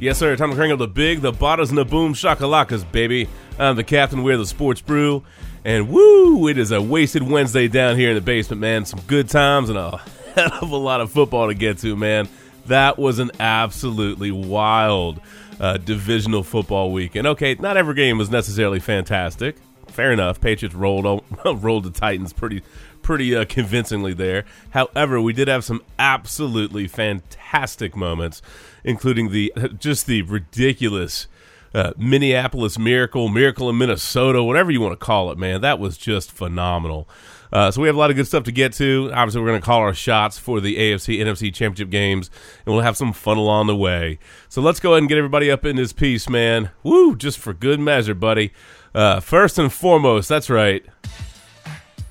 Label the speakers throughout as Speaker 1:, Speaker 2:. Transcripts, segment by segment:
Speaker 1: Yes, sir. Time to crank up the big, the bottoms, and the boom shakalakas, baby. I'm the captain. We're the sports brew. And woo, it is a wasted Wednesday down here in the basement, man. Some good times and a hell of a lot of football to get to, man. That was an absolutely wild uh, divisional football weekend. Okay, not every game was necessarily fantastic. Fair enough. Patriots rolled rolled the Titans pretty pretty uh, convincingly there. However, we did have some absolutely fantastic moments, including the just the ridiculous uh, Minneapolis Miracle, Miracle in Minnesota, whatever you want to call it, man. That was just phenomenal. Uh, so we have a lot of good stuff to get to. Obviously, we're going to call our shots for the AFC NFC Championship games, and we'll have some fun along the way. So let's go ahead and get everybody up in this piece, man. Woo, just for good measure, buddy. Uh, first and foremost, that's right.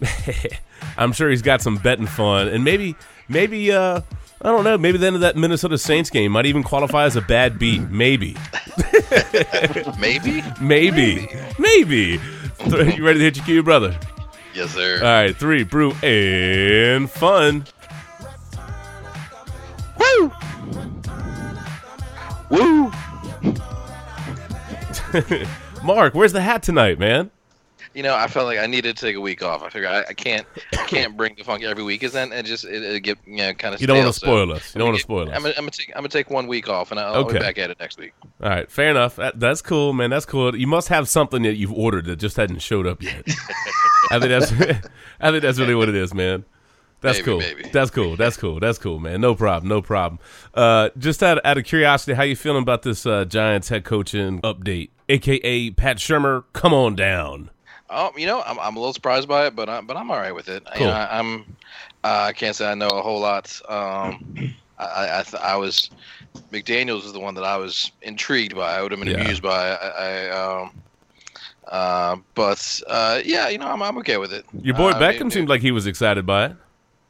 Speaker 1: I'm sure he's got some betting fun, and maybe, maybe, uh, I don't know, maybe the end of that Minnesota Saints game might even qualify as a bad beat. Maybe,
Speaker 2: Maybe?
Speaker 1: maybe, maybe. You ready to hit your cue, brother?
Speaker 2: Yes, sir.
Speaker 1: All right, three, brew, and fun.
Speaker 2: Woo! Woo!
Speaker 1: Mark, where's the hat tonight, man?
Speaker 2: You know, I felt like I needed to take a week off. I figured I, I can't, I can't bring the funk every week, is then and just it, it get you know kind of.
Speaker 1: You don't want to spoil us. You don't want to spoil us.
Speaker 2: I'm gonna, I'm gonna take, I'm gonna take one week off, and I'll, I'll
Speaker 1: Okay.
Speaker 2: be back at it next week.
Speaker 1: All right, fair enough. That, that's cool, man. That's cool. You must have something that you've ordered that just hadn't showed up yet. I think that's, I think that's really what it is, man. That's
Speaker 2: Maybe,
Speaker 1: cool.
Speaker 2: maybe.
Speaker 1: That's cool. That's cool. That's cool, man. No problem. No problem. Uh, just out, out of curiosity, how you feeling about this uh, Giants head coaching update, aka Pat Shurmur? Come on down.
Speaker 2: Oh, you know, I'm, I'm a little surprised by it, but I'm, but I'm all right with it.
Speaker 1: Cool.
Speaker 2: You know, I, I'm, uh, I can't say I know a whole lot. Um, I, I, th- I was, McDaniels is the one that I was intrigued by. I would have been
Speaker 1: Yeah.
Speaker 2: amused by. I, I um, uh, but uh, yeah, you know, I'm, I'm okay with it.
Speaker 1: Your boy
Speaker 2: Uh, I
Speaker 1: Beckham
Speaker 2: mean,
Speaker 1: seemed like he was excited by it.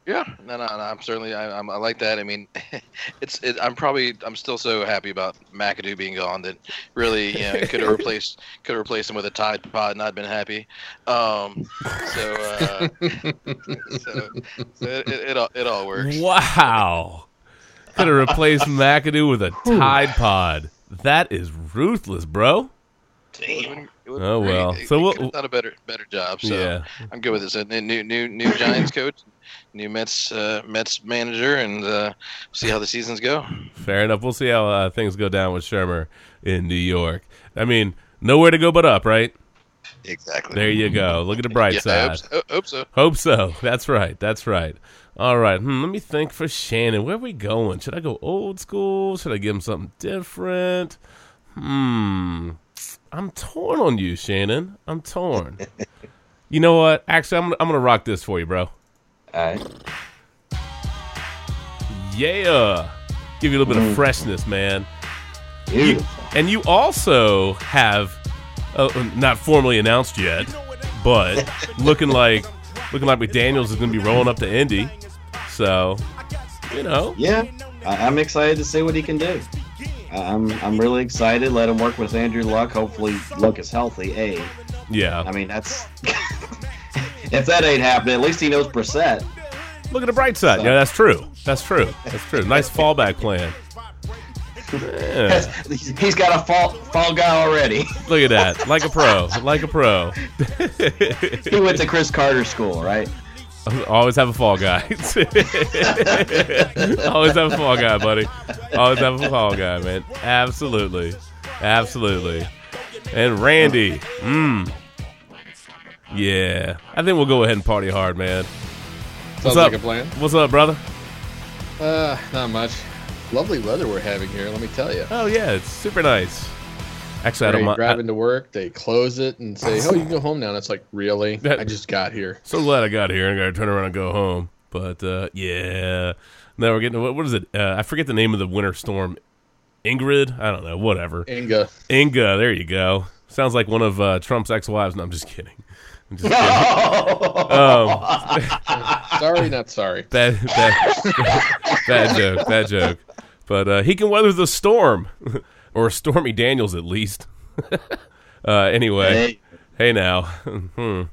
Speaker 2: Yeah, no, no, no. I'm certainly, I, I'm, I like that. I mean, it's, it, I'm probably, I'm still so happy about McAdoo being gone that really, you know, could have replaced, could have replaced him with a Tide Pod, and I'd been happy. Um, so, uh, so, so it, it, it all, it all works.
Speaker 1: Wow. Could have replaced McAdoo with a Tide Pod. That is ruthless, bro.
Speaker 2: It would've been- it would've
Speaker 1: Oh,
Speaker 2: been great.
Speaker 1: well.
Speaker 2: It-
Speaker 1: So
Speaker 2: it
Speaker 1: we'll-
Speaker 2: could done a better, better job. So
Speaker 1: Yeah.
Speaker 2: I'm good with this. And new, new, new Giants coach, new Mets, uh, Mets manager, and uh, see how the seasons go.
Speaker 1: Fair enough. We'll see how uh, things go down with Shurmur in New York. I mean, nowhere to go but up, right?
Speaker 2: Exactly.
Speaker 1: There you go. Look at the bright
Speaker 2: yeah,
Speaker 1: side.
Speaker 2: hope so. Hope so.
Speaker 1: Hope so. That's right. That's right. All right. Hmm, let me think for Shannon. Where are we going? Should I go old school? Should I give him something different? Hmm. I'm torn on you, Shannon. I'm torn. you know what? Actually, I'm, I'm going to rock this for you, bro.
Speaker 3: All right.
Speaker 1: Yeah. Give you a little bit of freshness, man.
Speaker 3: Beautiful.
Speaker 1: And you also have, uh, not formally announced yet, but looking like looking like McDaniels is going to be rolling up to Indy. So, you know,
Speaker 3: Yeah, I, I'm excited to see what he can do. I'm I'm really excited. Let him work with Andrew Luck. Hopefully, Luck is healthy. A.
Speaker 1: yeah.
Speaker 3: I mean, that's if that ain't happening, at least he knows Brissett.
Speaker 1: Look at the bright side. Yeah, that's true. That's true. That's true. Nice fallback plan. Yeah.
Speaker 3: He's- he's got a fall fall guy already.
Speaker 1: Look at that. Like a pro. Like a pro.
Speaker 3: he went to Cris Carter school, right?
Speaker 1: Always have a fall guy. Always have a fall guy, buddy. Always have a fall guy, man. Absolutely. Absolutely. And Randy. Mmm. Yeah. I think we'll go ahead and party hard, man.
Speaker 4: Sounds
Speaker 1: up?
Speaker 4: like a plan.
Speaker 1: What's up, brother?
Speaker 4: Uh, not much. Lovely weather we're having here. Let me tell you.
Speaker 1: Oh, yeah. It's super nice. Actually, I don't mind.
Speaker 4: driving to work, they close it and say, "Oh, you can go home now." And it's like, really?
Speaker 1: That-
Speaker 4: I just got here.
Speaker 1: So glad I got here and got to turn around and go home. But uh, yeah, now we're getting what, what is it? Uh, I forget the name of the winter storm. Ingrid, I don't know. Whatever.
Speaker 4: Inga,
Speaker 1: Inga, there you go. Sounds like one of uh, Trump's ex-wives. No, I'm just kidding. I'm just kidding. Um,
Speaker 4: sorry, not sorry.
Speaker 1: bad, bad, bad joke. Bad joke. But uh, he can weather the storm, or Stormy Daniels at least. uh, anyway.
Speaker 3: Hey,
Speaker 1: Hey now. hmm.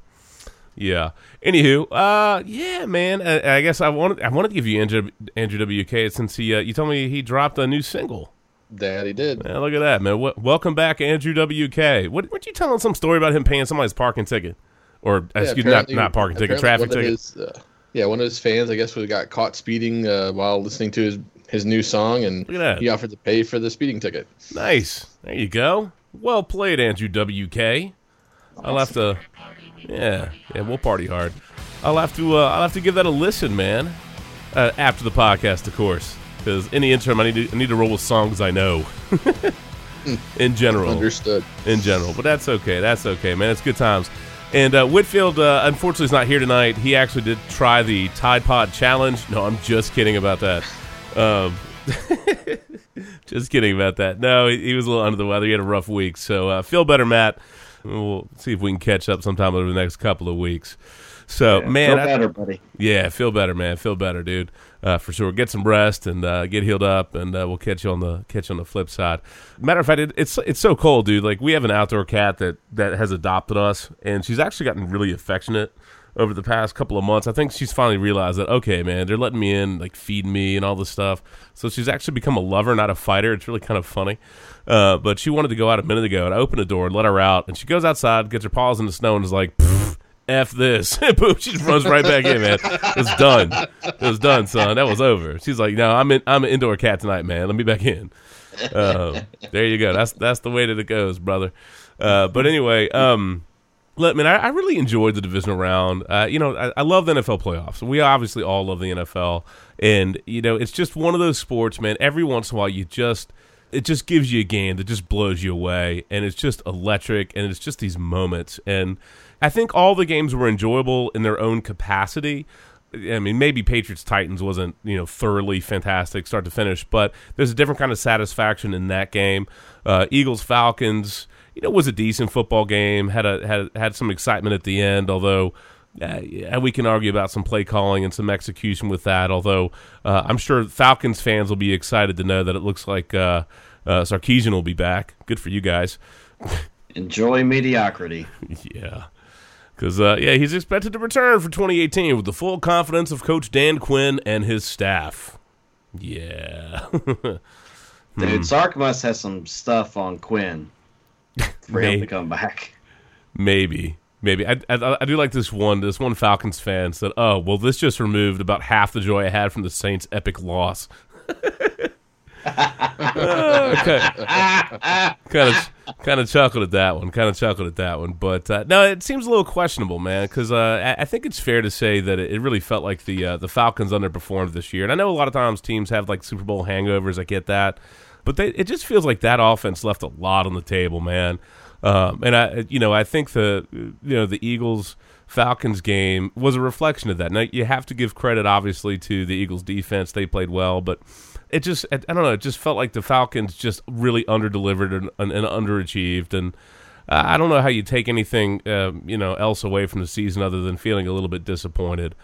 Speaker 1: Yeah. Anywho, uh, yeah, man. I, I guess I wanted I wanted to give you Andrew, Andrew WK since he uh, you told me he dropped a new single.
Speaker 4: That he did.
Speaker 1: Yeah, look at that, man. W- welcome back, Andrew WK. What, weren't you telling some story about him paying somebody's parking ticket? Or,
Speaker 4: Yeah,
Speaker 1: excuse me, not, not parking ticket, traffic ticket.
Speaker 4: his, uh, yeah, one of his fans, I guess, was got caught speeding uh, while listening to his his new song, and
Speaker 1: Look at that.
Speaker 4: he offered to pay for the speeding ticket.
Speaker 1: Nice. There you go. Well played, Andrew WK. I'll have to. Yeah, yeah, we'll party hard. I'll have to. Uh, I'll have to give that a listen, man. Uh, after the podcast, of course, because in the interim, I need to. I need to roll with songs I know. in general,
Speaker 4: Understood.
Speaker 1: in general, but that's okay. That's okay, man. It's good times. And uh, Whitfield, uh, unfortunately, is not here tonight. He actually did try the Tide Pod Challenge. No, I'm just kidding about that. Um, just kidding about that. No, he, he was a little under the weather. He had a rough week. So uh, feel better, Matt. We'll see if we can catch up sometime over the next couple of weeks. So,
Speaker 3: Yeah,
Speaker 1: man,
Speaker 3: feel
Speaker 1: I-
Speaker 3: better, buddy.
Speaker 1: yeah, feel better, man. Feel better, dude. Uh, for sure. Get some rest and uh, get healed up, and uh, we'll catch you on the catch you on the flip side. Matter of fact, it, it's it's so cold, dude. Like we have an outdoor cat that that has adopted us, and she's actually gotten really affectionate over the past couple of months. I think she's finally realized that okay, man, they're letting me in, like feed me and all this stuff. So she's actually become a lover, not a fighter. It's really kind of funny. Uh, but she wanted to go out a minute ago, and I opened the door and let her out, and she goes outside, gets her paws in the snow, and is like. "Pfft, F this. Boom. She just runs right back in, man. It's done. It was done, son. That was over. She's like, no, I'm in, I'm an indoor cat tonight, man. Let me back in. Um, there you go. That's that's the way that it goes, brother. Uh, but anyway, um, man, I, I really enjoyed the divisional round. Uh, you know, I, I love the NFL playoffs. We obviously all love the NFL, and you know, it's just one of those sports, man. Every once in a while, you just it just gives you a game that just blows you away, and it's just electric, and it's just these moments. And I think all the games were enjoyable in their own capacity. I mean, maybe Patriots Titans wasn't you know thoroughly fantastic start to finish, but there's a different kind of satisfaction in that game. Uh, Eagles Falcons, you know, was a decent football game. Had a had had some excitement at the end, although. Uh, yeah, we can argue about some play calling and some execution with that. Although uh, I'm sure Falcons fans will be excited to know that it looks like uh, uh, Sarkisian will be back. Good for you guys.
Speaker 3: Enjoy mediocrity.
Speaker 1: Yeah. Because, uh, yeah, he's expected to return for 2018 with the full confidence of Coach Dan Quinn and his staff. Yeah. Hmm.
Speaker 3: Dude, Sark must have some stuff on Quinn for him to come back.
Speaker 1: Maybe. Maybe. I, I, I do like this one. This one Falcons fan said, oh, well, this just removed about half the joy I had from the Saints' epic loss. okay. kind of kind of chuckled at that one. Kind of chuckled at that one. But uh, no, it seems a little questionable, man. Because uh, I, think it's fair to say that it, it really felt like the uh, the Falcons underperformed this year. And I know a lot of times teams have like Super Bowl hangovers. I get that, but they, it just feels like that offense left a lot on the table, man. Um, and I, you know, I think the you know the Eagles. Falcons game was a reflection of that. Now you have to give credit, obviously, to the Eagles defense; they played well, but it just I, don't know. It just felt like the Falcons just really underdelivered and, and, and underachieved, and uh, I don't know how you take anything um, you know else away from the season other than feeling a little bit disappointed.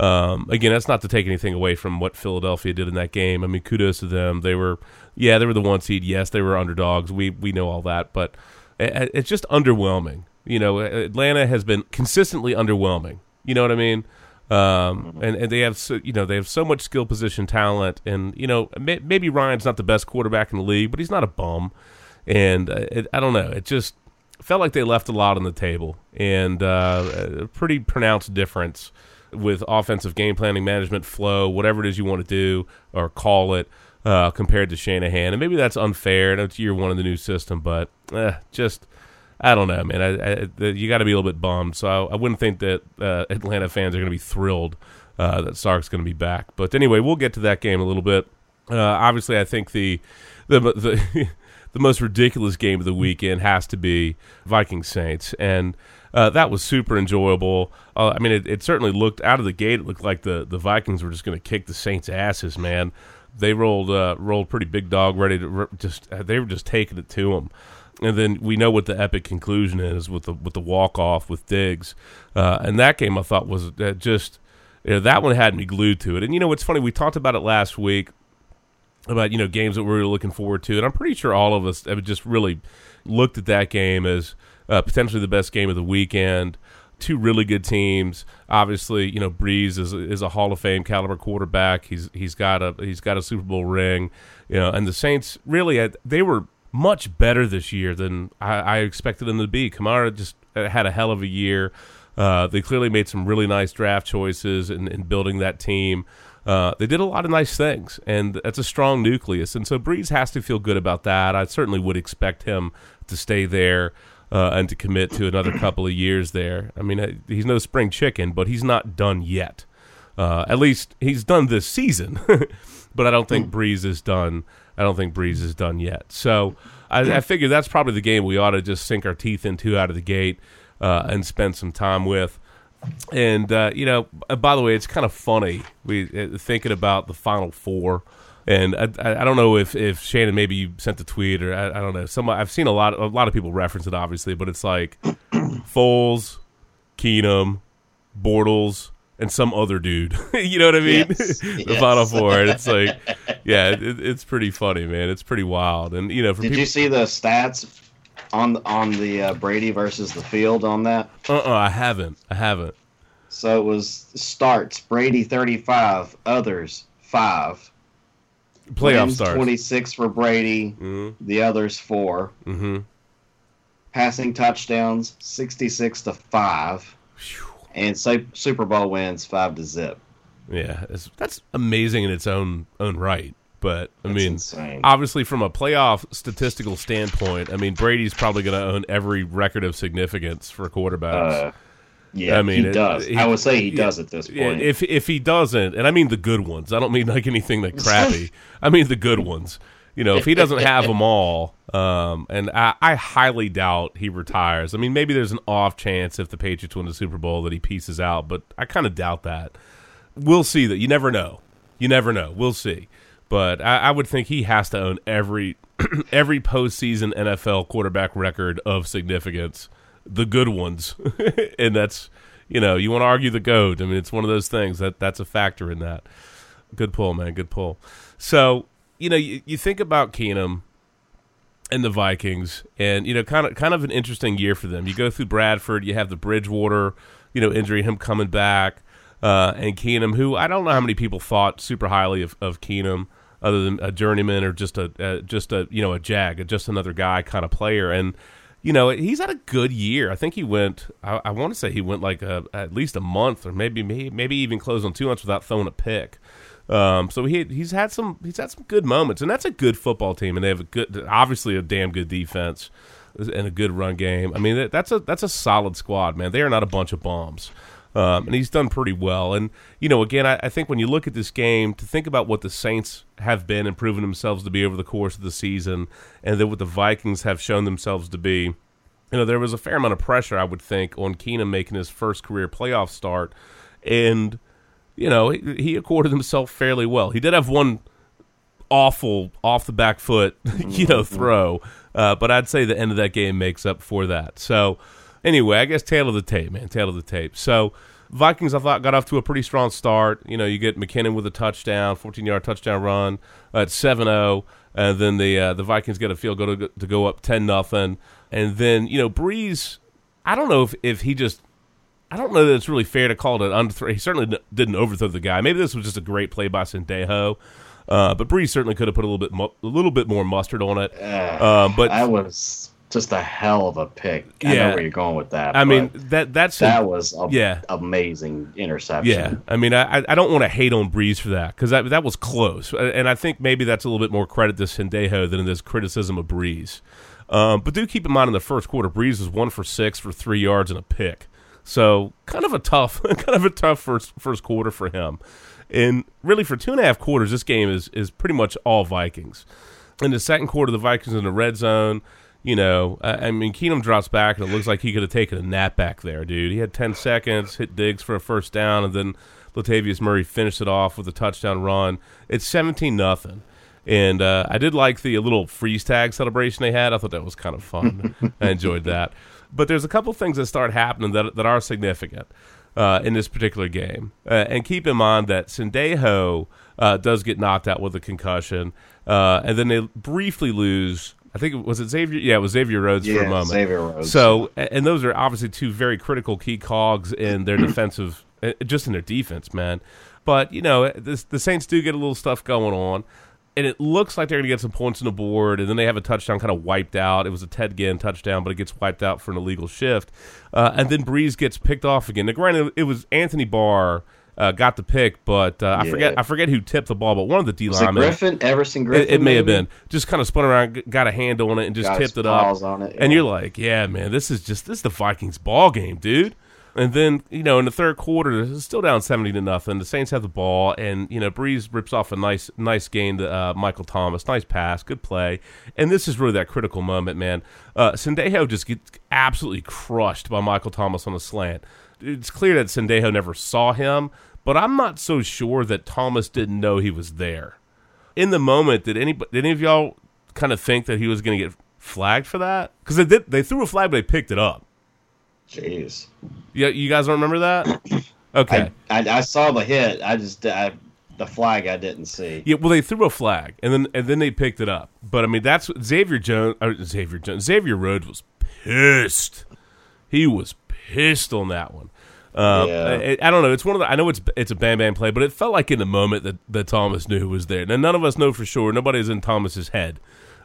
Speaker 1: Um, again, that's not to take anything away from what Philadelphia did in that game. I mean, kudos to them. They were, yeah, they were the one seed. Yes, they were underdogs. We we know all that, but it, it's just underwhelming. You know, Atlanta has been consistently underwhelming. You know what I mean? Um, and, and they have so, you know they have so much skill position talent, and you know may, maybe Ryan's not the best quarterback in the league, but he's not a bum. And uh, it, I don't know, it just felt like they left a lot on the table, and uh, a pretty pronounced difference with offensive game planning, management, flow, whatever it is you want to do or call it, uh, compared to Shanahan. And maybe that's unfair. It's year one of the new system, but eh, just I don't know, man. I, I, you got to be a little bit bummed. So I, I wouldn't think that uh, Atlanta fans are going to be thrilled uh, that Sark's going to be back. But anyway, we'll get to that game a little bit. Uh, obviously, I think the the the, the most ridiculous game of the weekend has to be Viking Saints, and uh, that was super enjoyable. Uh, I mean, it, it certainly looked out of the gate. It looked like the the Vikings were just going to kick the Saints' asses, man. They rolled uh, rolled pretty big dog, ready to just they were just taking it to them and then we know what the epic conclusion is with the with the walk off with Diggs, uh, and that game I thought was uh, just you know, that one had me glued to it. And you know what's funny? We talked about it last week about you know games that we were looking forward to, and I'm pretty sure all of us have just really looked at that game as uh, potentially the best game of the weekend. two really good teams. Obviously, you know Brees is is a Hall of Fame caliber quarterback. He's he's got a he's got a Super Bowl ring, you know. And the Saints really they were much better this year than I, I expected them to be. Kamara just had a hell of a year. Uh, they clearly made some really nice draft choices in, in building that team. Uh, they did a lot of nice things, and that's a strong nucleus. And so Brees has to feel good about that. I certainly would expect him to stay there uh, and to commit to another couple of years there. I mean, uh, he's no spring chicken, but he's not done yet. Uh, at least he's done this season, but I don't think Brees is done. I don't think Brees is done yet. So I, I figure that's probably the game we ought to just sink our teeth into out of the gate uh, and spend some time with. And uh, you know, uh, by the way, it's kind of funny we uh, thinking about the Final Four. And I, I, don't know if, if Shannon maybe you sent a tweet or I, I don't know. Some I've seen a lot a lot of people reference it obviously, but it's like Foles, Keenum, Bortles, and some other dude. you know what I mean?
Speaker 3: Yes,
Speaker 1: the
Speaker 3: yes.
Speaker 1: Final Four. And it's like, yeah, it, it's pretty funny, man. It's pretty wild. And you know, for
Speaker 3: Did
Speaker 1: people,
Speaker 3: you see the stats on on the uh, Brady versus the field on that?
Speaker 1: uh, uh I haven't, I haven't.
Speaker 3: So it was starts Brady 35, others 5.
Speaker 1: Playoff starts.
Speaker 3: 26 for Brady,
Speaker 1: hmm
Speaker 3: the others 4.
Speaker 1: hmm
Speaker 3: Passing touchdowns 66 to 5 and Su- Super Bowl wins 5 to zip.
Speaker 1: Yeah, that's amazing in its own own right. But I
Speaker 3: That's
Speaker 1: mean,
Speaker 3: insane.
Speaker 1: obviously, from a playoff statistical standpoint, I mean, Brady's probably going to own every record of significance for quarterbacks.
Speaker 3: Uh, yeah,
Speaker 1: I mean,
Speaker 3: he
Speaker 1: it-
Speaker 3: does.
Speaker 1: he-
Speaker 3: I would say he
Speaker 1: yeah,
Speaker 3: does at this point.
Speaker 1: Yeah, if if he doesn't, and I mean the good ones, I don't mean like anything that crappy. I mean the good ones. You know, if he doesn't have them all, um, and I, I highly doubt he retires. I mean, maybe there's an off chance if the Patriots win the Super Bowl that he pieces out, but I kind of doubt that. We'll see. That you never know. You never know. We'll see. But I, I would think he has to own every every postseason NFL quarterback record of significance, the good ones, and that's you know you want to argue the goat. I mean, it's one of those things that that's a factor in that. Good pull, man. Good pull. So you know you, you think about Keenum and the Vikings, and you know, kind of kind of an interesting year for them. You go through Bradford, you have the Bridgewater, you know, injury, him coming back, uh, and Keenum, who I don't know how many people thought super highly of, of Keenum, other than a journeyman or just a just a you know a jag, just another guy kind of player, and you know he's had a good year. I think he went, I, I want to say he went like a, at least a month or maybe maybe, maybe even close on two months without throwing a pick. Um, so he he's had some he's had some good moments, and that's a good football team, and they have a good, obviously a damn good defense and a good run game. I mean that, that's a that's a solid squad, man. They are not a bunch of bombs, um, and he's done pretty well. And you know, again, I, I think when you look at this game, to think about what the Saints have been and proven themselves to be over the course of the season, and then what the Vikings have shown themselves to be. You know, there was a fair amount of pressure, I would think, on Keenum making his first career playoff start, and you know, he, he accorded himself fairly well. He did have one awful off the back foot, you know, throw, uh, but I'd say the end of that game makes up for that. So, anyway, I guess tail of the tape, man, tail of the tape. So, Vikings, I thought, got off to a pretty strong start. You know, you get McKinnon with a touchdown, 14 yard touchdown run at 7 0. And then the uh, the Vikings get a field goal to, to go up 10 nothing. And then, you know, Brees, I don't know if, if he just I don't know that it's really fair to call it an underthrow. He certainly didn't overthrow the guy. Maybe this was just a great play by Sendejo, uh, but Brees certainly could have put a little bit mo- a little bit more mustard on it.
Speaker 3: Uh,
Speaker 1: but
Speaker 3: that was just a hell of a pick. I
Speaker 1: Yeah.
Speaker 3: know where you're going with that.
Speaker 1: I mean that that's
Speaker 3: that was a
Speaker 1: yeah.
Speaker 3: amazing interception.
Speaker 1: Yeah, I mean, I I don't want to hate on Brees for that because that that was close, and I think maybe that's a little bit more credit to Sendejo than this criticism of Brees. Um, but do keep in mind in the first quarter, Brees was one for six for three yards and a pick, so kind of a tough, kind of a tough first first quarter for him. And really, for two and a half quarters, this game is is pretty much all Vikings. In the second quarter, the Vikings in the red zone. You know, I, I mean, Keenum drops back, and it looks like he could have taken a nap back there, dude. He had 10 seconds, hit Diggs for a first down, and then Latavius Murray finished it off with a touchdown run. It's 17 nothing. And uh, I did like the little freeze tag celebration they had. I thought that was kind of fun. I enjoyed that. But there's a couple things that start happening that, that are significant uh, in this particular game. Uh, and keep in mind that Sendejo uh, does get knocked out with a concussion. Uh, and then they briefly lose I think was it Xavier. Yeah, it was Xavier Rhodes for a moment.
Speaker 3: Xavier Rhodes.
Speaker 1: So, and those are obviously two very critical key cogs in their defensive, uh, just in their defense, man. But you know, this, the Saints do get a little stuff going on, and it looks like they're going to get some points on the board, and then they have a touchdown kind of wiped out. It was a Ted Ginn touchdown, but it gets wiped out for an illegal shift, uh, and then Brees gets picked off again. Now, granted, it was Anthony Barr. Uh, got the pick, but uh, I forget I forget who tipped the ball, but one of the D
Speaker 3: it
Speaker 1: linemen.
Speaker 3: Griffin? Everson Griffen?
Speaker 1: it may have been just kind of spun around, got a handle on it, and just
Speaker 3: Got
Speaker 1: tipped it up.
Speaker 3: it,
Speaker 1: And you're like, yeah, man, this is just this is the Vikings ball game, dude. And then you know in the third quarter, it's still down seventy to nothing. The Saints have the ball, and you know Brees rips off a nice nice gain to uh, Michael Thomas, nice pass, good play. And this is really that critical moment, man. Uh, Sendejo just gets absolutely crushed by Michael Thomas on a slant. It's clear that Sendejo never saw him, but I'm not so sure that Thomas didn't know he was there in the moment, did any did any of y'all kind of think that he was going to get flagged for that? Because they did, they threw a flag, but they picked it up.
Speaker 3: Jeez.
Speaker 1: Yeah, you guys don't remember that? Okay.
Speaker 3: I, I, I saw the hit. I just I, the flag I didn't see.
Speaker 1: yeah, well, they threw a flag, and then and then they picked it up. But I mean, that's Xavier Jones. Or Xavier Jones. Xavier Rhodes was pissed. He was pissed on that one. Um,
Speaker 3: Yeah.
Speaker 1: I, I don't know. It's one of the. I know it's it's a bam bam play, but it felt like in the moment that, that Thomas knew who was there. Now none of us know for sure. Nobody's in Thomas's head.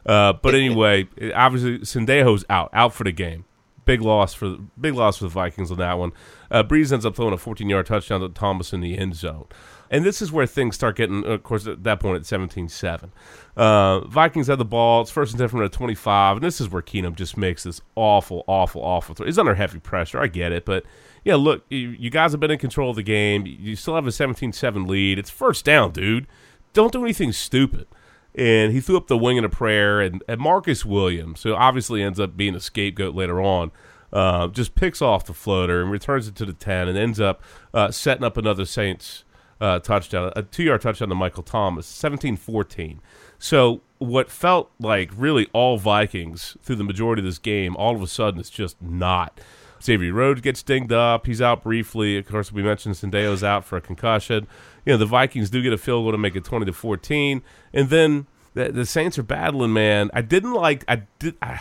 Speaker 1: Uh, but anyway, obviously Sendejo's out, out for the game. Big loss for big loss for the Vikings on that one. Uh, Brees ends up throwing a 14 yard touchdown to Thomas in the end zone. And this is where things start getting, of course, at that point at 17 7. Uh, Vikings have the ball. It's first and 10 from the 25. And this is where Keenum just makes this awful, awful, awful throw. He's under heavy pressure. I get it. But, yeah, look, you, you guys have been in control of the game. You still have a 17 7 lead. It's first down, dude. Don't do anything stupid and he threw up the wing in a prayer. And, and Marcus Williams, who obviously ends up being a scapegoat later on, uh, just picks off the floater and returns it to the 10 and ends up uh, setting up another Saints uh, touchdown, a two yard touchdown to Michael Thomas, 17 14. So, what felt like really all Vikings through the majority of this game, all of a sudden it's just not. Xavier Rhodes gets dinged up. He's out briefly. Of course, we mentioned Sendejo's out for a concussion. You know, the Vikings do get a field goal to make it 20 to 14. And then the, the Saints are battling, man. I didn't like, I did, I,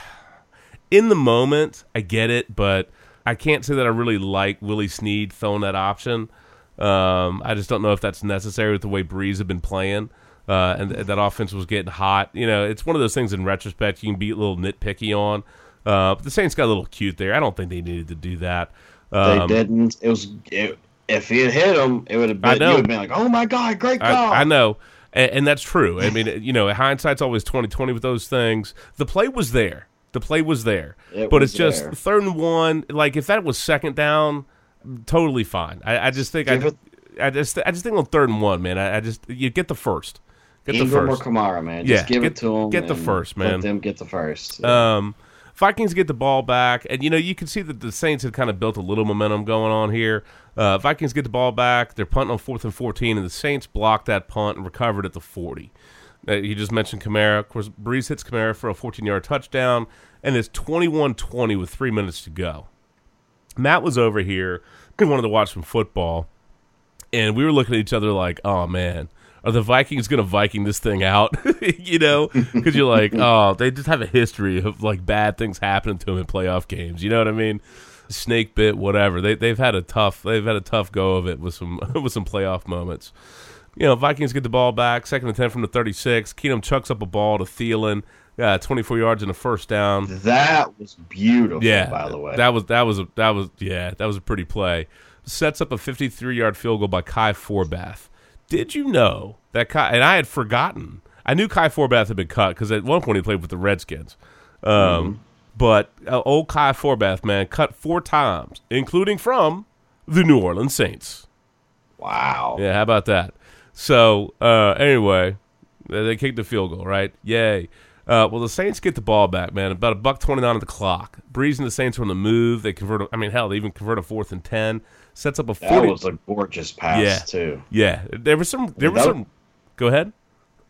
Speaker 1: in the moment, I get it, but I can't say that I really like Willie Snead throwing that option. Um, I just don't know if that's necessary with the way Brees have been playing. Uh, and th- that offense was getting hot. You know, it's one of those things in retrospect you can be a little nitpicky on. Uh, but the Saints got a little cute there. I don't think they needed to do that.
Speaker 3: They
Speaker 1: Um,
Speaker 3: didn't. It was it, if he had hit him, it would have
Speaker 1: I
Speaker 3: been.
Speaker 1: know.
Speaker 3: You would have been like, "Oh my god, great call!"
Speaker 1: I, I know, and, and that's true. I mean, you know, hindsight's always twenty twenty with those things. The play was there. The play was there,
Speaker 3: It
Speaker 1: but
Speaker 3: was
Speaker 1: it's just
Speaker 3: there.
Speaker 1: third and one. Like if that was second down, totally fine. I, I just think I,
Speaker 3: it-
Speaker 1: I just I just think on third and one, man. I, I just you get the first, get the
Speaker 3: Ingram or. Kamara, man.
Speaker 1: Yeah,
Speaker 3: Just give
Speaker 1: get-
Speaker 3: it to them.
Speaker 1: get the first, man.
Speaker 3: Let them get the first.
Speaker 1: Um, Vikings get the ball back, and you know you can see that the Saints had kind of built a little momentum going on here. Uh, Vikings get the ball back; they're punting on fourth and fourteen, and the Saints blocked that punt and recovered at the forty. Uh, you just mentioned Kamara. Of course, Brees hits Kamara for a 14-yard touchdown, and it's 21-20 with three minutes to go. Matt was over here. He wanted to watch some football, and we were looking at each other like, "Oh man, are the Vikings going to Viking this thing out?" you know, because you're like, "Oh, they just have a history of like bad things happening to them in playoff games." You know what I mean? Snake bit, whatever. They they've had a tough they've had a tough go of it with some with some playoff moments. You know, Vikings get the ball back, second and ten from the 36. Keenum chucks up a ball to Thielen, uh, 24 yards and a first down.
Speaker 3: that was beautiful.
Speaker 1: Yeah,
Speaker 3: by the way,
Speaker 1: that was that was a, that was yeah, that was a pretty play. Sets up a 53 yard field goal by Kai Forbath. Did you know that Kai? And I had forgotten. I knew Kai Forbath had been cut because at one point he played with the Redskins. Um,
Speaker 3: Mm-hmm.
Speaker 1: But uh, old Kai Forbath, man, cut four times, including from the New Orleans Saints.
Speaker 3: wow.
Speaker 1: Yeah, how about that? So uh, anyway, they kicked the field goal, right? Yay. Uh, well, the Saints get the ball back, man. About a buck twenty nine on the clock. Brees and the Saints are on the move. They convert. a- I mean, hell, they even convert a fourth and ten. Sets up a
Speaker 3: That
Speaker 1: forty.
Speaker 3: was a gorgeous pass
Speaker 1: Yeah.
Speaker 3: too.
Speaker 1: yeah, there was some. There was
Speaker 3: That-
Speaker 1: some. Go ahead,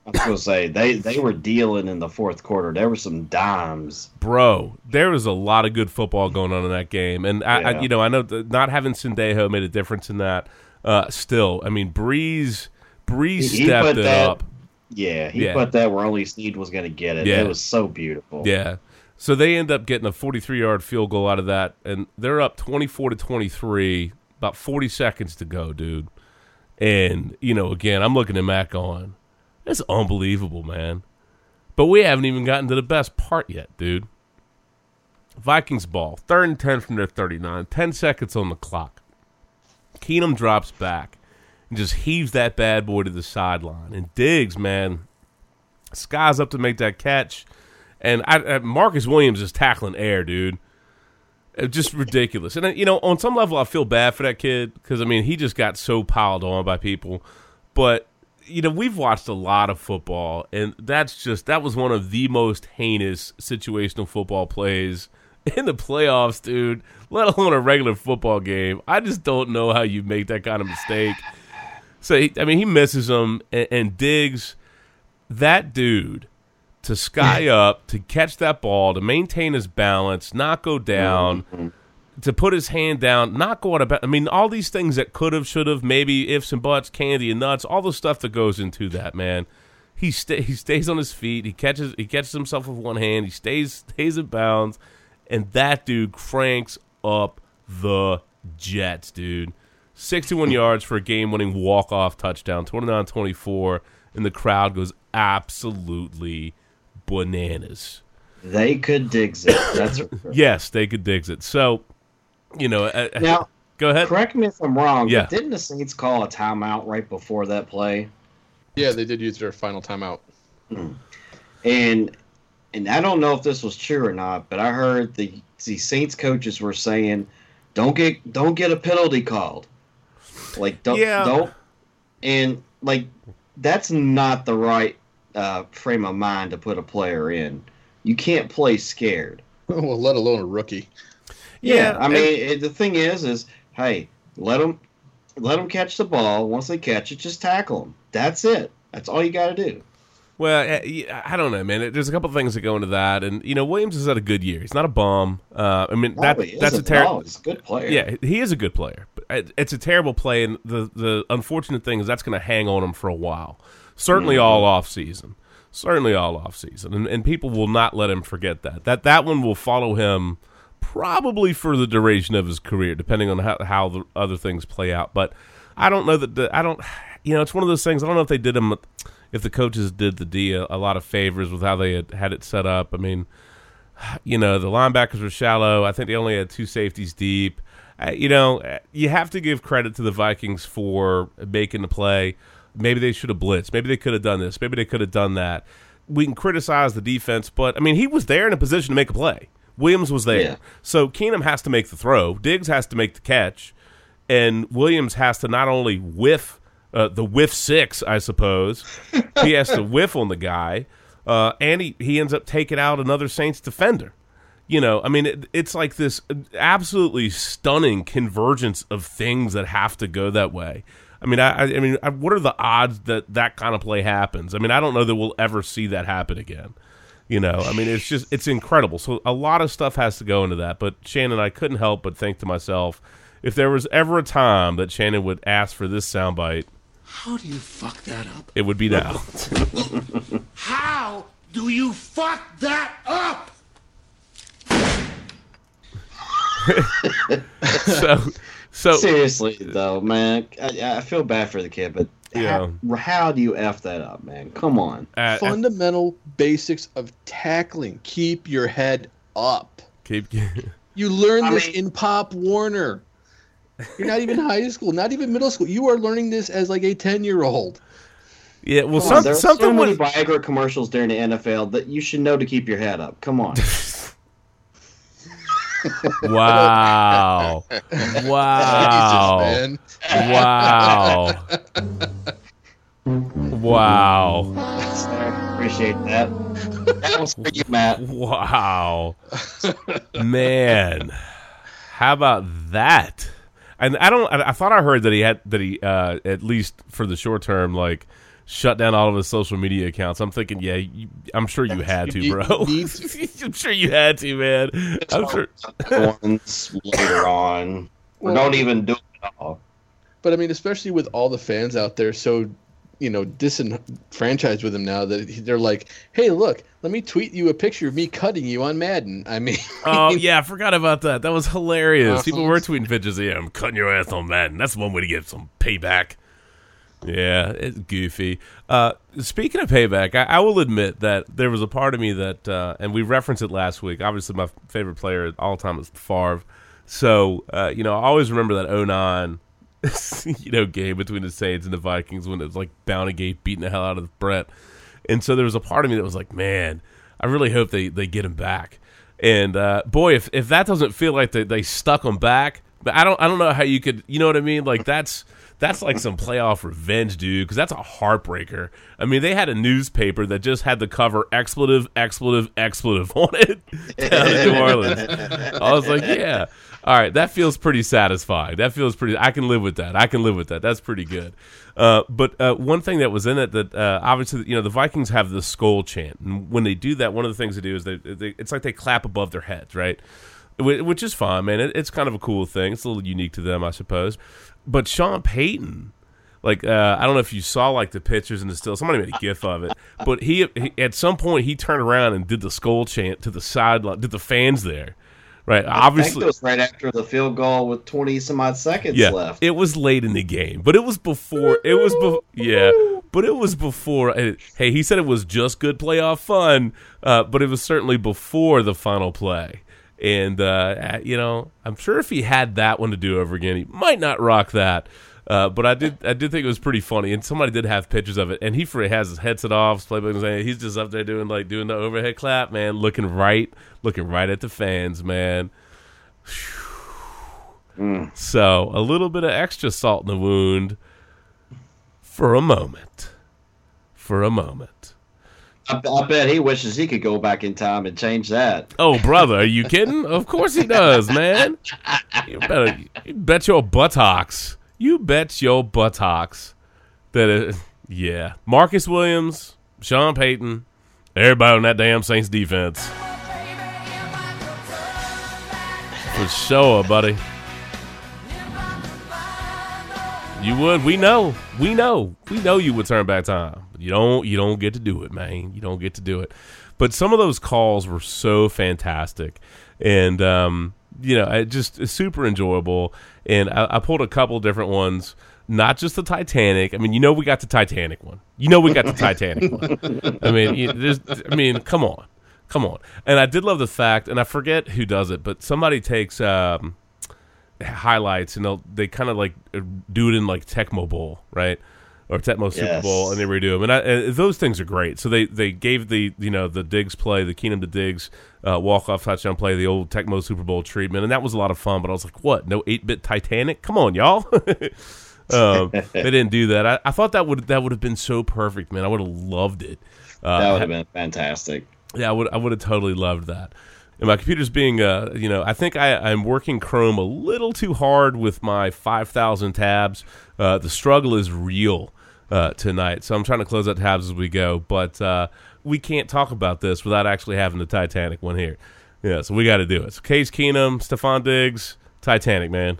Speaker 3: I was gonna say they they were dealing in the fourth quarter. There were some dimes.
Speaker 1: bro. There was a lot of good football going on in that game, and I, I you know, I know not having Sendejo made a difference in that. Uh, still, I mean, Brees. Brees
Speaker 3: He- he
Speaker 1: stepped it
Speaker 3: that-
Speaker 1: up.
Speaker 3: Yeah, he
Speaker 1: Yeah.
Speaker 3: put that where only Snead was going to get it.
Speaker 1: Yeah.
Speaker 3: It was so beautiful.
Speaker 1: Yeah. So they end up getting a 43 yard field goal out of that, and they're up 24 to 23, about 40 seconds to go, dude. And, you know, again, I'm looking at Mac going, it's unbelievable, man. But we haven't even gotten to the best part yet, dude. Vikings ball, third and 10 from their 39, 10 seconds on the clock. Keenum drops back and just heaves that bad boy to the sideline. And Diggs, man, skies up to make that catch. And I, I, Marcus Williams is tackling air, dude. Just ridiculous. And, you know, on some level, I feel bad for that kid because, I mean, he just got so piled on by people. But, you know, we've watched a lot of football, and that's just, that was one of the most heinous situational football plays in the playoffs, dude, let alone a regular football game. I just don't know how you make that kind of mistake. So, he, I mean, he misses him and, and Diggs, that dude to sky up, to catch that ball, to maintain his balance, not go down, mm-hmm. To put his hand down, not go out of. I mean, all these things that could have, should have, maybe ifs and buts, candy and nuts, all the stuff that goes into that man. He sta- he stays on his feet. He catches he catches himself with one hand. He stays stays in bounds, and that dude cranks up the Jets, dude. 61 yards for a game-winning walk-off touchdown, 29-24, and the crowd goes absolutely bananas.
Speaker 3: They could dig it. That's.
Speaker 1: Yes, they could dig it. So, you know, uh,
Speaker 3: Now,
Speaker 1: go ahead.
Speaker 3: correct me if I'm wrong,
Speaker 1: Yeah.
Speaker 3: didn't the Saints call a timeout right before that play?
Speaker 4: Yeah, they did use their final timeout.
Speaker 3: And and I don't know if this was true or not, but I heard the the Saints coaches were saying, "Don't get don't get a penalty called." Like don't
Speaker 1: Yeah.
Speaker 3: don't and like that's not the right uh, frame of mind to put a player in. You can't play scared.
Speaker 4: well, let alone a rookie.
Speaker 1: Yeah,
Speaker 3: I mean it, the thing is, is hey, let them let them catch the ball. Once they catch it, just tackle them. That's it. That's all you got to do.
Speaker 1: Well, uh, I don't know, man. There's a couple things that go into that, and you know, Williams has had a good year. He's not a bum. Uh, I mean, that that's a terrible.
Speaker 3: He's a good player.
Speaker 1: Yeah, he is a good player, but it's a terrible play, and the the unfortunate thing is that's going to hang on him for a while. Certainly all off season. Certainly all off season, and, and people will not let him forget that. That that one will follow him probably for the duration of his career, depending on how how the other things play out. But I don't know that the, I don't. You know, it's one of those things. I don't know if they did him, if the coaches did the D a, a lot of favors with how they had had it set up. I mean, you know, the linebackers were shallow. I think they only had two safeties deep. Uh, you know, uh, you have to give credit to the Vikings for making the play. Maybe they should have blitzed. Maybe they could have done this. Maybe they could have done that. We can criticize the defense, but I mean, he was there in a position to make a play. Williams was there.
Speaker 3: Yeah.
Speaker 1: So Keenum has to make the throw. Diggs has to make the catch. And Williams has to not only whiff uh, the whiff six, I suppose, he has to whiff on the guy, uh, and he, he ends up taking out another Saints defender. You know, I mean, it, it's like this absolutely stunning convergence of things that have to go that way. I mean, I, I mean, I, what are the odds that that kind of play happens? I mean, I don't know that we'll ever see that happen again. You know, I mean, it's just it's incredible. So a lot of stuff has to go into that. But Shannon, I couldn't help but think to myself, if there was ever a time that Shannon would ask for this soundbite,
Speaker 5: How do you fuck that up?
Speaker 1: it would be now.
Speaker 5: How do you fuck that up?
Speaker 1: so, so
Speaker 3: Seriously, though, man, I, I feel bad for the kid, but how, how do you f that up, man? Come on.
Speaker 1: uh,
Speaker 4: Fundamental basics of tackling. Keep your head up.
Speaker 1: keep.
Speaker 4: You learn
Speaker 3: I
Speaker 4: this
Speaker 3: mean-
Speaker 4: in Pop Warner. You're not even high school, not even middle school. You are learning this as like a 10 year old.
Speaker 1: Yeah, well, some,
Speaker 3: on, there are
Speaker 1: something
Speaker 3: so many
Speaker 1: was.
Speaker 3: Viagra commercials during the NFL that you should know to keep your head up. Come on.
Speaker 1: Wow. Wow.
Speaker 4: Jesus, man.
Speaker 1: Wow. Wow.
Speaker 3: Sir, Appreciate that. That was for you, Matt.
Speaker 1: Wow. Man. How about that? And I don't I, I thought I heard that he had that he uh at least for the short term like shut down all of his social media accounts. I'm thinking, yeah, you, I'm sure you had to, bro. I'm sure you had to, man. I'm sure
Speaker 3: Ones later on. Or
Speaker 4: Well-
Speaker 3: don't even do it at all.
Speaker 4: But I mean, especially with all the fans out there so you know disenfranchised with him now that they're like, hey, look, let me tweet you a picture of me cutting you on Madden. I mean,
Speaker 1: Oh yeah, I forgot about that. That was hilarious.
Speaker 4: Uh-huh.
Speaker 1: People were tweeting pictures of him cutting your ass on Madden. That's one way to get some payback. Yeah, it's goofy. Uh, speaking of payback, I, I will admit that there was a part of me that, uh, and we referenced it last week. Obviously, my favorite player of all time is Favre. So, uh, you know, I always remember that 09, you know, game between the Saints and the Vikings when it was like Bounty Gate beating the hell out of Brett. And so there was a part of me that was like, man, I really hope they, they get him back. And uh, boy, if, if that doesn't feel like they, they stuck him back, but I don't I don't know how you could you know what I mean like that's that's like some playoff revenge, dude. Because that's a heartbreaker. I mean, they had a newspaper that just had the cover expletive, expletive, expletive on it down in New Orleans. I was like, yeah, all right, that feels pretty satisfying. That feels pretty. I can live with that. I can live with that. That's pretty good. Uh, but uh, one thing that was in it that uh, obviously you know the Vikings have the skull chant, and when they do that, one of the things they do is they, they it's like they clap above their heads, right? Which is fine, man. It, it's kind of a cool thing. It's a little unique to them, I suppose. But Sean Payton, like uh, I don't know if you saw like the pictures and the still. Somebody made a gif of it, but he, he at some point he turned around and did the skull chant to the sideline, did the fans there, right?
Speaker 3: I
Speaker 1: Obviously,
Speaker 3: it was right after the field goal with 20 some odd seconds
Speaker 1: yeah,
Speaker 3: left.
Speaker 1: it was late in the game, but it was before. It was before. Yeah, but it was before. Hey, he said it was just good playoff fun, uh, but it was certainly before the final play. And uh, you know, I'm sure if he had that one to do over again, he might not rock that. Uh, but I did, I did think it was pretty funny, and somebody did have pictures of it. And he for has his headset off, his playbook, saying he's just up there doing like doing the overhead clap, man, looking right, looking right at the fans, man. So a little bit of extra salt in the wound for a moment. For a moment.
Speaker 3: I, I bet he wishes he could go back in time and change that.
Speaker 1: Oh, brother, are you kidding? Of course he does, man. You better you bet your buttocks. You bet your buttocks that it, yeah. Marcus Williams, Sean Payton, everybody on that damn Saints defense. For sure, buddy. You would. We know. We know. We know you would turn back time. You don't. You don't get to do it, man. You don't get to do it. But some of those calls were so fantastic, and um, you know, it just super enjoyable. And I, I pulled a couple different ones. Not just the Titanic. I mean, you know, we got the Titanic one. You know, we got the Titanic one. I mean, there's, I mean, come on, come on. And I did love the fact, and I forget who does it, but somebody takes um, highlights and they'll they kind of like do it in like Tecmo Bowl, right? Or Tecmo Super
Speaker 3: Yes.
Speaker 1: Bowl, and they redo them, and, I, and those things are great. So they they gave the you know the Diggs play, the Keenum to Diggs uh, walk off touchdown play, the old Tecmo Super Bowl treatment, and that was a lot of fun. But I was like, what? No eight bit Titanic? Come on, y'all. um, they didn't do that. I, I thought that would that would have been so perfect, man. I would have loved it. Uh,
Speaker 3: That would have been fantastic.
Speaker 1: yeah, I would I would have totally loved that. And my computer's being, uh, you know, I think I, I'm working Chrome a little too hard with my 5,000 tabs. Uh, the struggle is real uh, tonight, so I'm trying to close out tabs as we go. But uh, we can't talk about this without actually having the Titanic one here. Yeah, so we got to do it. So Case Keenum, Stefon Diggs, Titanic, man.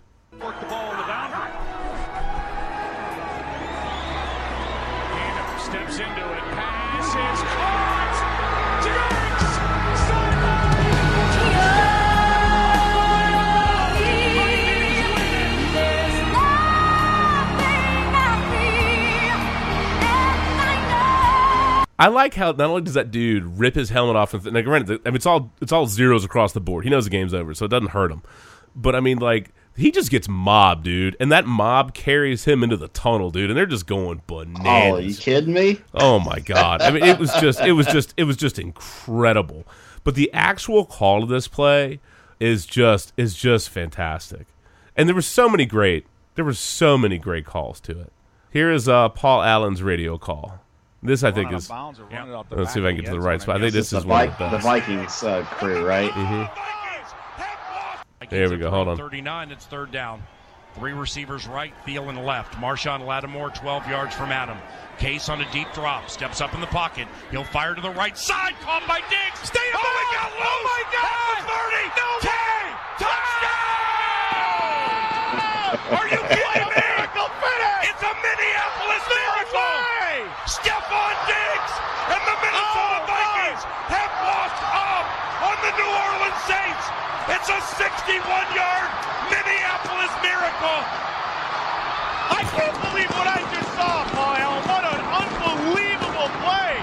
Speaker 1: I like how not only does that dude rip his helmet off, and th- granted, I mean it's all it's all zeros across the board. He knows the game's over, so it doesn't hurt him. But I mean, like he just gets mobbed, dude, and that mob carries him into the tunnel, dude, and they're just going bananas.
Speaker 3: Oh, are you kidding me?
Speaker 1: Oh my god! I mean, it was just, it was just, it was just incredible. But the actual call of this play is just, is just fantastic. And there were so many great, there were so many great calls to it. Here is uh, Paul Allen's radio call. This I think is. Let's see if I can get to the right spot. I think this
Speaker 3: the,
Speaker 1: is one
Speaker 3: Vi-
Speaker 1: of the
Speaker 3: the. Vikings uh, crew, right?
Speaker 1: There we go. Hold on.
Speaker 6: 39, it's third down. Three receivers right, Thielen left. Marshon Lattimore, 12 yards from Adam. Case on a deep drop, steps up in the pocket. He'll fire to the right side, caught by Diggs. Stay oh my God, oh my God! The 30, no 10, touchdown! Are you kidding New Orleans Saints. It's a 61-yard Minneapolis miracle. I can't believe what I just saw, Paul. What an unbelievable play.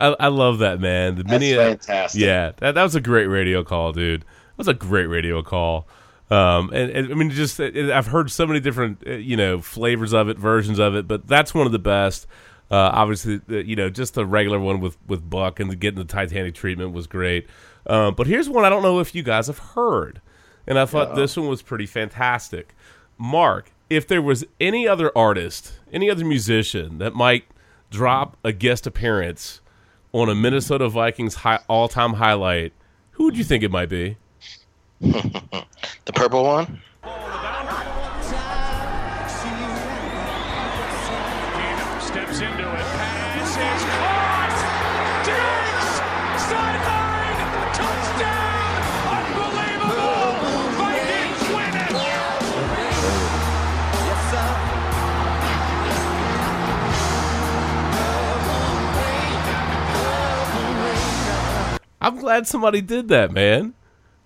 Speaker 1: I, I love that man. The
Speaker 3: That's
Speaker 1: mini,
Speaker 3: fantastic.
Speaker 1: Yeah, that, that was a great radio call, dude. That was a great radio call. Um, and, and, I mean, just I've heard so many different uh, you know flavors of it, versions of it, but that's one of the best. Uh, obviously, you know, just the regular one with with Buck and getting the Titanic treatment was great. Um, but here's one I don't know if you guys have heard, and I thought this one was pretty fantastic. Mark, if there was any other artist, any other musician that might drop a guest appearance on a Minnesota Vikings hi- all-time highlight, who would you think it might be?
Speaker 2: The purple one.
Speaker 6: Steps into it.
Speaker 1: I'm glad somebody did that, man.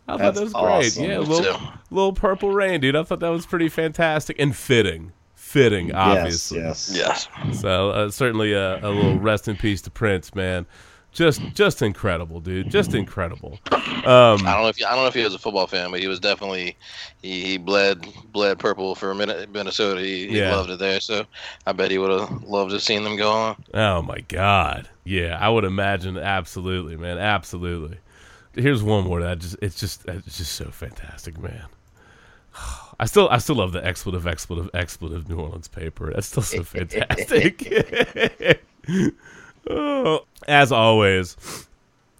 Speaker 1: I thought that was great.
Speaker 3: awesome.
Speaker 1: Yeah, little, little purple rain, dude. I thought that was pretty fantastic and fitting. Fitting,
Speaker 3: Yes,
Speaker 1: obviously.
Speaker 3: yes.
Speaker 2: Yes.
Speaker 1: So uh, certainly a, a little rest in peace to Prince, man. Just, just incredible, dude. Just incredible. Um,
Speaker 2: I don't know if he, I don't know if he was a football fan, but he was definitely he, he bled bled purple for a minute Minnesota. He, he
Speaker 1: Yeah.
Speaker 2: loved it there, so I bet he would have loved to have seen them go on.
Speaker 1: Oh my God! Yeah, I would imagine absolutely, man, absolutely. Here's one more that just it's just it's just so fantastic, man. I still I still love the expletive expletive expletive New Orleans paper. That's still so fantastic. as always,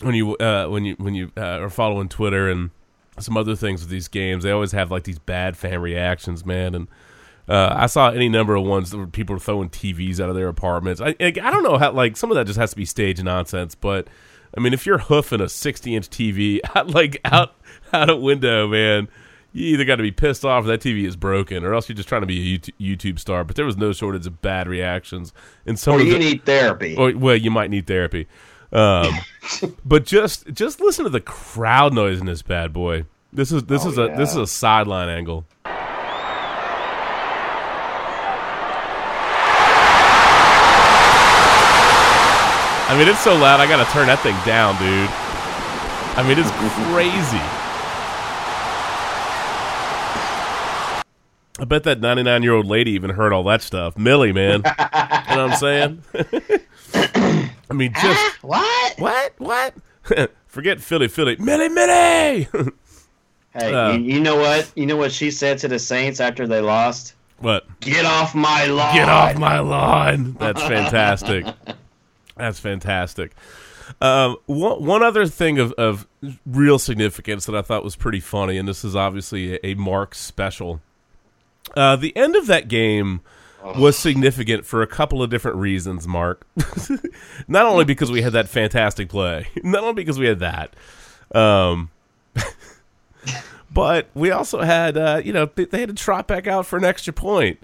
Speaker 1: when you uh, when you when you uh, are following Twitter and some other things with these games, they always have like these bad fan reactions, man, and. Uh, I saw any number of ones where people were throwing TVs out of their apartments. I, I I don't know how like some of that just has to be stage nonsense, but I mean if you're hoofing a 60 inch TV out like out out a window, man, you either got to be pissed off that TV is broken, or else you're just trying to be a YouTube, star. But there was no shortage of bad reactions, and some
Speaker 3: Or you
Speaker 1: the,
Speaker 3: need therapy.
Speaker 1: or well, you might need therapy. Um, but just just listen to the crowd noise in this bad boy. This is this
Speaker 3: Oh,
Speaker 1: is a this is a sideline angle. I mean, it's so loud. I got to turn that thing down, dude. I mean, it's crazy. I bet that 99 year old lady even heard all that stuff. Millie, man. you know what I'm saying? I mean, just.
Speaker 3: what?
Speaker 1: What? What? Forget Philly, Philly. Millie, Millie!
Speaker 3: Hey,
Speaker 1: Uh,
Speaker 3: you, you know what? You know what she said to the Saints after they lost?
Speaker 1: what?
Speaker 3: Get off my lawn.
Speaker 1: Get off my lawn. That's fantastic. That's fantastic. Um, one, one other thing of, of real significance that I thought was pretty funny, and this is obviously a, a Mark special. Uh, the end of that game was significant for a couple of different reasons, Mark. not only because we had that fantastic play, not only because we had that, um, but we also had, uh, you know, they, they had to trot back out for an extra point.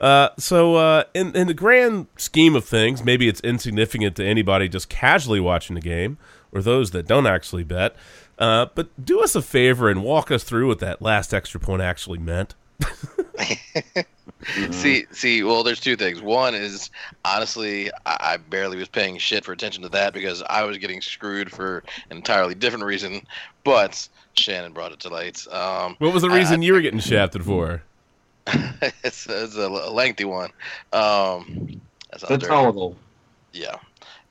Speaker 1: Uh, so, uh, in, in the grand scheme of things, maybe it's insignificant to anybody just casually watching the game or those that don't actually bet. Uh, but do us a favor and walk us through what that last extra point actually meant.
Speaker 2: See, see. Well, there's two things. One is honestly, I, I barely was paying shit for attention to that because I was getting screwed for an entirely different reason. But Shannon brought it to light. Um,
Speaker 1: What was the
Speaker 2: I-
Speaker 1: reason you were getting shafted for?
Speaker 2: it's, it's a l- lengthy one. Um, that's
Speaker 3: The
Speaker 2: not Yeah,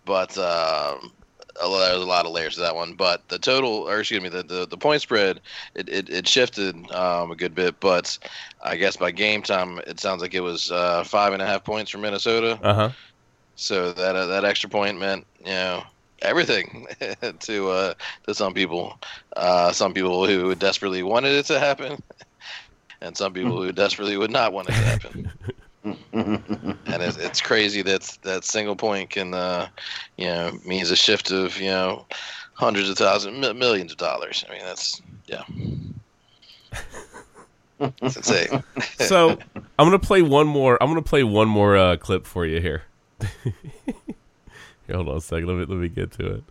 Speaker 2: but um, a lo- there's a lot of layers to that one. But the total, or excuse me, the the, the point spread, it, it, it shifted um, a good bit. But I guess by game time, it sounds like it was uh, five and a half points for Minnesota.
Speaker 1: Uh huh.
Speaker 2: So that uh, that extra point meant you know everything to uh, to some people. Uh, some people who desperately wanted it to happen, and some people who desperately would not want it to happen. and it's, it's crazy that that single point can uh, you know means a shift of you know hundreds of thousands, mi- millions of dollars. I mean that's yeah. That's insane.
Speaker 1: So I'm gonna play one more. I'm gonna play one more uh, clip for you here. here. Hold on a second. Let me let me get to it.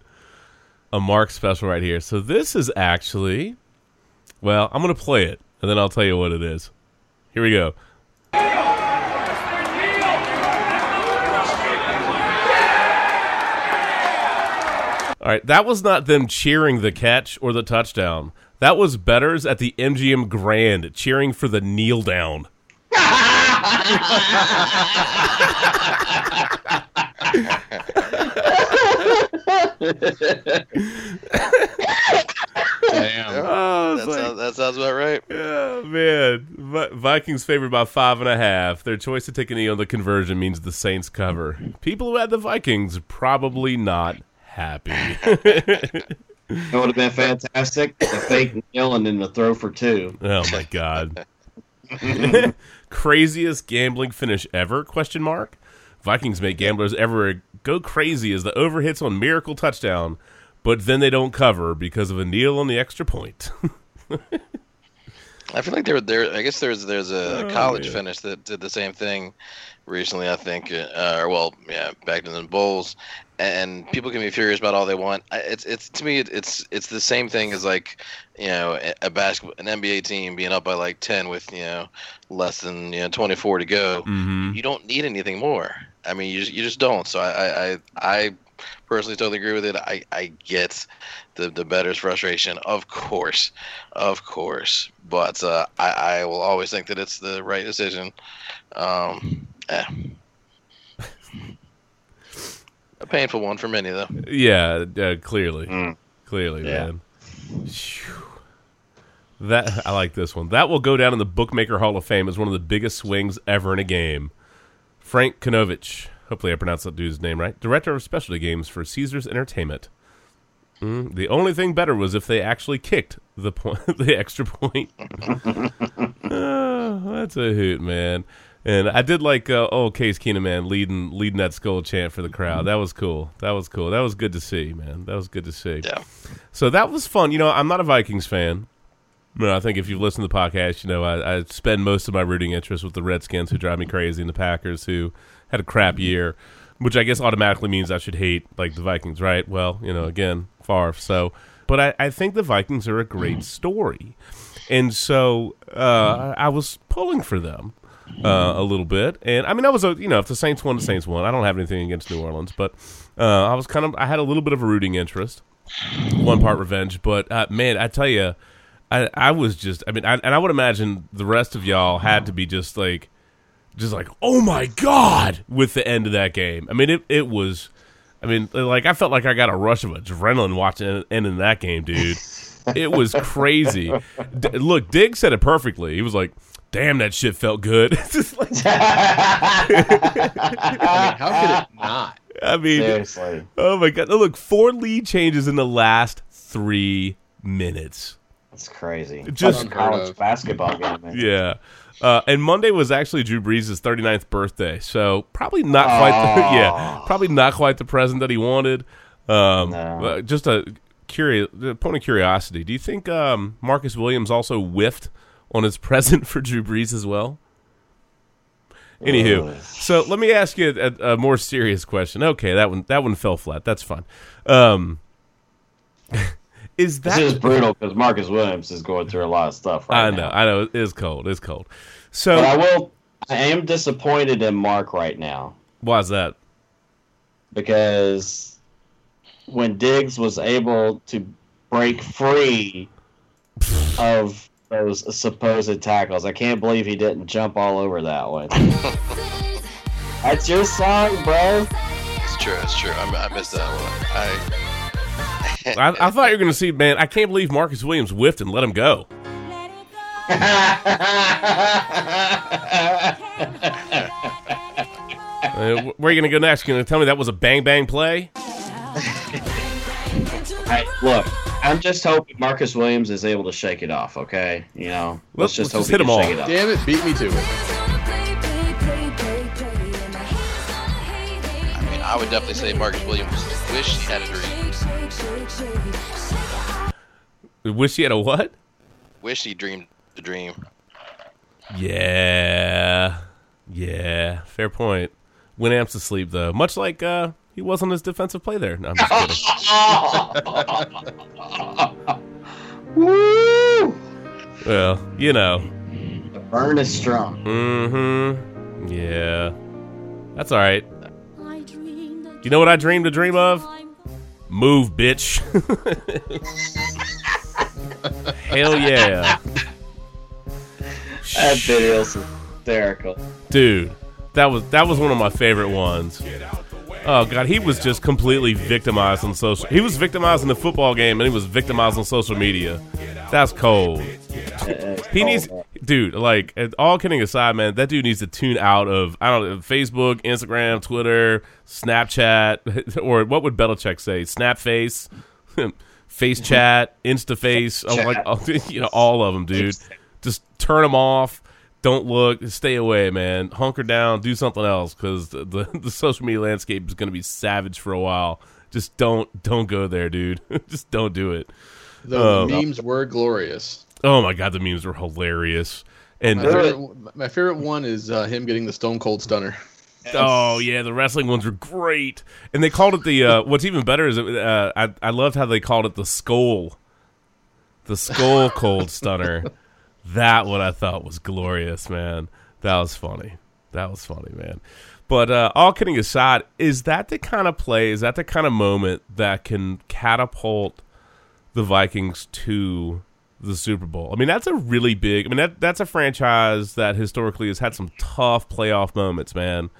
Speaker 1: A Mark special right here. So this is actually, well, I'm gonna play it and then I'll tell you what it is. Here we go. Right, that was not them cheering the catch or the touchdown. That was betters at the MGM Grand cheering for the kneel down.
Speaker 4: Damn.
Speaker 1: Oh,
Speaker 2: That sounds, that sounds about right.
Speaker 1: Oh, man. Vi- Vikings favored by five and a half. Their choice to take a knee on the conversion means the Saints cover. People who had the Vikings probably not happy.
Speaker 3: It would have been fantastic. The fake kneel and then the throw for two.
Speaker 1: oh my god. Craziest gambling finish ever? Question mark. Vikings make gamblers ever go crazy as the over hits on miracle touchdown, but then they don't cover because of a kneel on the extra point.
Speaker 2: I feel like there, there. I guess there's there's a
Speaker 1: Oh,
Speaker 2: college
Speaker 1: man.
Speaker 2: finish that did the same thing recently. I think, uh, or well, yeah, back in the bowls, and people can be furious about all they want. It's it's to me, it's it's the same thing as like, you know, a- basketball, an NBA team being up by like ten with you know less than you know 24 to go.
Speaker 1: mm-hmm.
Speaker 2: You don't need anything more. I mean, you just, you just don't. So I I, I, I personally totally agree with it. I, I get the the better's frustration, of course, of course. But uh, I I will always think that it's the right decision. Um, eh. A painful one for many though.
Speaker 1: Yeah, uh, clearly,
Speaker 3: Mm.
Speaker 1: clearly,
Speaker 3: Yeah.
Speaker 1: man. Phew. That I like this one. That will go down in the Bookmaker Hall of Fame as one of the biggest swings ever in a game. Frank Konovich, hopefully I pronounced that dude's name right. Director of specialty games for Caesars Entertainment. Mm, the only thing better was if they actually kicked the point, the extra point. Oh, that's a hoot, man. And I did like uh, oh Case Keenum man leading leading that skull chant for the crowd. That was cool. That was cool. That was good to see, man. That was good to see.
Speaker 2: Yeah.
Speaker 1: So that was fun. You know, I'm not a Vikings fan. But I think if you've listened to the podcast, you know I, I spend most of my rooting interest with the Redskins, who drive me crazy, and the Packers, who had a crap year, which I guess automatically means I should hate like the Vikings, right? Well, you know, again, Favre. So, but I, I think the Vikings are a great story, and so uh, I was pulling for them uh, a little bit. And I mean, I was a you know, if the Saints won, the Saints won. I don't have anything against New Orleans, but uh, I was kind of I had a little bit of a rooting interest, one part revenge. But uh, man, I tell you, I I was just I mean, I, and I would imagine the rest of y'all had to be just like, just like, oh my god, with the end of that game. I mean, it it was. I mean, like I felt like I got a rush of adrenaline watching it ending that game, dude. It was crazy. D- look, Dig said it perfectly. He was like, "Damn, that shit felt good." Like,
Speaker 4: I mean, how could it not?
Speaker 1: I mean,
Speaker 3: Seriously.
Speaker 1: oh my god! Look, four lead changes in the last three minutes.
Speaker 3: That's crazy.
Speaker 1: Just-
Speaker 3: That's a college basketball game, man.
Speaker 1: Yeah. Uh, and Monday was actually Drew Brees' 39th birthday, so probably not quite. The, yeah, probably not quite the present that he wanted. Um,
Speaker 3: No.
Speaker 1: but just a curious point of curiosity. Do you think um, Marcus Williams also whiffed on his present for Drew Brees as well? Anywho,
Speaker 3: Ugh.
Speaker 1: so let me ask you a, a more serious question. Okay, that one that one fell flat. That's fine. Um, is
Speaker 3: This
Speaker 1: that
Speaker 3: is brutal because Marcus Williams is going through a lot of stuff right
Speaker 1: I
Speaker 3: now.
Speaker 1: know, I know. It is cold. It's cold. So
Speaker 3: But I will. I am disappointed in Mark right now
Speaker 1: why is that?
Speaker 3: because when Diggs was able to break free of those supposed tackles, I can't believe he didn't jump all over that one. That's your song, bro.
Speaker 2: It's true. It's true. I, I missed that one. I
Speaker 1: I, I thought you were going to see, man. I can't believe Marcus Williams whiffed and let him go. Uh, where are you going to go next? You going to tell me that was a bang bang play?
Speaker 3: Hey, look, I'm just hoping Marcus Williams is able to shake it off. Okay, you know,
Speaker 1: Let's-
Speaker 3: let's, just
Speaker 1: let's
Speaker 3: hope
Speaker 1: just hit
Speaker 3: he
Speaker 1: 'em
Speaker 3: can
Speaker 1: all.
Speaker 3: shake it off.
Speaker 4: Damn it, beat me to it.
Speaker 2: I mean, I would definitely say Marcus Williams wish he had a dream.
Speaker 1: Wish he had a what?
Speaker 2: Wish he dreamed the dream.
Speaker 1: Yeah, yeah. Fair point. Winamp's asleep though, much like uh, he was on his defensive play there. No, I'm just kidding.
Speaker 3: Woo!
Speaker 1: well, you know.
Speaker 3: The burn is strong.
Speaker 1: Mm-hmm. Yeah. That's all right. Do you know what I dreamed a dream of? Move, bitch. Hell yeah.
Speaker 3: That video's hysterical.
Speaker 1: Dude, that was that was one of my favorite ones. Oh god, he was just completely victimized on social. He was victimized in the football game, and he was victimized on social media. That's cold. He needs, dude. Like, all kidding aside, man, that dude needs to tune out of I don't know Facebook, Instagram, Twitter, Snapchat, or what would Belichick say? Snapface, Face Chat, InstaFace, oh, like you know, all of them, dude. Just turn them off. Don't look. Stay away, man. Hunker down. Do something else because the, the the social media landscape is going to be savage for a while. Just don't don't go there, dude. Just don't do it.
Speaker 4: Though
Speaker 1: Um,
Speaker 4: the memes were glorious.
Speaker 1: Oh my god, the memes were hilarious. And
Speaker 4: My favorite, my favorite one is uh, him getting the Stone Cold Stunner.
Speaker 1: oh yeah, the wrestling ones were great. And they called it the. Uh, what's even better is uh, I I loved how they called it the skull, the skull cold stunner. That what I thought was glorious, man. That was funny. That was funny, man. But uh, all kidding aside, is that the kind of play? Is that the kind of moment that can catapult the Vikings to the Super Bowl. I mean, that's a really big. I mean, that that's a franchise that historically has had some tough playoff moments, man.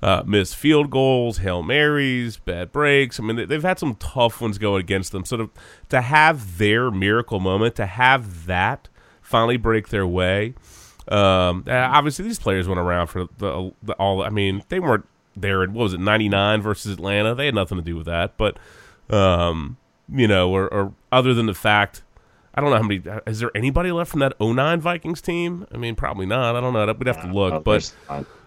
Speaker 1: Uh, missed field goals, hail marys, bad breaks. I mean, they, they've had some tough ones going against them. So to to have their miracle moment, to have that finally break their way. Um, obviously, these players went around for the, the all. I mean, they weren't there. in What was it, ninety nine versus Atlanta? They had nothing to do with that. But um, you know, or, or other than the fact, I don't know how many. Is there anybody left from that 09 Vikings team? I mean, probably not. I don't know. We'd have to look, but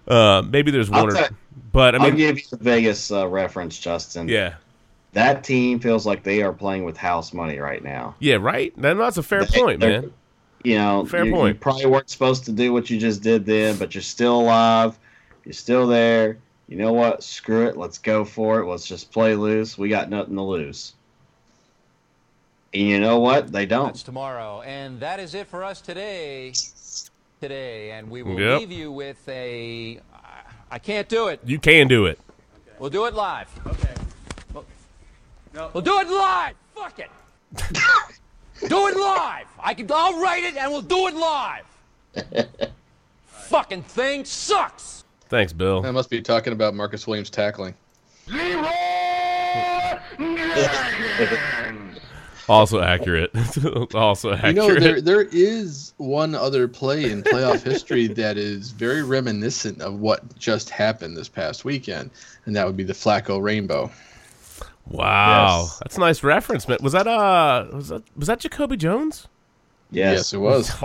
Speaker 1: uh, maybe there's
Speaker 3: I'll
Speaker 1: one or. But I
Speaker 3: I'll
Speaker 1: mean,
Speaker 3: give you the Vegas uh, reference, Justin.
Speaker 1: yeah,
Speaker 3: That team feels like they are playing with house money right now.
Speaker 1: yeah, right. Then that's a fair
Speaker 3: They-
Speaker 1: point, man.
Speaker 3: You know,
Speaker 1: Fair
Speaker 3: you,
Speaker 1: point.
Speaker 3: you probably weren't supposed to do what you just did then, but you're still alive. You're still there. You know what? Screw it. Let's go for it. Let's just play loose. We got nothing to lose. And you know what? They don't.
Speaker 7: That's tomorrow. And that is it for us today. Today. And we will
Speaker 1: Yep.
Speaker 7: leave you with a. I can't do it.
Speaker 1: You can do it.
Speaker 7: We'll do it live. Okay. No. We'll do it live. Fuck it. do it live. I can. I'll write it and we'll do it live. Fucking thing sucks.
Speaker 1: Thanks, Bill.
Speaker 4: I must be talking about Marcus Williams tackling.
Speaker 1: Also accurate. also accurate.
Speaker 4: You know, there there is one other play in playoff history that is very reminiscent of what just happened this past weekend, and that would be the Flacco Rainbow.
Speaker 1: Wow,
Speaker 3: Yes.
Speaker 1: that's a nice reference, man. Was that uh, was that was that Jacoby Jones?
Speaker 3: Yes.
Speaker 4: Yes, it was.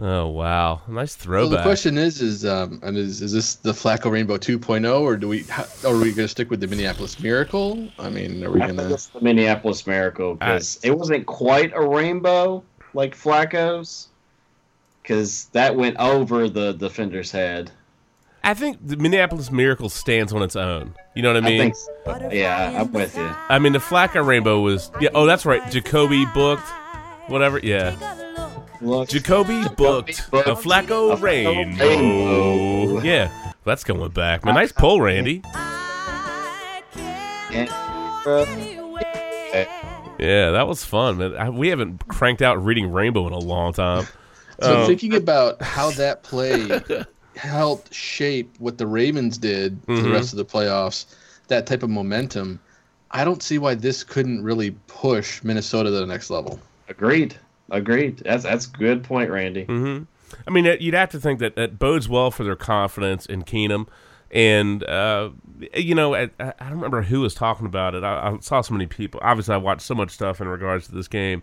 Speaker 1: oh wow, nice
Speaker 4: So
Speaker 1: throwback.
Speaker 4: the question is, is um, and is is this the Flacco Rainbow 2.0, or do we, how, are we going to stick with the Minneapolis Miracle? I mean, are we going to?
Speaker 3: it's the Minneapolis Miracle because it wasn't quite a rainbow like Flacco's, because that went over the defender's head.
Speaker 1: I think the Minneapolis Miracle stands on its own. You know what I
Speaker 3: I
Speaker 1: mean?
Speaker 3: think. So. Yeah, I'm with you.
Speaker 1: I mean, the Flacco Rainbow was yeah. Oh, that's right. Jacoby booked, whatever. Yeah,
Speaker 3: Look,
Speaker 1: Jacoby booked
Speaker 3: booked
Speaker 1: a Flacco
Speaker 3: a Flacco
Speaker 1: Rainbow.
Speaker 3: Rainbow.
Speaker 1: Yeah, that's going back. Man, nice pull, Randy. Yeah, that was fun, man. I, we haven't cranked out reading Rainbow in a long time.
Speaker 4: So
Speaker 1: Um,
Speaker 4: thinking about how that play helped shape what the Ravens did for
Speaker 1: Mhm.
Speaker 4: the rest of the playoffs, that type of momentum, I don't see why this couldn't really push Minnesota to the next level.
Speaker 3: agreed. Agreed. That's that's good point, Randy.
Speaker 1: hmm I mean, you'd have to think that that bodes well for their confidence in Keenum. And, uh, you know, I, I don't remember who was talking about it. I, I saw so many people. Obviously, I watched so much stuff in regards to this game.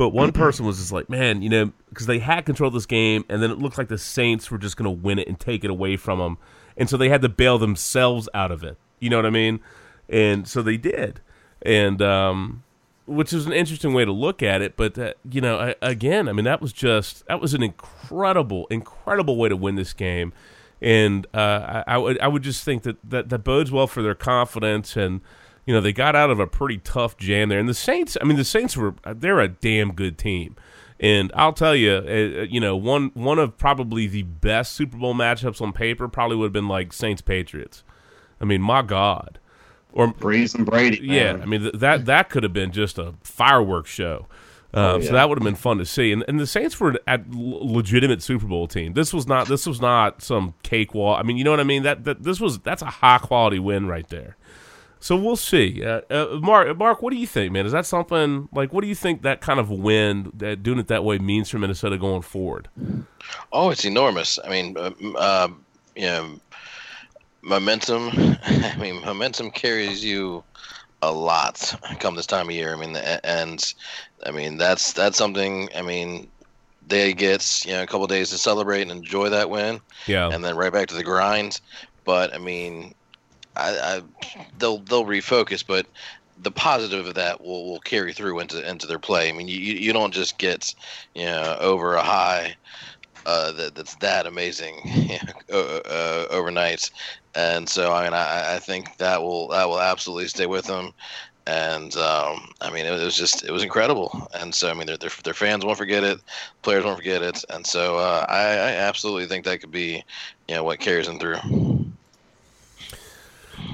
Speaker 1: But one person was just like, man, you know, because they had control of this game, and then it looked like the Saints were just going to win it and take it away from them. And so they had to bail themselves out of it. You know what I mean? And so they did. And, um, which is an interesting way to look at it. But uh, you know, I, again, I mean, that was just that was an incredible, incredible way to win this game, and uh, I, I would I would just think that, that that bodes well for their confidence, and you know, they got out of a pretty tough jam there. And the Saints, I mean, the Saints were they're a damn good team. And I'll tell you, uh, you know, one one of probably the best Super Bowl matchups on paper probably would have been like Saints Patriots. I mean, my God, or
Speaker 3: Brees and Brady.
Speaker 1: yeah. I mean th- that that could have been just a fireworks show. Um,
Speaker 3: Oh,
Speaker 1: So that would have been fun to see. And, and the Saints were a legitimate Super Bowl team. This was not this was not some cakewalk. I mean, you know what I mean? That that this was that's a high quality win right there. So we'll see. Uh, uh, Mark, Mark, what do you think, man? Is that something like what do you think that kind of win, that doing it that way, means for Minnesota going forward?
Speaker 2: Oh, it's enormous. I mean, uh, uh, you know, momentum. I mean, momentum carries you a lot come this time of year. I mean, and I mean that's that's something. I mean, they get you know a couple days to celebrate and enjoy that win,
Speaker 1: Yeah,
Speaker 2: and then right back to the grind. But I mean, I, I they'll they'll refocus, but the positive of that will, will carry through into into their play. I mean, you you don't just get you know over a high uh, that that's that amazing uh, overnight. And so I mean I, I think that will that will absolutely stay with them. And um, I mean it was just it was incredible. And so I mean their their, their fans won't forget it, players won't forget it. And so uh, I, I absolutely think that could be you know what carries them through.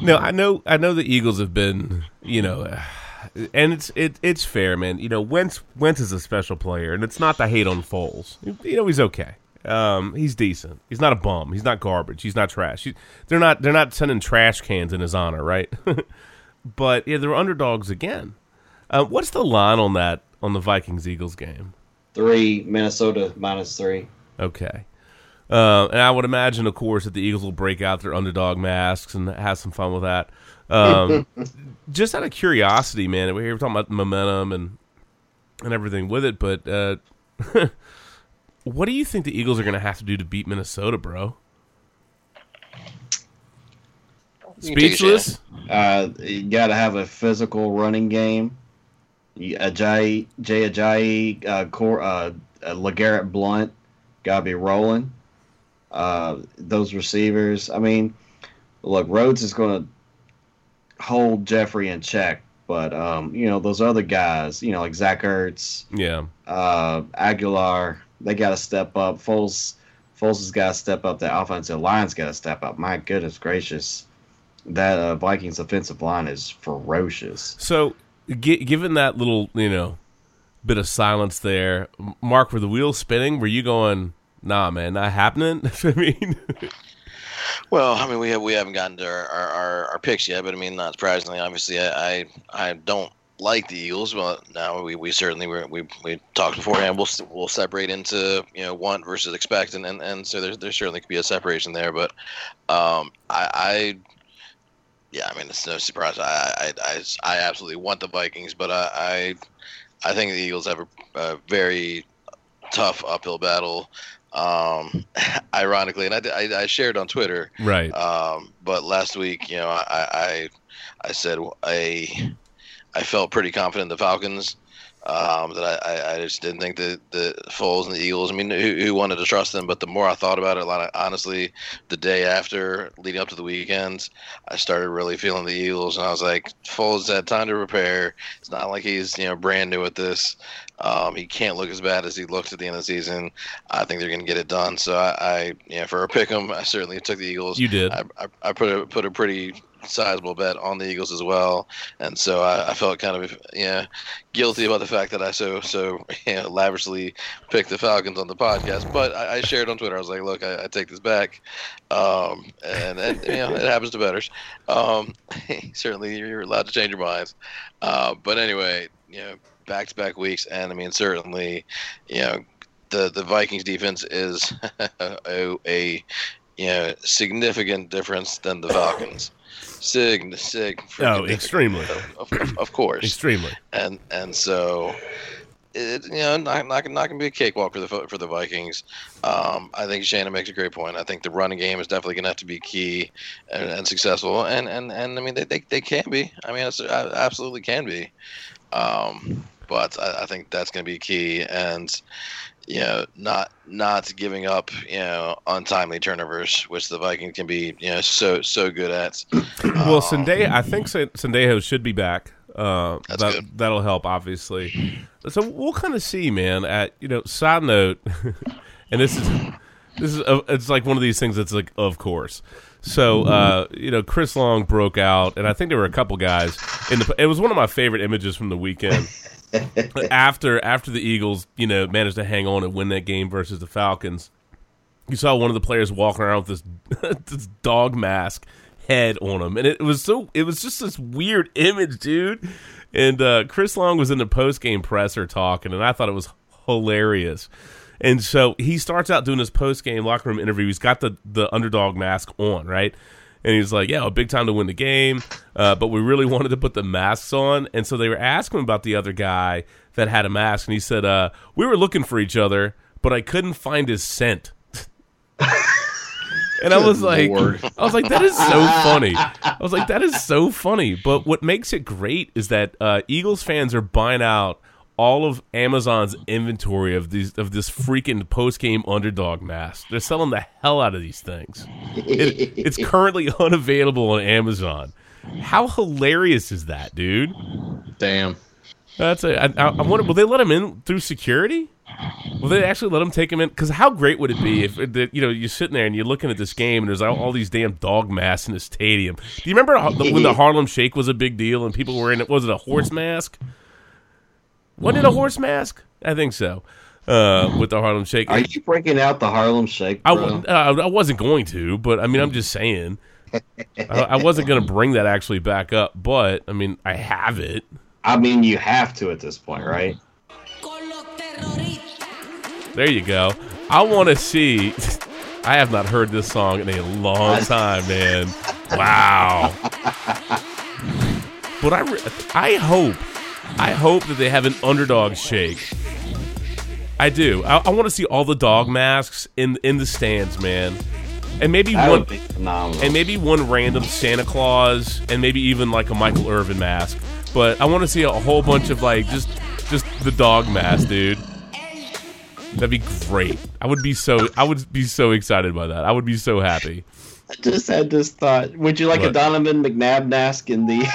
Speaker 1: No, I know. I know the Eagles have been, you know, and it's it it's fair, man. You know, Wentz Wentz is a special player, and it's not the hate on Foles. You know, he's okay. Um, he's decent. He's not a bum. He's not garbage. He's not trash. He, they're not they're not sending trash cans in his honor, right? but yeah, they're underdogs again. Uh, what's the line on that on the Vikings Eagles game?
Speaker 3: three Minnesota minus three.
Speaker 1: Okay. Uh, and I would imagine, of course, that the Eagles will break out their underdog masks and have some fun with that. Um, just out of curiosity, man, we were talking about momentum and and everything with it, but uh, what do you think the Eagles are going to have to do to beat Minnesota, bro?
Speaker 2: You can take a
Speaker 1: Speechless.
Speaker 3: Uh, you got to have a physical running game. You- Ajayi, Jay Ajayi, uh, Cor, uh, uh, LeGarrette Blount, got to be rolling. Uh, those receivers. I mean, look, Rhodes is going to hold Jeffery in check, but um, you know those other guys, you know, like Zach Ertz,
Speaker 1: Yeah.
Speaker 3: uh, Agholor, they got to step up. Foles, Foles has got to step up. The offensive line's got to step up. My goodness gracious, that uh, Vikings offensive line is ferocious.
Speaker 1: So, gi- given that little, you know, bit of silence there, Mark, were the wheels spinning? Were you going, nah, man, not happening? I mean,
Speaker 2: Well, I mean, we have we haven't gotten to our, our, our, our picks yet, but I mean, not surprisingly, obviously, I I, I don't like the Eagles. Well, now we, we certainly were, we we talked beforehand. We'll we'll separate into you know want versus expect, and and, and so there's there certainly could be a separation there. But um, I, I yeah, I mean, it's no surprise. I I, I, I absolutely want the Vikings, but I I, I think the Eagles have a, a very tough uphill battle. Um, ironically, and I, I, I shared on Twitter
Speaker 1: right.
Speaker 2: um, but last week, you know, I, I, I said I, I felt pretty confident the Falcons. Um, that I, I, just didn't think that the Foles and the Eagles. I mean, who, who wanted to trust them? But the more I thought about it, a lot of, honestly, the day after, leading up to the weekend, I started really feeling the Eagles, and I was like, Foles had time to prepare. It's not like he's you know brand new at this. Um, he can't look as bad as he looked at the end of the season. I think they're going to get it done. So I, I you know, for a pick 'em, I certainly took the Eagles.
Speaker 1: You did.
Speaker 2: I, I, I put a put a pretty sizable bet on the Eagles as well, and so I, I felt kind of yeah guilty about the fact that I so so you know, lavishly picked the Falcons on the podcast. But I, I shared on Twitter. I was like, look, I, I take this back, um, and, and you know it happens to betters. Um, certainly, you're allowed to change your minds. Uh, but anyway, you know, back to back weeks, and I mean certainly, you know. The, the Vikings defense is a, a you know significant difference than the Falcons. Sig, sig.
Speaker 1: Oh, extremely.
Speaker 2: Of, of, of course,
Speaker 1: Extremely.
Speaker 2: and and so it you know not not, not gonna be a cakewalk for the for the Vikings. Um, I think Shannon makes a great point. I think the running game is definitely gonna have to be key and, and successful. And, and and I mean they, they, they can be. I mean it's uh, absolutely can be. Um, but I, I think that's gonna be key and. You know, not not giving up, you know, untimely turnovers, which the Vikings can be, you know, so so good at.
Speaker 1: Well, Sunday, I think Sendejo should be back. Uh,
Speaker 2: That's
Speaker 1: that,
Speaker 2: good.
Speaker 1: That'll help, obviously. So we'll kind of see, man. At you know, side note, and this is this is uh, it's like one of these things that's like of course. So uh, you know, Chris Long broke out, and I think there were a couple guys in the. It was one of my favorite images from the weekend. after after the Eagles, you know, managed to hang on and win that game versus the Falcons, you saw one of the players walking around with this this dog mask head on him, and it was so it was just this weird image, dude. And uh, Chris Long was in the post game presser talking, and I thought it was hilarious. And so he starts out doing his post game locker room interview. He's got the the underdog mask on, right? And he's like, "Yeah, a big time to win the game, uh, but we really wanted to put the masks on." And so they were asking about the other guy that had a mask, and he said, uh, "We were looking for each other, but I couldn't find his scent." And I was like,
Speaker 4: Lord.
Speaker 1: I was like, that is so funny. I was like, that is so funny. But what makes it great is that uh, Eagles fans are buying out all of Amazon's inventory of these of this freaking post game underdog mask. They're selling the hell out of these things. It, it's currently unavailable on Amazon. How hilarious is that, dude?
Speaker 4: Damn.
Speaker 1: That's a. I, I I wonder. Will they let him in through security? Will they actually let him take him in? Because how great would it be if you know you're sitting there and you're looking at this game and there's all, all these damn dog masks in the stadium? Do you remember when the Harlem Shake was a big deal and people were in it? Was it a horse mask? Wasn't it a horse mask? I think so. Uh, with the Harlem Shake,
Speaker 3: Are you breaking out the Harlem Shake,
Speaker 1: I,
Speaker 3: bro?
Speaker 1: w- uh, I wasn't going to, but I mean, I'm just saying. I, I wasn't going to bring that actually back up, but I mean, I have it.
Speaker 3: I mean, you have to at this point, right?
Speaker 1: There you go. I want to see. I have not heard this song in a long time, man. Wow. But I, re- I hope, I hope that they have an underdog shake. I do. I, I want to see all the dog masks in in the stands, man, and maybe
Speaker 3: That
Speaker 1: one
Speaker 3: would be phenomenal.
Speaker 1: and maybe one random Santa Claus, and maybe even like a Michael Irvin mask. But I want to see a whole bunch of like just just the dog mask, dude. That'd be great. I would be so I would be so excited by that. I would be so happy.
Speaker 3: I just had this thought. Would you like a Donovan McNabb mask in the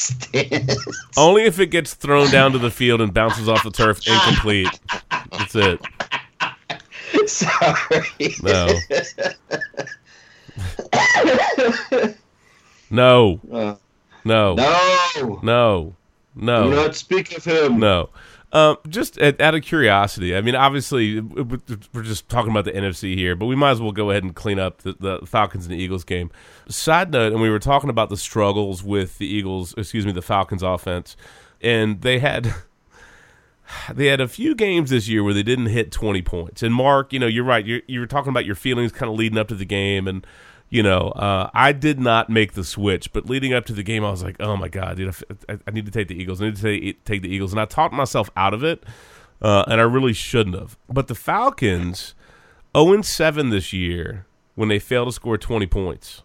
Speaker 3: stands?
Speaker 1: Only if it gets thrown down to the field and bounces off the turf incomplete. That's it.
Speaker 3: Sorry.
Speaker 1: No. No. No.
Speaker 3: no.
Speaker 1: No. No.
Speaker 3: Do not speak of him.
Speaker 1: No. Um, just out of curiosity, I mean, obviously, we're just talking about the NFC here, but we might as well go ahead and clean up the, the Falcons and the Eagles game. Side note, and we were talking about the struggles with the Eagles, excuse me, the Falcons offense, and they had they had a few games this year where they didn't hit 20 points. And Mark, you know, you're right. You're, you were talking about your feelings kind of leading up to the game. And, you know, uh, I did not make the switch, but leading up to the game, I was like, oh my God, dude, I, I need to take the Eagles. I need to take, take the Eagles. And I talked myself out of it, uh, and I really shouldn't have. But the Falcons, 0 7 this year when they fail to score 20 points.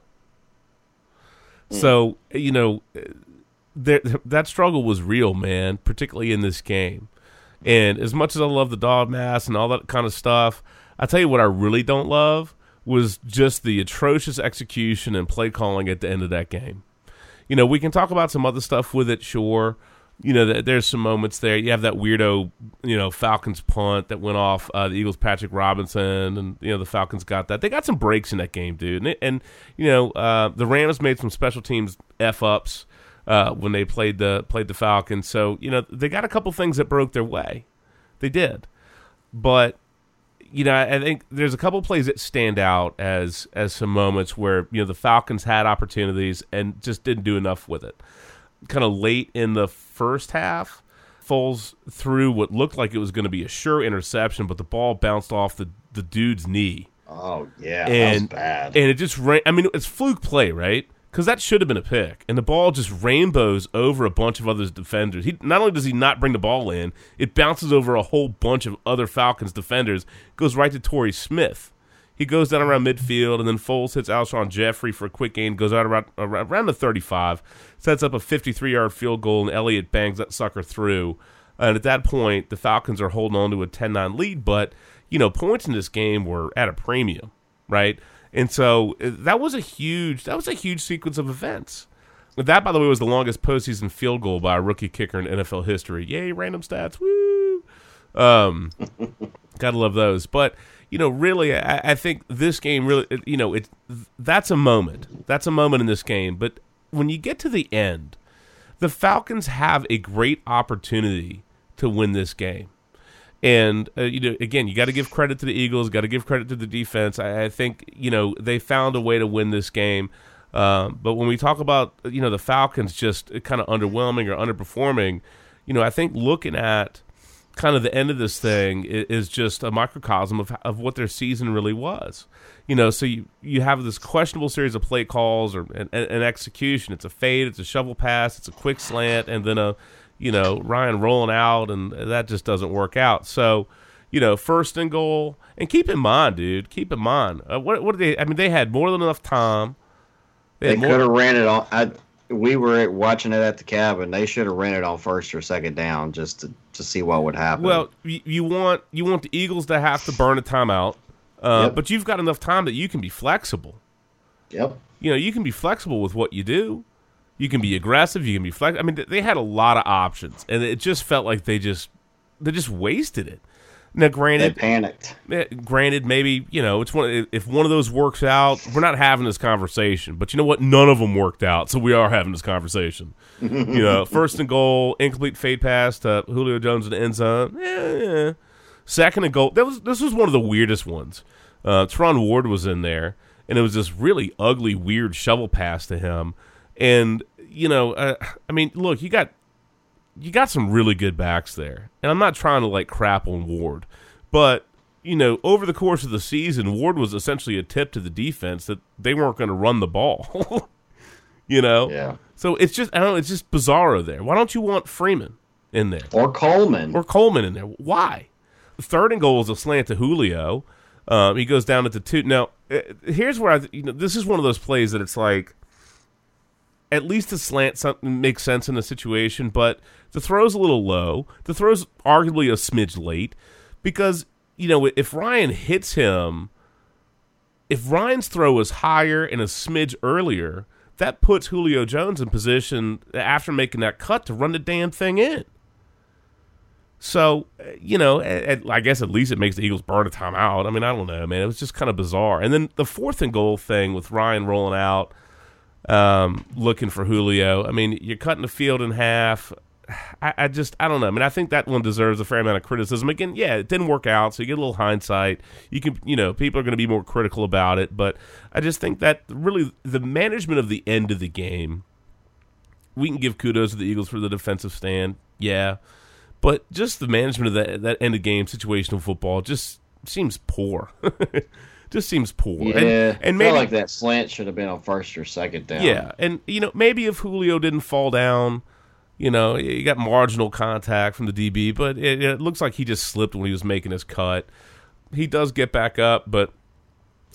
Speaker 1: So, you know, that struggle was real, man, particularly in this game. And as much as I love the dog mask and all that kind of stuff, I tell you what I really don't love was just the atrocious execution and play calling at the end of that game. You know, we can talk about some other stuff with it, sure. You know, th- there's some moments there. You have that weirdo, you know, Falcons punt that went off uh, the Eagles' Patrick Robinson, and you know the Falcons got that. They got some breaks in that game, dude. And, and you know, uh, the Rams made some special teams f ups uh, when they played the played the Falcons. So you know they got a couple things that broke their way. They did, but you know I think there's a couple plays that stand out as as some moments where you know the Falcons had opportunities and just didn't do enough with it. Kind of late in the first half, Foles threw what looked like it was going to be a sure interception, but the ball bounced off the the dude's knee
Speaker 3: Oh yeah, that
Speaker 1: and
Speaker 3: was bad.
Speaker 1: and it just ran. I mean, it's fluke play, right? Because that should have been a pick, and the ball just rainbows over a bunch of other defenders. He not only does he not bring the ball in, it bounces over a whole bunch of other Falcons defenders, goes right to Torrey Smith. He goes down around midfield, and then Foles hits Alshon Jeffery for a quick gain, goes out around, around the 35, sets up a 53 yard field goal, and Elliott bangs that sucker through. And at that point, the Falcons are holding on to a 10 9 lead, but, you know, points in this game were at a premium, right? And so uh, that was a huge that was a huge sequence of events. That, by the way, was the longest postseason field goal by a rookie kicker in NFL history. Yay, random stats! Woo! Um, gotta love those. But you know, really, I, I think this game really, you know, it that's a moment. That's a moment in this game. But when you get to the end, the Falcons have a great opportunity to win this game. And uh, you know, again, you got to give credit to the Eagles. Got to give credit to the defense. I, I, think you know they found a way to win this game. Um, but when we talk about you know the Falcons just kind of underwhelming or underperforming, you know, I think looking at kind of the end of this thing is, is just a microcosm of of what their season really was. You know, so you, you have this questionable series of play calls or an, an execution. It's a fade, it's a shovel pass, it's a quick slant, and then a you know Ryan rolling out, and that just doesn't work out. So you know, first and goal, and keep in mind, dude, keep in mind, uh, what what did they? I mean, they had more than enough time.
Speaker 3: They, they could have ran it on. I, we were watching it at the cabin. They should have ran it on first or second down just to, to see what would happen.
Speaker 1: Well, you, you want you want the Eagles to have to burn a timeout, uh, yep. but you've got enough time that you can be flexible.
Speaker 3: Yep.
Speaker 1: You know, you can be flexible with what you do. You can be aggressive. You can be flexible. I mean, they had a lot of options, and it just felt like they just they just wasted it. Now, granted,
Speaker 3: they panicked.
Speaker 1: Granted, maybe you know it's one. If one of those works out, we're not having this conversation. But you know what? None of them worked out, so we are having this conversation. you know, first and goal, incomplete fade pass to Julio Jones in the end zone. Yeah, Second and goal. That was this was one of the weirdest ones. Uh, Terron Ward was in there, and it was this really ugly, weird shovel pass to him. And you know, uh, I mean, look, you got you got some really good backs there. And I'm not trying to like crap on Ward, but you know, over the course of the season, Ward was essentially a tip to the defense that they weren't going to run the ball. you know?
Speaker 3: Yeah.
Speaker 1: So it's just I don't know, it's just bizarro there. Why don't you want Freeman in there?
Speaker 3: Or Coleman.
Speaker 1: Or Coleman in there. Why? Third and goal is a slant to Julio. Um, he goes down at the two. Now, uh, here's where I, you know, this is one of those plays that it's like, at least the slant makes sense in the situation, but the throw's a little low. The throw's arguably a smidge late because, you know, if Ryan hits him, if Ryan's throw was higher and a smidge earlier, that puts Julio Jones in position after making that cut to run the damn thing in. So, eh, you know, at, I guess at least it makes the Eagles burn a timeout. I mean, I don't know, man. It was just kind of bizarre. And then the fourth and goal thing with Ryan rolling out – um, looking for Julio. I mean, you're cutting the field in half. I, I, just I don't know. I mean, I think that one deserves a fair amount of criticism. Again, yeah, it didn't work out, so you get a little hindsight. You can, you know, people are going to be more critical about it, but I just think that really the management of the end of the game. We can give kudos to the Eagles for the defensive stand, yeah, but just the management of that that end of game situational football just seems poor. just seems poor.
Speaker 3: Yeah, and, and maybe like that slant should have been on first or second down.
Speaker 1: Yeah, and you know maybe if Julio didn't fall down, you know, he got marginal contact from the DB, but it, it looks like he just slipped when he was making his cut. He does get back up, but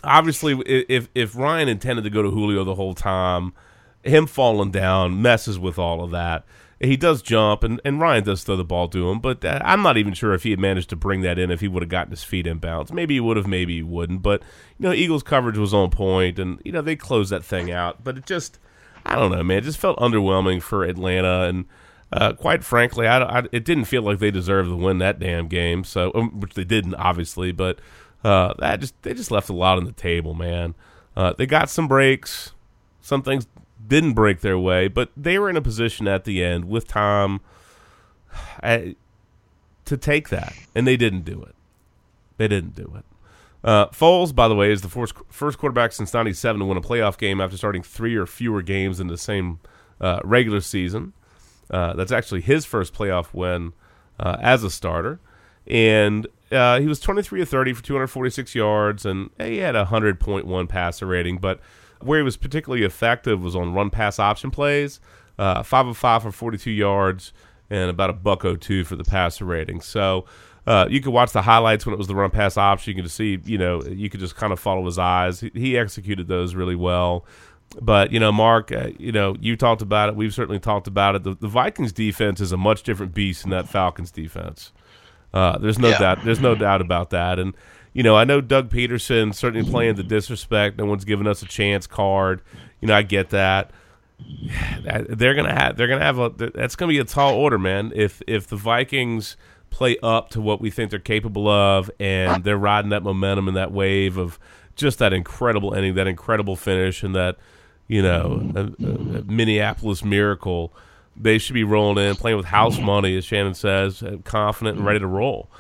Speaker 1: obviously, if if Ryan intended to go to Julio the whole time, him falling down messes with all of that he does jump, and, and Ryan does throw the ball to him, but uh, I'm not even sure if he had managed to bring that in if he would have gotten his feet in bounds. Maybe he would have, maybe he wouldn't. But you know, Eagles coverage was on point, and you know they closed that thing out. But it just, I don't know, man, it just felt underwhelming for Atlanta, and uh, quite frankly, I, I, it didn't feel like they deserved to win that damn game. So, um, which they didn't, obviously, but uh, that just they just left a lot on the table, man. Uh, they got some breaks. Some things didn't break their way, but they were in a position at the end with time to take that, and they didn't do it. They didn't do it. Uh, Foles, by the way, is the first, first quarterback since '97 to win a playoff game after starting three or fewer games in the same uh, regular season. Uh, that's actually his first playoff win uh, as a starter, and uh, he was 23 of 30 for 246 yards, and he had a 100.1 passer rating, but where he was particularly effective was on run pass option plays. Uh, five of five for 42 yards and about a buck o two for the passer rating. So uh, you could watch the highlights when it was the run pass option. You could see, you know, you could just kind of follow his eyes. He, he executed those really well. But you know, Mark, uh, you know, you talked about it. We've certainly talked about it. The, the, Vikings defense is a much different beast than that Falcons defense. Uh, there's no yeah. doubt. There's no doubt about that. And you know, I know Doug Pederson certainly playing the disrespect. No one's giving us a chance card. You know, I get that. They're gonna have. They're gonna have a. That's gonna be a tall order, man. If if the Vikings play up to what we think they're capable of, and they're riding that momentum and that wave of just that incredible ending, that incredible finish, and that you know a, a Minneapolis miracle. They should be rolling in, playing with house money, as Shannon says, uh, confident and ready to roll.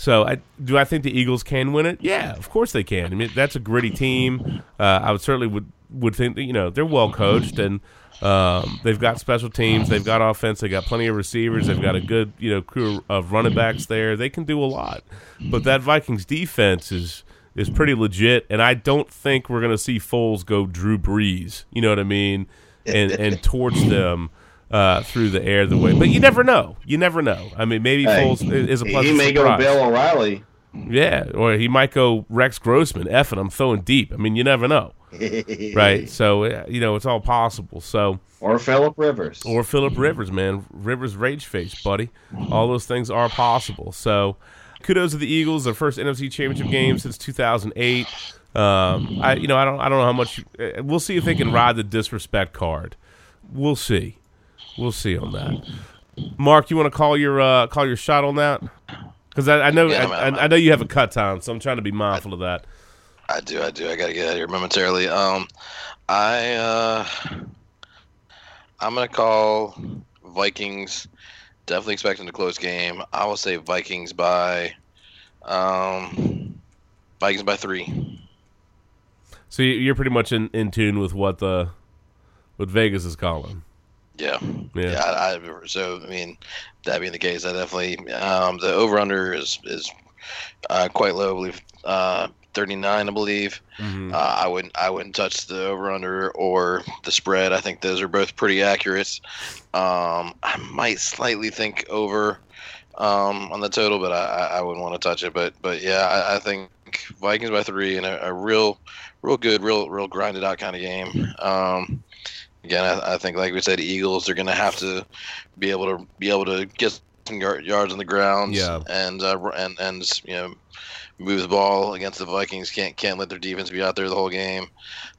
Speaker 1: So, I, do I think the Eagles can win it? Yeah, of course they can. I mean, that's a gritty team. Uh, I would certainly would would think that you know they're well coached and um, they've got special teams, they've got offense, they've got plenty of receivers, they've got a good you know crew of running backs there. They can do a lot, but that Vikings defense is is pretty legit, and I don't think we're going to see Foles go Drew Brees. You know what I mean? And and torch them. Uh, through the air the way, but you never know. You never know. I mean, maybe
Speaker 3: Hey,
Speaker 1: Foles is a pleasant
Speaker 3: he may
Speaker 1: surprise.
Speaker 3: go Bill O'Reilly.
Speaker 1: Yeah, or he might go Rex Grossman. Effing, I'm throwing deep. I mean, you never know, right? So uh, you know, it's all possible. So
Speaker 3: Or Philip Rivers.
Speaker 1: or Philip Rivers, man, Rivers rage face, buddy. All those things are possible. So kudos to the Eagles, their first NFC Championship game since 2008. Um, I you know I don't I don't know how much. Uh, we'll see if they can ride the disrespect card. We'll see. We'll see on that. Mark, you want to call your uh, call your shot on that? Because I, I know
Speaker 2: Yeah,
Speaker 1: I, I, I know you have a cut time, so I'm trying to be mindful of that.
Speaker 2: I do, I do. I gotta get out of here momentarily. Um, I uh, I'm gonna call Vikings. Definitely expecting a close game. I will say Vikings by, um, Vikings by three.
Speaker 1: So you- you're pretty much in, in tune with what the what Vegas is calling.
Speaker 2: Yeah,
Speaker 1: Yeah.
Speaker 2: yeah. I, I, so I mean, that being the case, I definitely um, the over under is is uh, quite low. I believe uh, 39, I believe.
Speaker 1: Mhm.
Speaker 2: Uh, I wouldn't I wouldn't touch the over under or the spread. I think those are both pretty accurate. Um, I might slightly think over um, on the total, but I, I I wouldn't want to touch it. But but yeah, I, I think Vikings by three and a, a real real good, real real grinded out kind of game. Um, again, I, I think like we said, Eagles are going to have to be able to be able to get some yards on the ground.
Speaker 1: Yeah.
Speaker 2: and uh, and and you know move the ball against the Vikings. Can't can't let their defense be out there the whole game.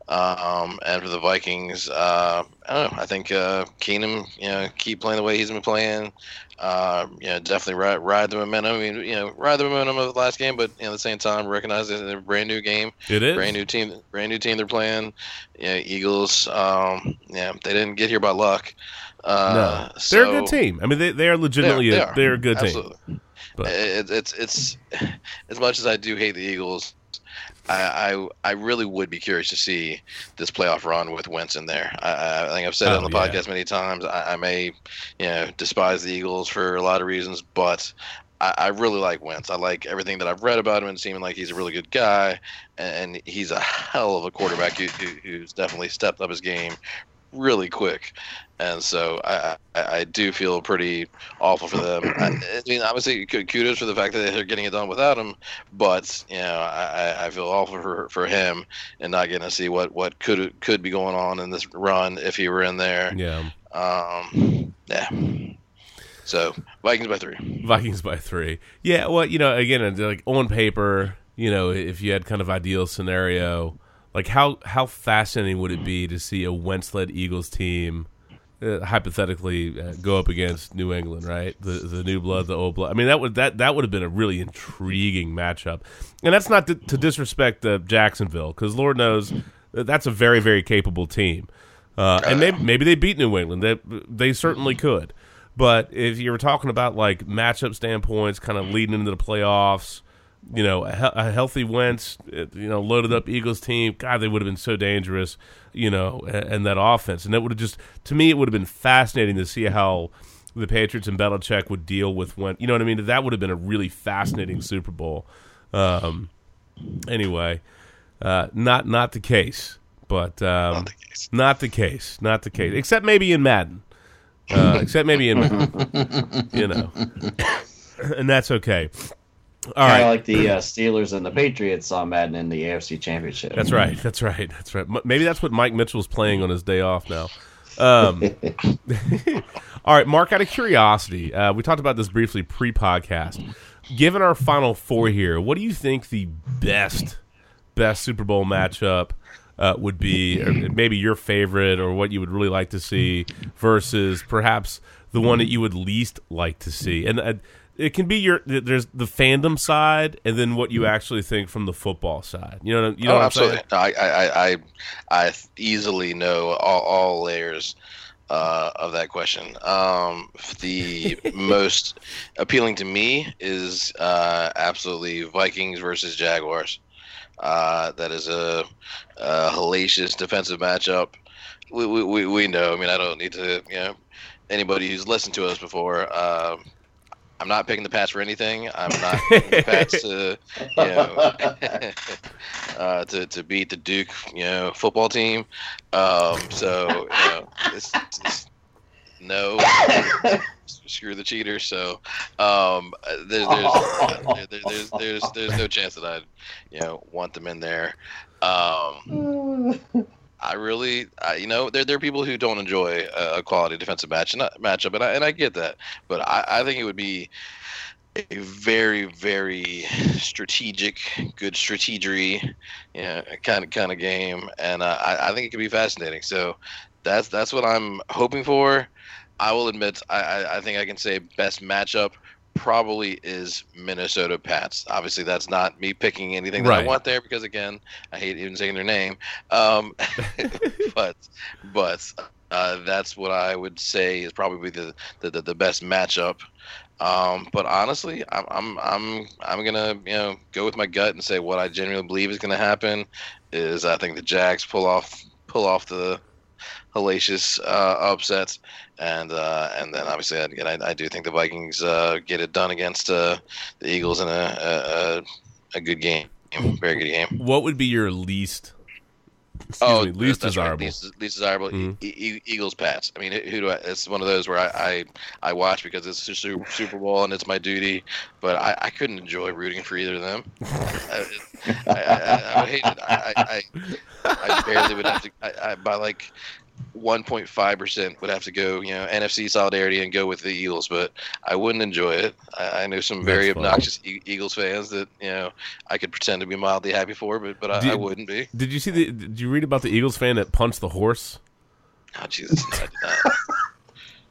Speaker 2: Um, and for the Vikings, uh, I don't know. I think uh, Keenum, you know, keep playing the way he's been playing. Uh, you know, definitely ride ride the momentum. I mean, you know, ride the momentum of the last game, but you know, at the same time, recognize that it's a brand new game,
Speaker 1: It is.
Speaker 2: brand new team, brand new team they're playing. Yeah, Eagles. Um, yeah, they didn't get here by luck. Uh,
Speaker 1: no, they're a good team. I mean, they they are legitimately
Speaker 2: they
Speaker 1: a,
Speaker 2: are.
Speaker 1: they're a good team. But-
Speaker 2: It, it's it's as much as I do hate the Eagles, I, I I really would be curious to see this playoff run with Wentz in there. I, I think I've said it
Speaker 1: Oh,
Speaker 2: on the oh,
Speaker 1: yeah.
Speaker 2: podcast many times. I, I may you know despise the Eagles for a lot of reasons, but I, I really like Wentz. I like everything that I've read about him and seeming like he's a really good guy, and, and he's a hell of a quarterback who, who, who's definitely stepped up his game really quick. And so I, I, I do feel pretty awful for them. I, I mean, obviously, kudos for the fact that they're getting it done without him, but you know, I, I- I feel awful for for him and not getting to see what what could could be going on in this run if he were in there.
Speaker 1: Yeah,
Speaker 2: Um, yeah. So Vikings by three.
Speaker 1: Vikings by three. Yeah, well, you know, again, like on paper, you know, if you had kind of ideal scenario, like how how fascinating would it be to see a Wentz-led Eagles team? Uh, hypothetically, uh, go up against New England, right? The the new blood, the old blood. I mean, that would that that would have been a really intriguing matchup, and that's not to, to disrespect uh, Jacksonville, because Lord knows that's a very very capable team, uh, and maybe maybe they beat New England. They they certainly could, but if you were talking about like matchup standpoints, kind of leading into the playoffs, you know, a, a healthy Wentz, you know, loaded up Eagles team, God, they would have been so dangerous, you know, and, that offense, and that would have just, to me, it would have been fascinating to see how the Patriots and Belichick would deal with Wentz. You know what I mean? That would have been a really fascinating Super Bowl. Um, anyway, uh, not not the case, but um,
Speaker 2: Not the case.
Speaker 1: not the case, not the case, except maybe in Madden. Uh, except maybe in Madden, you know, and that's okay. All right,
Speaker 3: like the uh, Steelers and the Patriots on Madden in the AFC Championship.
Speaker 1: that's right, that's right, that's right. Maybe that's what Mike Mitchell's playing on his day off now. Um, all right, Mark. Out of curiosity, uh, we talked about this briefly pre-podcast. Given our final four here, what do you think the best best Super Bowl matchup uh, would be, or maybe your favorite, or what you would really like to see, versus perhaps the one that you would least like to see? And uh, it can be your there's the fandom side and then what you actually think from the football side. You know, you know
Speaker 2: oh,
Speaker 1: what I'm
Speaker 2: absolutely. No, I, I, I, I easily know all, all layers uh, of that question. Um, the most appealing to me is uh, absolutely Vikings versus Jaguars. Uh, that is a, a hellacious defensive matchup. We, we, we, we know. I mean, I don't need to, you know, anybody who's listened to us before. Um, I'm not picking the Pats for anything. I'm not picking the Pats to, you know, uh, to to beat the Duke, you know, football team. Um, so you know, it's, it's no, screw the cheaters. So um, there's there's, there, there's there's there's no chance that I'd you know want them in there. Um, I really, I, you know, there there are people who don't enjoy a, quality defensive match and matchup, and I and I get that, but I, I think it would be a very very strategic, good strategery, you know, kind of kind of game, and uh, I I think it could be fascinating. So that's that's what I'm hoping for. I will admit, I, I think I can say best matchup probably is Minnesota Pats. Obviously, that's not me picking anything that
Speaker 1: Right.
Speaker 2: I want there because again, I hate even saying their name. Um, but but uh, that's what I would say is probably the the, the, the best matchup. Um, but honestly, I'm I'm I'm I'm gonna you know go with my gut and say what I genuinely believe is gonna happen is I think the Jags pull off pull off the hellacious uh, upsets, and uh, and then obviously again I, I do think the Vikings uh, get it done against uh, the Eagles in a, a a- a good game, very good game.
Speaker 1: What would be your least excuse
Speaker 2: Oh,
Speaker 1: me, least
Speaker 2: that's right,
Speaker 1: desirable?
Speaker 2: Least, least desirable.
Speaker 1: Mhm.
Speaker 2: E- Eagles Pats. I mean, who do I? It's one of those where I I, I watch because it's a Super, Super Bowl and it's my duty, but I, I couldn't enjoy rooting for either of them. I, I, I, I would hate it. I, I, I, I barely would have to. I, I by like. 1.5 percent would have to go, you know, NFC solidarity and go with the Eagles, but I wouldn't enjoy it. I, I know some very
Speaker 1: That's
Speaker 2: obnoxious e- Eagles fans that you know I could pretend to be mildly happy for, but but I, I wouldn't be.
Speaker 1: Did you see the? Did you read about the Eagles fan that punched the horse?
Speaker 2: Oh Jesus! I did not.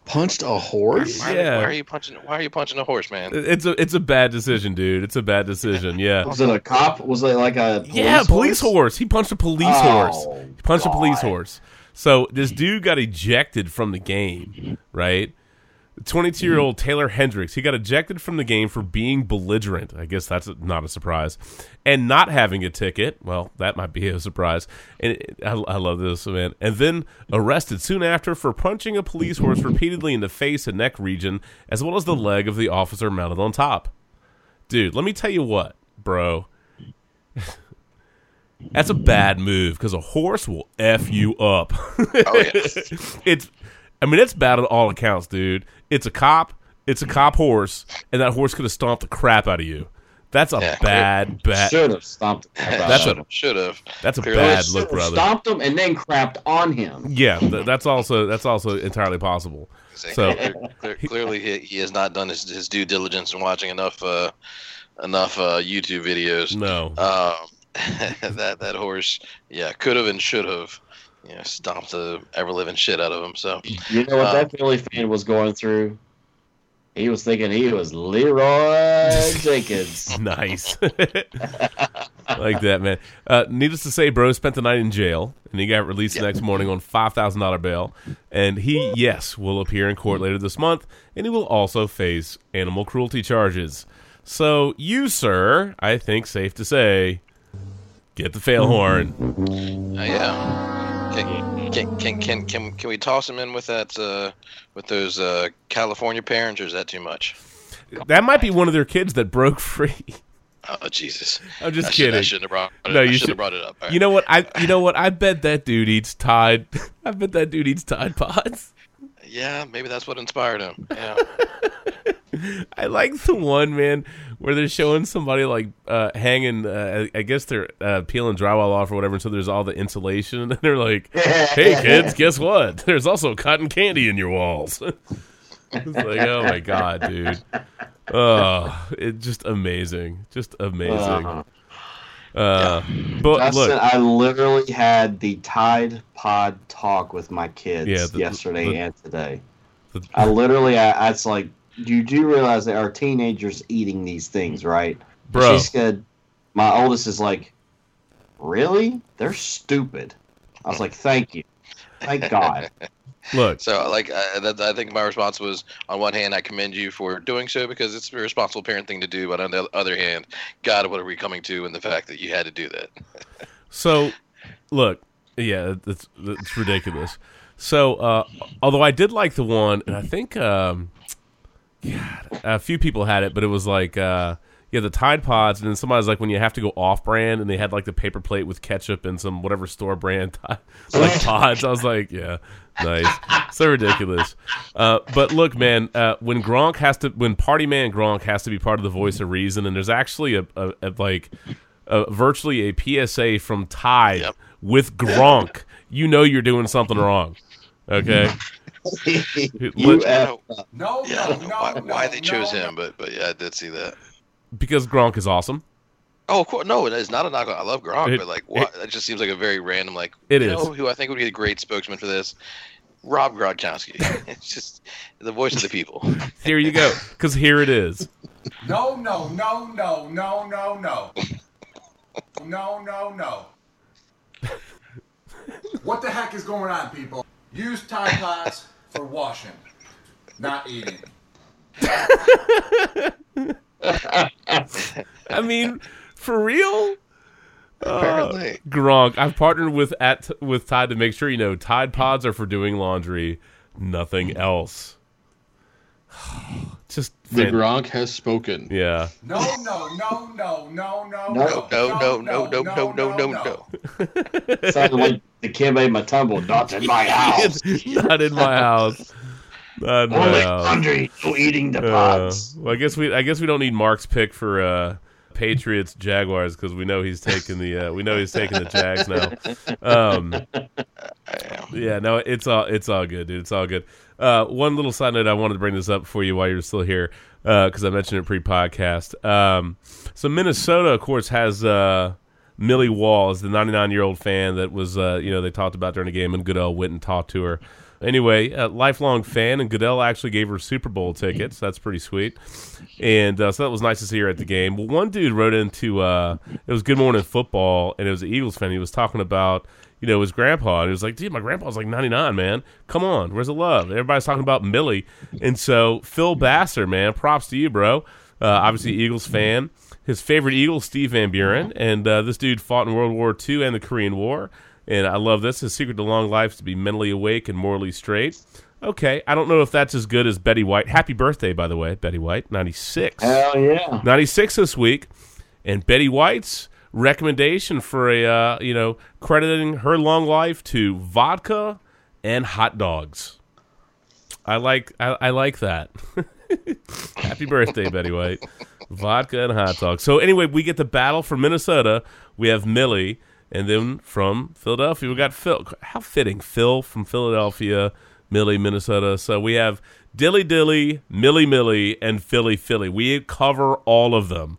Speaker 4: Punched a horse?
Speaker 2: Why,
Speaker 1: Yeah.
Speaker 2: why are you punching? Why are you punching a horse, man?
Speaker 1: It's a it's a bad decision, dude. It's a bad decision. Yeah.
Speaker 3: Was it a cop? Was it like a police
Speaker 1: yeah, police
Speaker 3: horse?
Speaker 1: horse. He punched a police
Speaker 3: Oh,
Speaker 1: horse. He punched a police horse. So this dude got ejected from the game, right? 22 year old Taylor Hendricks, he got ejected from the game for being belligerent. I guess that's not a surprise. And not having a ticket. Well, that might be a surprise. And I, I love this, man. And then arrested soon after for punching a police horse repeatedly in the face and neck region, as well as the leg of the officer mounted on top. Dude, let me tell you what, bro. That's a bad move because a horse will f you up.
Speaker 2: Oh yeah.
Speaker 1: it's, I mean, it's bad on all accounts, dude. It's a cop, it's a cop horse, and that horse could have stomped the crap out of you. That's a
Speaker 2: Yeah.
Speaker 1: bad, bad.
Speaker 3: Should have stomped. the crap out
Speaker 1: That's
Speaker 3: of
Speaker 1: a-
Speaker 3: him.
Speaker 2: should have.
Speaker 1: That's a
Speaker 2: Clearly
Speaker 1: bad look, brother.
Speaker 3: Stomped him and then crapped on him.
Speaker 1: Yeah, th- that's also that's also entirely possible. So
Speaker 2: clearly he, he has not done his, his due diligence in watching enough uh, enough uh, YouTube videos.
Speaker 1: no,
Speaker 2: Um, that that horse, yeah, could have and should have, you know, stomped the ever living shit out of him. So
Speaker 3: You know what
Speaker 2: Uh,
Speaker 3: that Philly fan was going through? He was thinking he was Leeroy Jenkins.
Speaker 1: nice, like that, man. Uh, needless to say, bro spent the night in jail, and he got released the next morning on five thousand dollar bail. And he, yes, will appear in court later this month, and he will also face animal cruelty charges. So, you, sir, I think safe to say, get the fail horn.
Speaker 2: uh, yeah, can, can can can can can we toss him in with that uh, with those uh, California parents, or is that too much?
Speaker 1: That might be one of their kids that broke free.
Speaker 2: Oh Jesus!
Speaker 1: I'm just
Speaker 2: I should- I
Speaker 1: kidding.
Speaker 2: shouldn't have brought. It,
Speaker 1: No, you
Speaker 2: should have brought it up. Right.
Speaker 1: You know what? I you know what? I bet that dude eats Tide. I bet that dude eats Tide Pods.
Speaker 2: Yeah, maybe that's what inspired him. Yeah.
Speaker 1: I like the one man where they're showing somebody like uh, hanging. Uh, I guess they're uh, peeling drywall off or whatever. And so there's all the insulation, and they're like, "Hey kids, guess what? There's also cotton candy in your walls." it's like, oh my god, dude. Oh, it's just amazing, just amazing.
Speaker 3: Uh-huh.
Speaker 1: Uh, but
Speaker 3: Justin,
Speaker 1: look,
Speaker 3: I literally had the Tide Pod talk with my kids
Speaker 1: Yeah, the-
Speaker 3: yesterday
Speaker 1: the-
Speaker 3: and today.
Speaker 1: the-
Speaker 3: I literally, I, I it's like you do realize there are teenagers eating these things, right?
Speaker 1: Bro.
Speaker 3: She said, my oldest is like, really? They're stupid. I was like, thank you. Thank God.
Speaker 1: Look,
Speaker 2: So, like, I, that, I think my response was, on one hand, I commend you for doing so because it's a responsible parent thing to do, but on the other hand, God, what are we coming to in the fact that you had to do that?
Speaker 1: So, look, yeah, it's it's ridiculous. So, uh, although I did like the one, and I think, um, God, a few people had it, but it was like, uh, yeah, the Tide Pods, and then somebody's like, when you have to go off brand, and they had like the paper plate with ketchup and some whatever store brand like pods. I was like, yeah, nice, so ridiculous. Uh, but look, man, uh, when Gronk has to, when Party Man Gronk has to be part of the voice of reason, and there's actually a, a, a like uh, virtually a PSA from Tide
Speaker 2: Yep.
Speaker 1: with Gronk, you know you're doing something wrong. Okay,
Speaker 3: you
Speaker 1: Let-
Speaker 3: F-
Speaker 7: No,
Speaker 2: Yeah, I don't know why, why they chose him, but but yeah, I did see that.
Speaker 1: because Gronk is awesome.
Speaker 2: Oh, of course, no, it is not a knockout. I love Gronk,
Speaker 1: It-
Speaker 2: but like, what? It, just seems like a very random. Like,
Speaker 1: It
Speaker 2: you
Speaker 1: is.
Speaker 2: know who I think would be a great spokesman for this? Rob Gronkowski. it's just the voice of the people.
Speaker 1: Here you go, because here it is.
Speaker 7: No, no, no, no, no, no, no. No, no, no. What the heck is going on, people? Use Tide Pods for washing, not eating.
Speaker 1: I mean, for real.
Speaker 2: Apparently.
Speaker 1: Uh, Gronk, I've partnered with at with Tide to make sure you know Tide Pods are for doing laundry, nothing else. Just
Speaker 4: The
Speaker 1: fan-
Speaker 4: Gronk has spoken.
Speaker 1: yeah.
Speaker 7: No, no, no, no, no, no,
Speaker 2: No, no, no, no, no, no, no, no, no.
Speaker 3: sounded like Dikembe Mutombo. Not in my house.
Speaker 1: Not in my house. Not in my
Speaker 3: Only
Speaker 1: house.
Speaker 3: laundry, no eating the
Speaker 1: Uh,
Speaker 3: pods.
Speaker 1: well, I guess we I guess we don't need Mark's pick for uh, Patriots Jaguars because we know he's taking the uh, we know he's taking the Jags now. Um, yeah, no, it's all it's all good, dude. It's all good. Uh, one little side note, I wanted to bring this up for you while you're still here because I mentioned it pre-podcast. Um, so Minnesota, of course, has uh, Millie Walls, the 99 year old fan that was uh, you know they talked about during the game, and Goodell went and talked to her. Anyway, a lifelong fan, and Goodell actually gave her Super Bowl tickets. That's pretty sweet, and uh, so that was nice to see her at the game. Well, one dude wrote into uh, it was Good Morning Football, and it was an Eagles fan. He was talking about you know his grandpa, and he was like, "Dude, my grandpa's like 99, man. Come on, where's the love?" Everybody's talking about Millie, and so Phil Basser, man, props to you, bro. Uh, obviously, Eagles fan. His favorite Eagle, Steve Van Buren, and uh, this dude fought in World War II and the Korean War. And I love this. His secret to long life is to be mentally awake and morally straight. Okay, I don't know if that's as good as Betty White. Happy birthday, by the way, Betty White, 96.
Speaker 3: Hell yeah.
Speaker 1: 96 this week. And Betty White's recommendation for a, uh, you know, crediting her long life to vodka and hot dogs. I like I, I like that. Happy birthday, Betty White. Vodka and hot dogs. So anyway, we get the battle from Minnesota. We have Millie, and then from Philadelphia, we got Phil. How fitting, Phil from Philadelphia, Millie, Minnesota. So we have Dilly Dilly, Millie Millie, and Philly Philly. We cover all of them.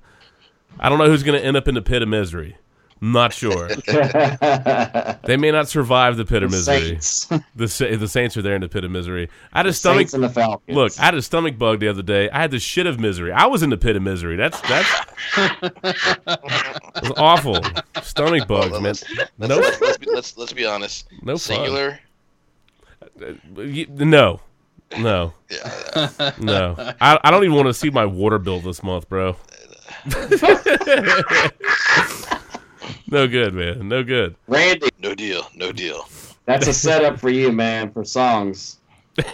Speaker 1: I don't know who's going to end up in the pit of misery. Not sure. they may not survive the pit of misery.
Speaker 3: Saints.
Speaker 1: The Sa- the Saints are there in the pit of misery. I had a
Speaker 3: The
Speaker 1: stomach.
Speaker 3: Saints and the Falcons.
Speaker 1: Look, I had a stomach bug the other day. I had the shit of misery. I was in the pit of misery. That's that's was awful. Stomach bugs,
Speaker 2: Well,
Speaker 1: man.
Speaker 2: let's,
Speaker 1: No,
Speaker 2: let's, let's, be, let's, let's be honest.
Speaker 1: No fun.
Speaker 2: Singular.
Speaker 1: Y- no, no,
Speaker 2: Yeah.
Speaker 1: no. I I don't even want to see my water bill this month, bro. No good, man. No good.
Speaker 3: Randy,
Speaker 2: No deal. No deal.
Speaker 3: that's a setup for you, man, for songs.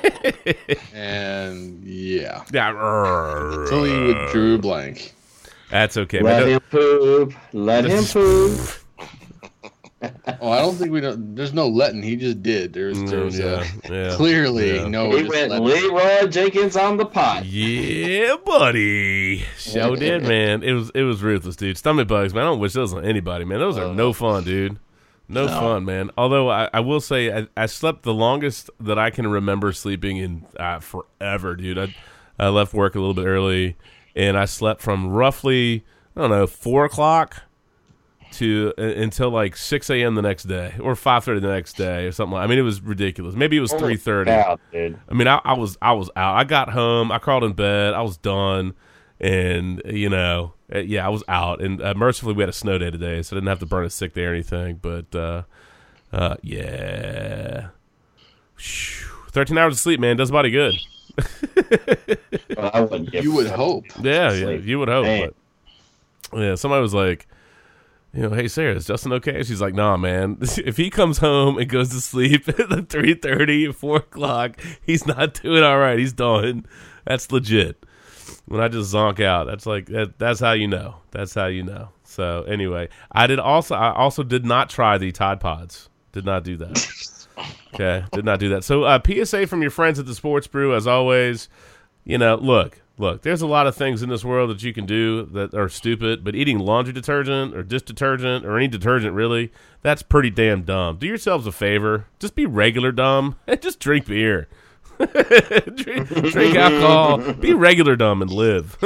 Speaker 4: And yeah.
Speaker 1: Yeah,
Speaker 4: Philly with Drew Blank.
Speaker 1: that's okay.
Speaker 3: Let
Speaker 1: Man.
Speaker 3: him poop. Let him poop.
Speaker 4: Oh, I don't think we don't. There's no letting. He just did. There's,
Speaker 1: Mm,
Speaker 4: there's
Speaker 1: yeah,
Speaker 4: a,
Speaker 1: yeah.
Speaker 4: clearly
Speaker 1: Yeah.
Speaker 4: no.
Speaker 3: he went
Speaker 4: let-
Speaker 3: Leeroy Jenkins on the pot.
Speaker 1: Yeah, buddy. Show did, man. It was it was ruthless, dude. Stomach bugs, man. I don't wish those on anybody, man. Those are no fun, dude. No, fun, man. Although I, I will say I, I slept the longest that I can remember sleeping in uh, forever, dude. I I left work a little bit early, and I slept from roughly I don't know four o'clock to uh, until like 6 a.m. the next day or 5:30 the next day or something. Like, I mean, it was ridiculous. Maybe it was 3:30.
Speaker 3: Yeah, dude.
Speaker 1: I mean, I, I was I was out. I got home. I crawled in bed. I was done, and you know, uh, yeah, I was out. And uh, mercifully, we had a snow day today, so I didn't have to burn a sick day or anything. But uh, uh, yeah, Phew. thirteen hours of sleep, man, does body good.
Speaker 3: Well, I
Speaker 4: You would hope.
Speaker 1: Yeah, yeah, you would hope. But yeah, somebody was like, you know, hey Sarah, is Justin okay? She's like, nah, man. If he comes home and goes to sleep at the three thirty, four o'clock, he's not doing all right. He's done. That's legit. When I just zonk out, that's like that, that's how you know. That's how you know. So anyway, I did also I also did not try the Tide Pods. Did not do that. Okay, did not do that. So uh, PSA from your friends at the Sports Brew, as always. You know, look, look. There's a lot of things in this world that you can do that are stupid, but eating laundry detergent or dish detergent or any detergent really, that's pretty damn dumb. Do yourselves a favor, just be regular dumb and just drink beer. drink, drink alcohol, be regular dumb and live.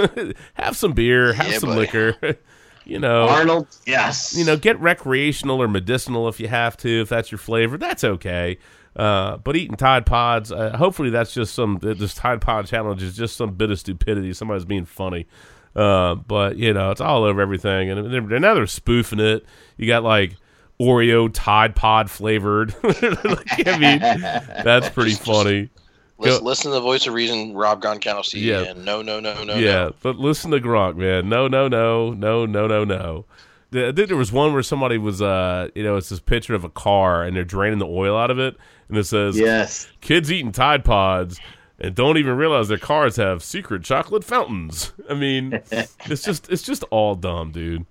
Speaker 1: have some beer, have
Speaker 2: Yeah,
Speaker 1: some
Speaker 2: buddy.
Speaker 1: liquor. you know,
Speaker 3: Arnold, yes.
Speaker 1: you know, get recreational or medicinal if you have to, if that's your flavor. That's okay. Uh, but eating Tide Pods, uh, hopefully that's just some, this Tide Pod challenge is just some bit of stupidity. Somebody's being funny. Uh, but, you know, it's all over everything. And they're, now they're spoofing it. You got like Oreo Tide Pod flavored. Like, I mean, that's pretty funny.
Speaker 2: Listen, listen to the voice of reason, Rob Gronkowski.
Speaker 1: Yeah.
Speaker 2: And no, no, no, no,
Speaker 1: yeah,
Speaker 2: no.
Speaker 1: but listen to Gronk, man. No, no, no, no, no, no, no. I think there was one where somebody was, uh, you know, it's this picture of a car and they're draining the oil out of it, and it says,
Speaker 3: yes.
Speaker 1: "Kids eating Tide Pods and don't even realize their cars have secret chocolate fountains." I mean, it's just, it's just all dumb, dude.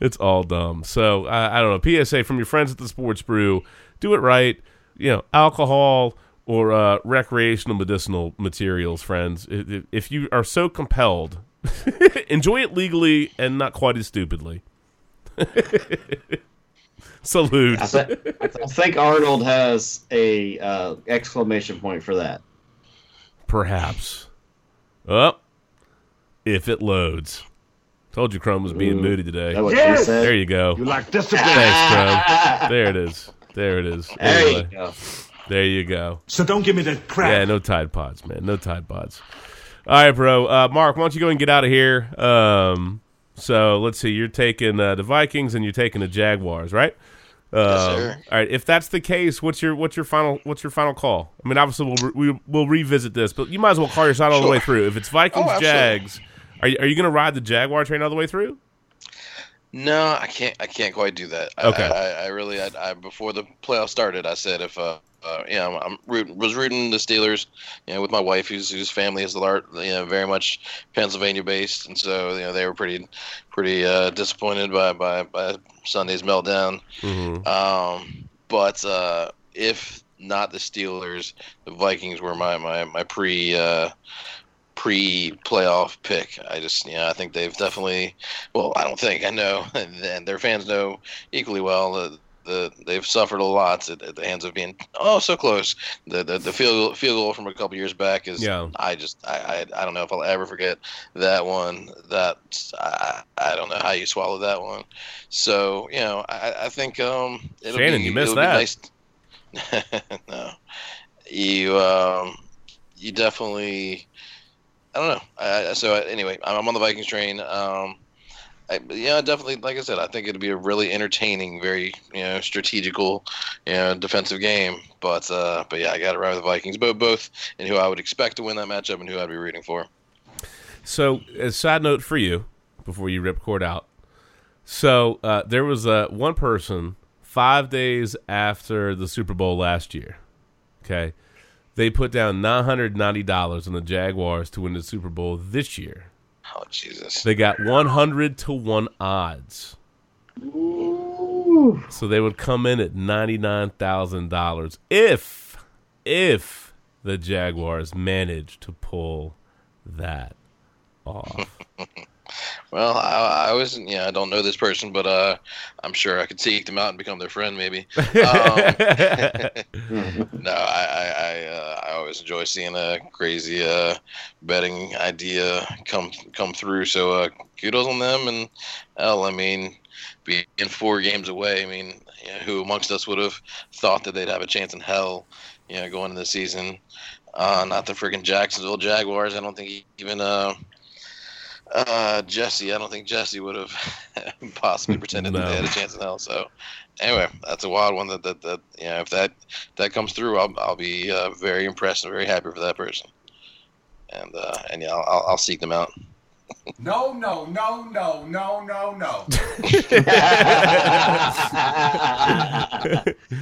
Speaker 1: It's all dumb. So I, I don't know. PSA from your friends at the Sports Brew: Do it right. You know, alcohol or uh, recreational medicinal materials, friends. If, if- if you are so compelled, enjoy it legally and not quite as stupidly. Salute.
Speaker 3: I, th- I think Arnold has a uh, exclamation point for that.
Speaker 1: Perhaps. Oh, if it loads. Told you Chrome was being
Speaker 3: Ooh.
Speaker 1: moody today.
Speaker 3: that what
Speaker 5: Yes!
Speaker 3: you said?
Speaker 1: There you go.
Speaker 5: You like discipline.
Speaker 1: Thanks, Chrome. There it is. There it is.
Speaker 3: There you go.
Speaker 1: there you go.
Speaker 5: So don't give me that crap.
Speaker 1: Yeah, no Tide Pods, man. No Tide Pods. All right, bro. Uh, Mark, why don't you go and get out of here? Um, so let's see. You're taking uh, the Vikings and you're taking the Jaguars, right? Um,
Speaker 2: sir.
Speaker 1: All right. If that's the case, what's your what's your final what's your final call? I mean, obviously we'll re- we, we'll revisit this, but you might as well call your shot all the way through. If it's Vikings
Speaker 2: Oh.
Speaker 1: Jags, are you, are you going to ride the Jaguar train all the way through?
Speaker 2: No, I can't. I can't quite do that. I-
Speaker 1: Okay.
Speaker 2: I, I, I really. I, I before the playoffs started, I said if uh, uh you know, I'm rooting, was rooting the Steelers, you know, with my wife, whose whose family is you know, very much Pennsylvania based, and so you know they were pretty, pretty uh, disappointed by by by Sunday's meltdown.
Speaker 1: Mm-hmm.
Speaker 2: Um, but uh, if not the Steelers, the Vikings were my my my pre uh, pre playoff pick. I just you know I think they've definitely well I don't think I know and, their fans know equally well that. The, they've suffered a lot at, at the hands of being oh so close. The the, the field field goal from a couple years back is
Speaker 1: Yeah.
Speaker 2: I just I, I I don't know if I'll ever forget that one. That I I don't know how you swallow that one. So you know I I think um it'll
Speaker 1: Shannon,
Speaker 2: be,
Speaker 1: you missed that.
Speaker 2: Nice. no, you um you definitely I don't know. I- so anyway, I'm on the Vikings train. Um, I, yeah, definitely. Like I said, I think it'd be a really entertaining, very you know strategical, you know defensive game. But uh, but yeah, I got to ride with the Vikings, both both, and who I would expect to win that matchup and who I'd be rooting for.
Speaker 1: So, a side note for you before you rip cord out. So, uh, there was uh, one person five days after the Super Bowl last year. Okay. They put down $990 on the Jaguars to win the Super Bowl this year.
Speaker 2: Oh Jesus!
Speaker 1: They got 100 to 1 odds. Ooh. So they would come in at $99,000 if if the Jaguars managed to pull that off.
Speaker 2: Well, I, I was yeah, I don't know this person, but uh, I'm sure I could seek them out and become their friend, maybe. Um, no, I I I, uh, I always enjoy seeing a crazy uh, betting idea come come through. So uh, kudos on them, and hell, I mean, being four games away. I mean, you know, who amongst us would have thought that they'd have a chance in hell, you know, going into the season? Uh, not the freaking Jacksonville Jaguars. I don't think even uh, uh, Jesse. I don't think Jesse would have possibly pretended
Speaker 1: No.
Speaker 2: that they had a chance in hell. So, anyway, that's a wild one. That that, that you know, if that that comes through, I'll I'll be uh, very impressed and very happy for that person. And uh, and yeah, I'll, I'll, I'll seek them out.
Speaker 5: No, no, no, no, no, no, no.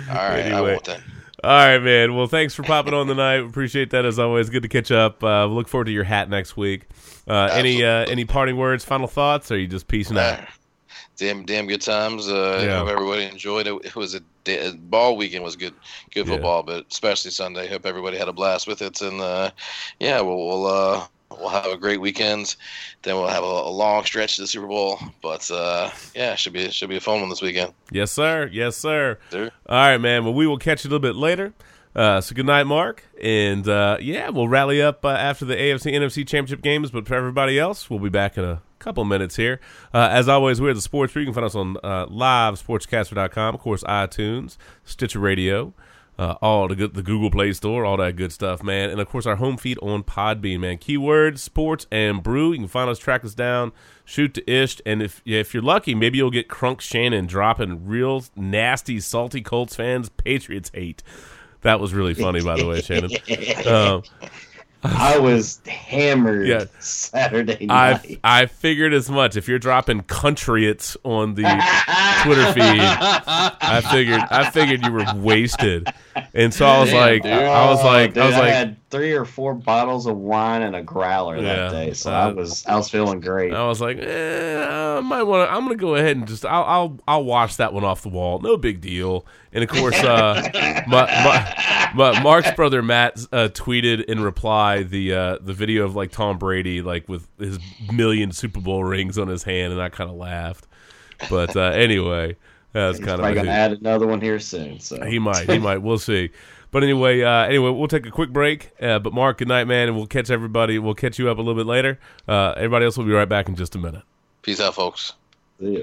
Speaker 2: All right, I
Speaker 1: Anyway.
Speaker 2: won't then.
Speaker 1: All right, man. Well, thanks for popping on tonight. Appreciate that as always. Good to catch up. Uh, look forward to your hat next week. Uh, any uh, any parting words, final thoughts? Or are you just peacing out?
Speaker 2: Damn, damn good times. Uh,
Speaker 1: Yeah.
Speaker 2: Hope everybody enjoyed it. It was a da- ball weekend. Was good, good
Speaker 1: Yeah.
Speaker 2: football, but especially Sunday. Hope everybody had a blast with it. And uh, yeah, we'll we'll, uh, we'll have a great weekend. Then we'll have a, a long stretch to the Super Bowl. But uh, yeah, should be should be a fun one this weekend.
Speaker 1: Yes, sir. Yes, sir.
Speaker 2: Sir.
Speaker 1: All right, man. Well, we will catch you a little bit later. Uh, so good night, Mark. And uh, yeah, we'll rally up uh, after the AFC NFC Championship games. But for everybody else, we'll be back in a couple minutes here. Uh, as always, we're the Sports Brew. You can find us on uh, livesportscaster.com, of course, iTunes, Stitcher Radio, uh, all the good, the Google Play Store, all that good stuff, man. And of course, our home feed on Podbean, man. Keywords, sports, and brew. You can find us, track us down, shoot to ish. And if if you're lucky, maybe you'll get Crunk Shannon dropping real nasty, salty Colts fans, Patriots hate. That was really funny, by the way, Shannon. Um,
Speaker 3: I was hammered
Speaker 1: Yeah.
Speaker 3: Saturday night.
Speaker 1: I I figured as much. If you're dropping countryits on the Twitter feed, I figured I figured you were wasted, and so I was like,
Speaker 2: dude.
Speaker 1: I was
Speaker 3: Oh,
Speaker 1: like,
Speaker 3: dude,
Speaker 1: I was like, oh,
Speaker 3: had three or four bottles of wine and a growler
Speaker 1: Yeah,
Speaker 3: that day, so
Speaker 1: uh,
Speaker 3: I was I was feeling great.
Speaker 1: I was like, eh, I might want to. I'm gonna go ahead and just I'll I'll I'll wash that one off the wall. No big deal. And of course, uh, my, my, my Mark's brother Matt uh, tweeted in reply the uh, the video of like Tom Brady like with his million Super Bowl rings on his hand, and I kind of laughed. But uh, anyway, that was
Speaker 3: He's
Speaker 1: kind of a
Speaker 3: gonna add another one here soon. So
Speaker 1: He might. He might. We'll see. But anyway, uh, anyway, we'll take a quick break. Uh, but Mark, good night, man, and we'll catch everybody. We'll catch you up a little bit later. Uh, everybody else will be right back in just a minute.
Speaker 2: Peace out, folks.
Speaker 3: See ya.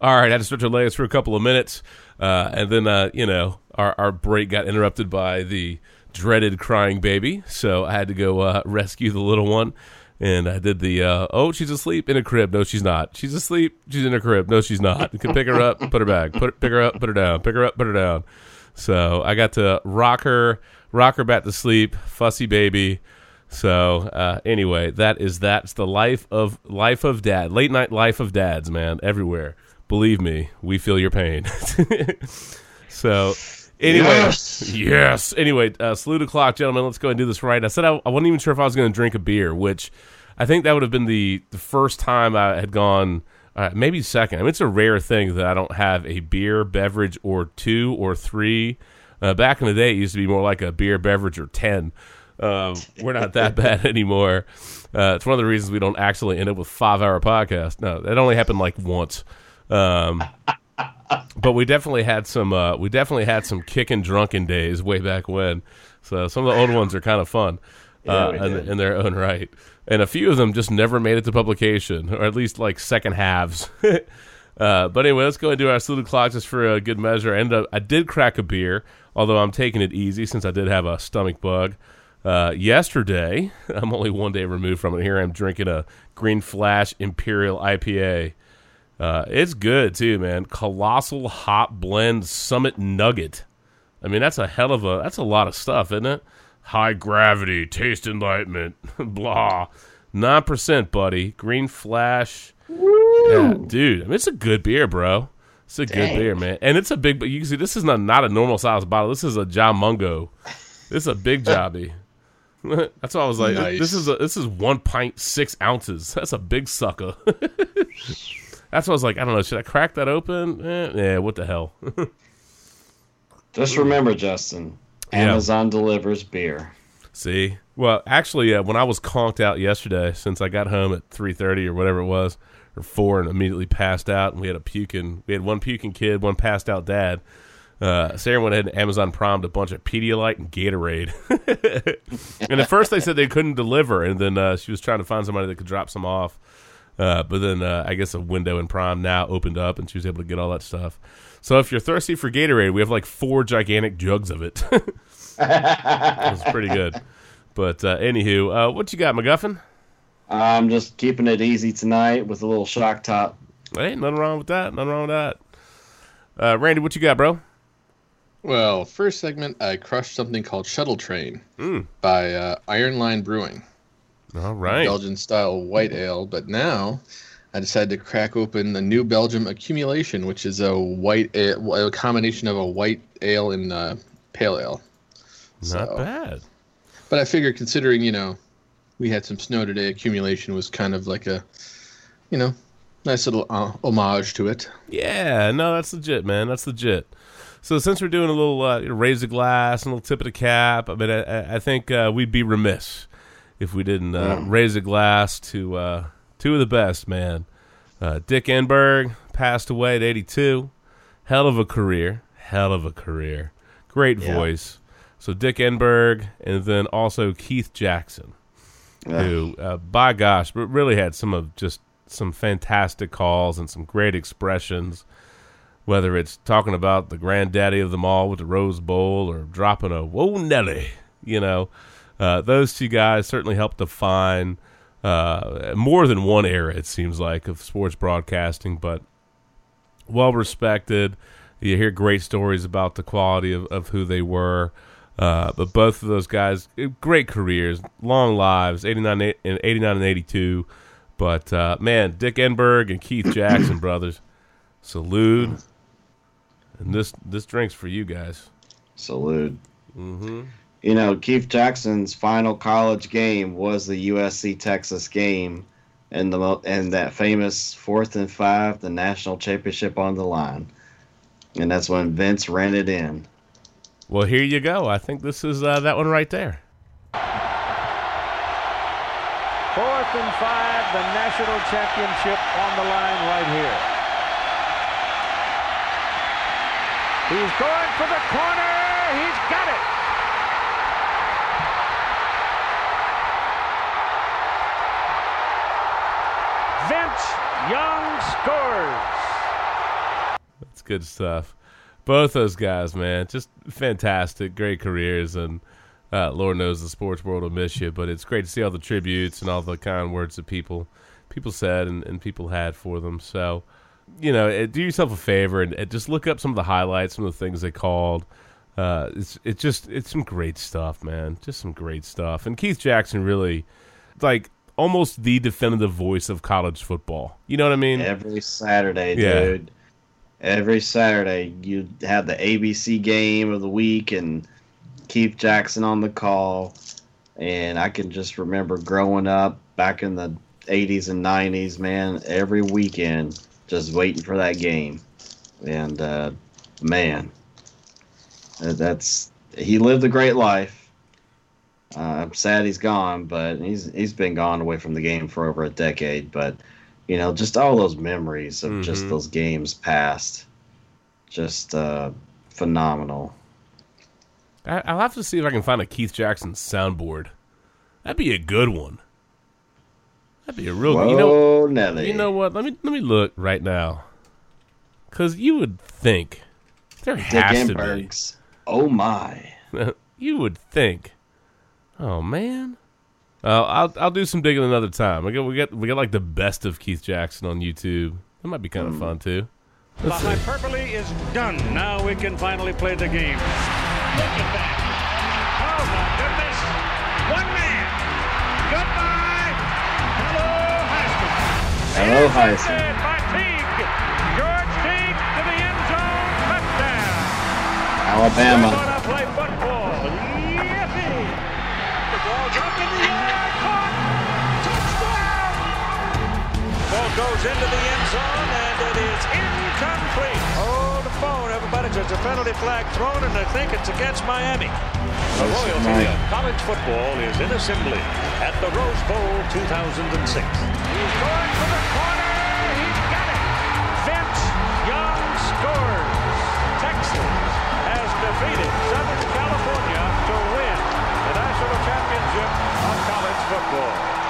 Speaker 1: All right, I had to stretch our legs for a couple of minutes, uh, and then uh, you know our our break got interrupted by the dreaded crying baby, so I had to go uh, rescue the little one. And I did the uh, oh she's asleep in a crib. No she's not. She's asleep. She's in a crib. No she's not. You can pick her up put her back. Put pick her up put her down. Pick her up put her down. So I got to rock her rock her back to sleep. Fussy baby. So uh, anyway, that is that's the life of life of dad, late night life of dads, man, everywhere. Believe me, we feel your pain. so anyway, yes.
Speaker 3: Yes.
Speaker 1: Anyway, uh, salute o'clock, gentlemen. Let's go and do this right. I said I, I wasn't even sure if I was going to drink a beer, which I think that would have been the the first time I had gone. Uh, maybe second. I mean, it's a rare thing that I don't have a beer, beverage, or two or three. Uh, back in the day, it used to be more like a beer, beverage, or ten. Um, we're not that bad anymore. Uh, it's one of the reasons we don't actually end up with five hour podcast. No, that only happened like once. Um, but we definitely had some. Uh, we definitely had some kicking drunken days way back when. So some of the old ones are kind of fun
Speaker 3: Yeah,
Speaker 1: uh,
Speaker 3: we
Speaker 1: in, in their own right, and a few of them just never made it to publication, or at least like second halves. Uh, but anyway, let's go and do our salute clock just for a good measure. I, ended up, I did crack a beer, although I'm taking it easy since I did have a stomach bug. Uh, yesterday, I'm only one day removed from it. Here I'm drinking a Green Flash Imperial IPA. Uh, it's good too, man. Colossal Hop Blend Summit Nugget. I mean, that's a hell of a that's a lot of stuff, isn't it? High gravity, taste enlightenment, blah. Nine percent, buddy. Green Flash. Yeah, dude. I mean, it's a good beer, bro. It's a good beer, man. And it's a big. But you can see this is not not a normal size bottle. This is a John Mungo. This is a big jobby. That's why I was like,
Speaker 4: Nice.
Speaker 1: this is a this is one pint six ounces. That's a big sucker. That's what I was like, I don't know, should I crack that open? Eh, yeah, what the hell?
Speaker 3: Just remember, Justin,
Speaker 1: Yeah.
Speaker 3: Amazon delivers beer.
Speaker 1: See, well, actually, uh, when I was conked out yesterday, since I got home at three thirty or whatever it was, or four, and immediately passed out, and we had a puking, we had one puking kid, one passed out dad. Uh, Sarah went ahead and Amazon primed a bunch of Pedialyte and Gatorade. and at first they said they couldn't deliver, and then uh, she was trying to find somebody that could drop some off. Uh, but then uh, I guess a window in Prime now opened up, and she was able to get all that stuff. So if you're thirsty for Gatorade, we have like four gigantic jugs of it. It's pretty good. But uh, anywho, uh, what you got, McGuffin?
Speaker 3: I'm just keeping it easy tonight with a little shock top.
Speaker 1: Hey, nothing wrong with that. Nothing wrong with that. Uh, Randy, what you got, bro?
Speaker 4: Well, first segment, I crushed something called Shuttle Train
Speaker 1: Mm.
Speaker 4: by uh, Iron Line Brewing,
Speaker 1: All right.
Speaker 4: Belgian style white ale. But now I decided to crack open the New Belgium Accumulation, which is a white ale, a combination of a white ale and uh, pale ale.
Speaker 1: Not
Speaker 4: So-
Speaker 1: bad.
Speaker 4: But I figured, considering you know, we had some snow today, accumulation was kind of like a, you know, nice little uh, homage to it.
Speaker 1: Yeah, no, that's legit, man. That's legit. So since we're doing a little uh, raise the glass and a little tip of the cap, I mean, I- I, I think uh, we'd be remiss if we didn't uh, raise a glass to uh, two of the best, man. Uh, Dick Enberg passed away at 82. Hell of a career. Hell of a career. Great
Speaker 3: Yeah.
Speaker 1: voice. So Dick Enberg, and then also Keith Jackson who, uh, by gosh, really had some of just some fantastic calls and some great expressions. Whether it's talking about the granddaddy of them all with the Rose Bowl or dropping a "Whoa Nelly," you know, uh, those two guys certainly helped define uh, more than one era. It seems like of sports broadcasting, but well respected. You hear great stories about the quality of, of who they were. Uh, but both of those guys, eh, great careers, long lives, 89 and 89 and 82. But uh, man, Dick Enberg and Keith Jackson brothers, salute. And this this drink's for you guys.
Speaker 3: Salute.
Speaker 1: Mm-hmm.
Speaker 3: You know, Keith Jackson's final college game was the USC Texas game, and the and that famous fourth and five, the national championship on the line, and that's when Vince ran it in.
Speaker 1: Well, here you go. I think this is uh, that one right there.
Speaker 8: Fourth and five, the national championship on the line right here. He's going for the corner. He's got it. Vince Young scores.
Speaker 1: That's good stuff. Both those guys, man, just fantastic, great careers, and uh, Lord knows the sports world will miss you. But it's great to see all the tributes and all the kind words that people people said and, and people had for them. So, you know, eh, do yourself a favor and, just look up some of the highlights, some of the things they called. Uh, it's it's just it's some great stuff, man. Just some great stuff. And Keith Jackson really, like, almost the definitive voice of college football. You know what I mean?
Speaker 3: Every Saturday,
Speaker 1: Yeah.
Speaker 3: dude. Every Saturday, you have the ABC game of the week and Keith Jackson on the call. And I can just remember growing up back in the 80s and 90s, man, every weekend, just waiting for that game. And, uh, man, that's he lived a great life. Uh, I'm sad he's gone, but he's he's been gone away from the game for over a decade. But you know, just all those memories of just
Speaker 1: Mhm.
Speaker 3: those games past, just uh, phenomenal.
Speaker 1: I, I'll have to see if I can find a Keith Jackson soundboard. That'd be a good one. That'd be a real.
Speaker 3: Whoa,
Speaker 1: you know.
Speaker 3: Nelly!
Speaker 1: You know what? Let me let me look right now. Because you would think there
Speaker 3: Dick
Speaker 1: has
Speaker 3: Enberg's. Oh my!
Speaker 1: to you would think. Oh man. Uh, I'll I'll do some digging another time. We got we got we got like the best of Keith Jackson on YouTube. That might be kind of fun too.
Speaker 8: The
Speaker 1: Let's see.
Speaker 8: hyperbole is done. Now we can finally play the game. Look at that. Oh, my goodness. One man. Goodbye. Hello, Haskins.
Speaker 3: Hello, Heisman.
Speaker 8: Intercepted by Teague. George Teague to the end zone. Touchdown.
Speaker 3: Alabama.
Speaker 8: Goes into the end zone, and it is incomplete. Oh, the phone, everybody. There's a penalty flag thrown, and I think it's against Miami. The royalty of college football is in assembly at the Rose Bowl 2006. He's going for the corner. He's got it. Vince Young scores. Texas has defeated Southern California to win the national championship of college football.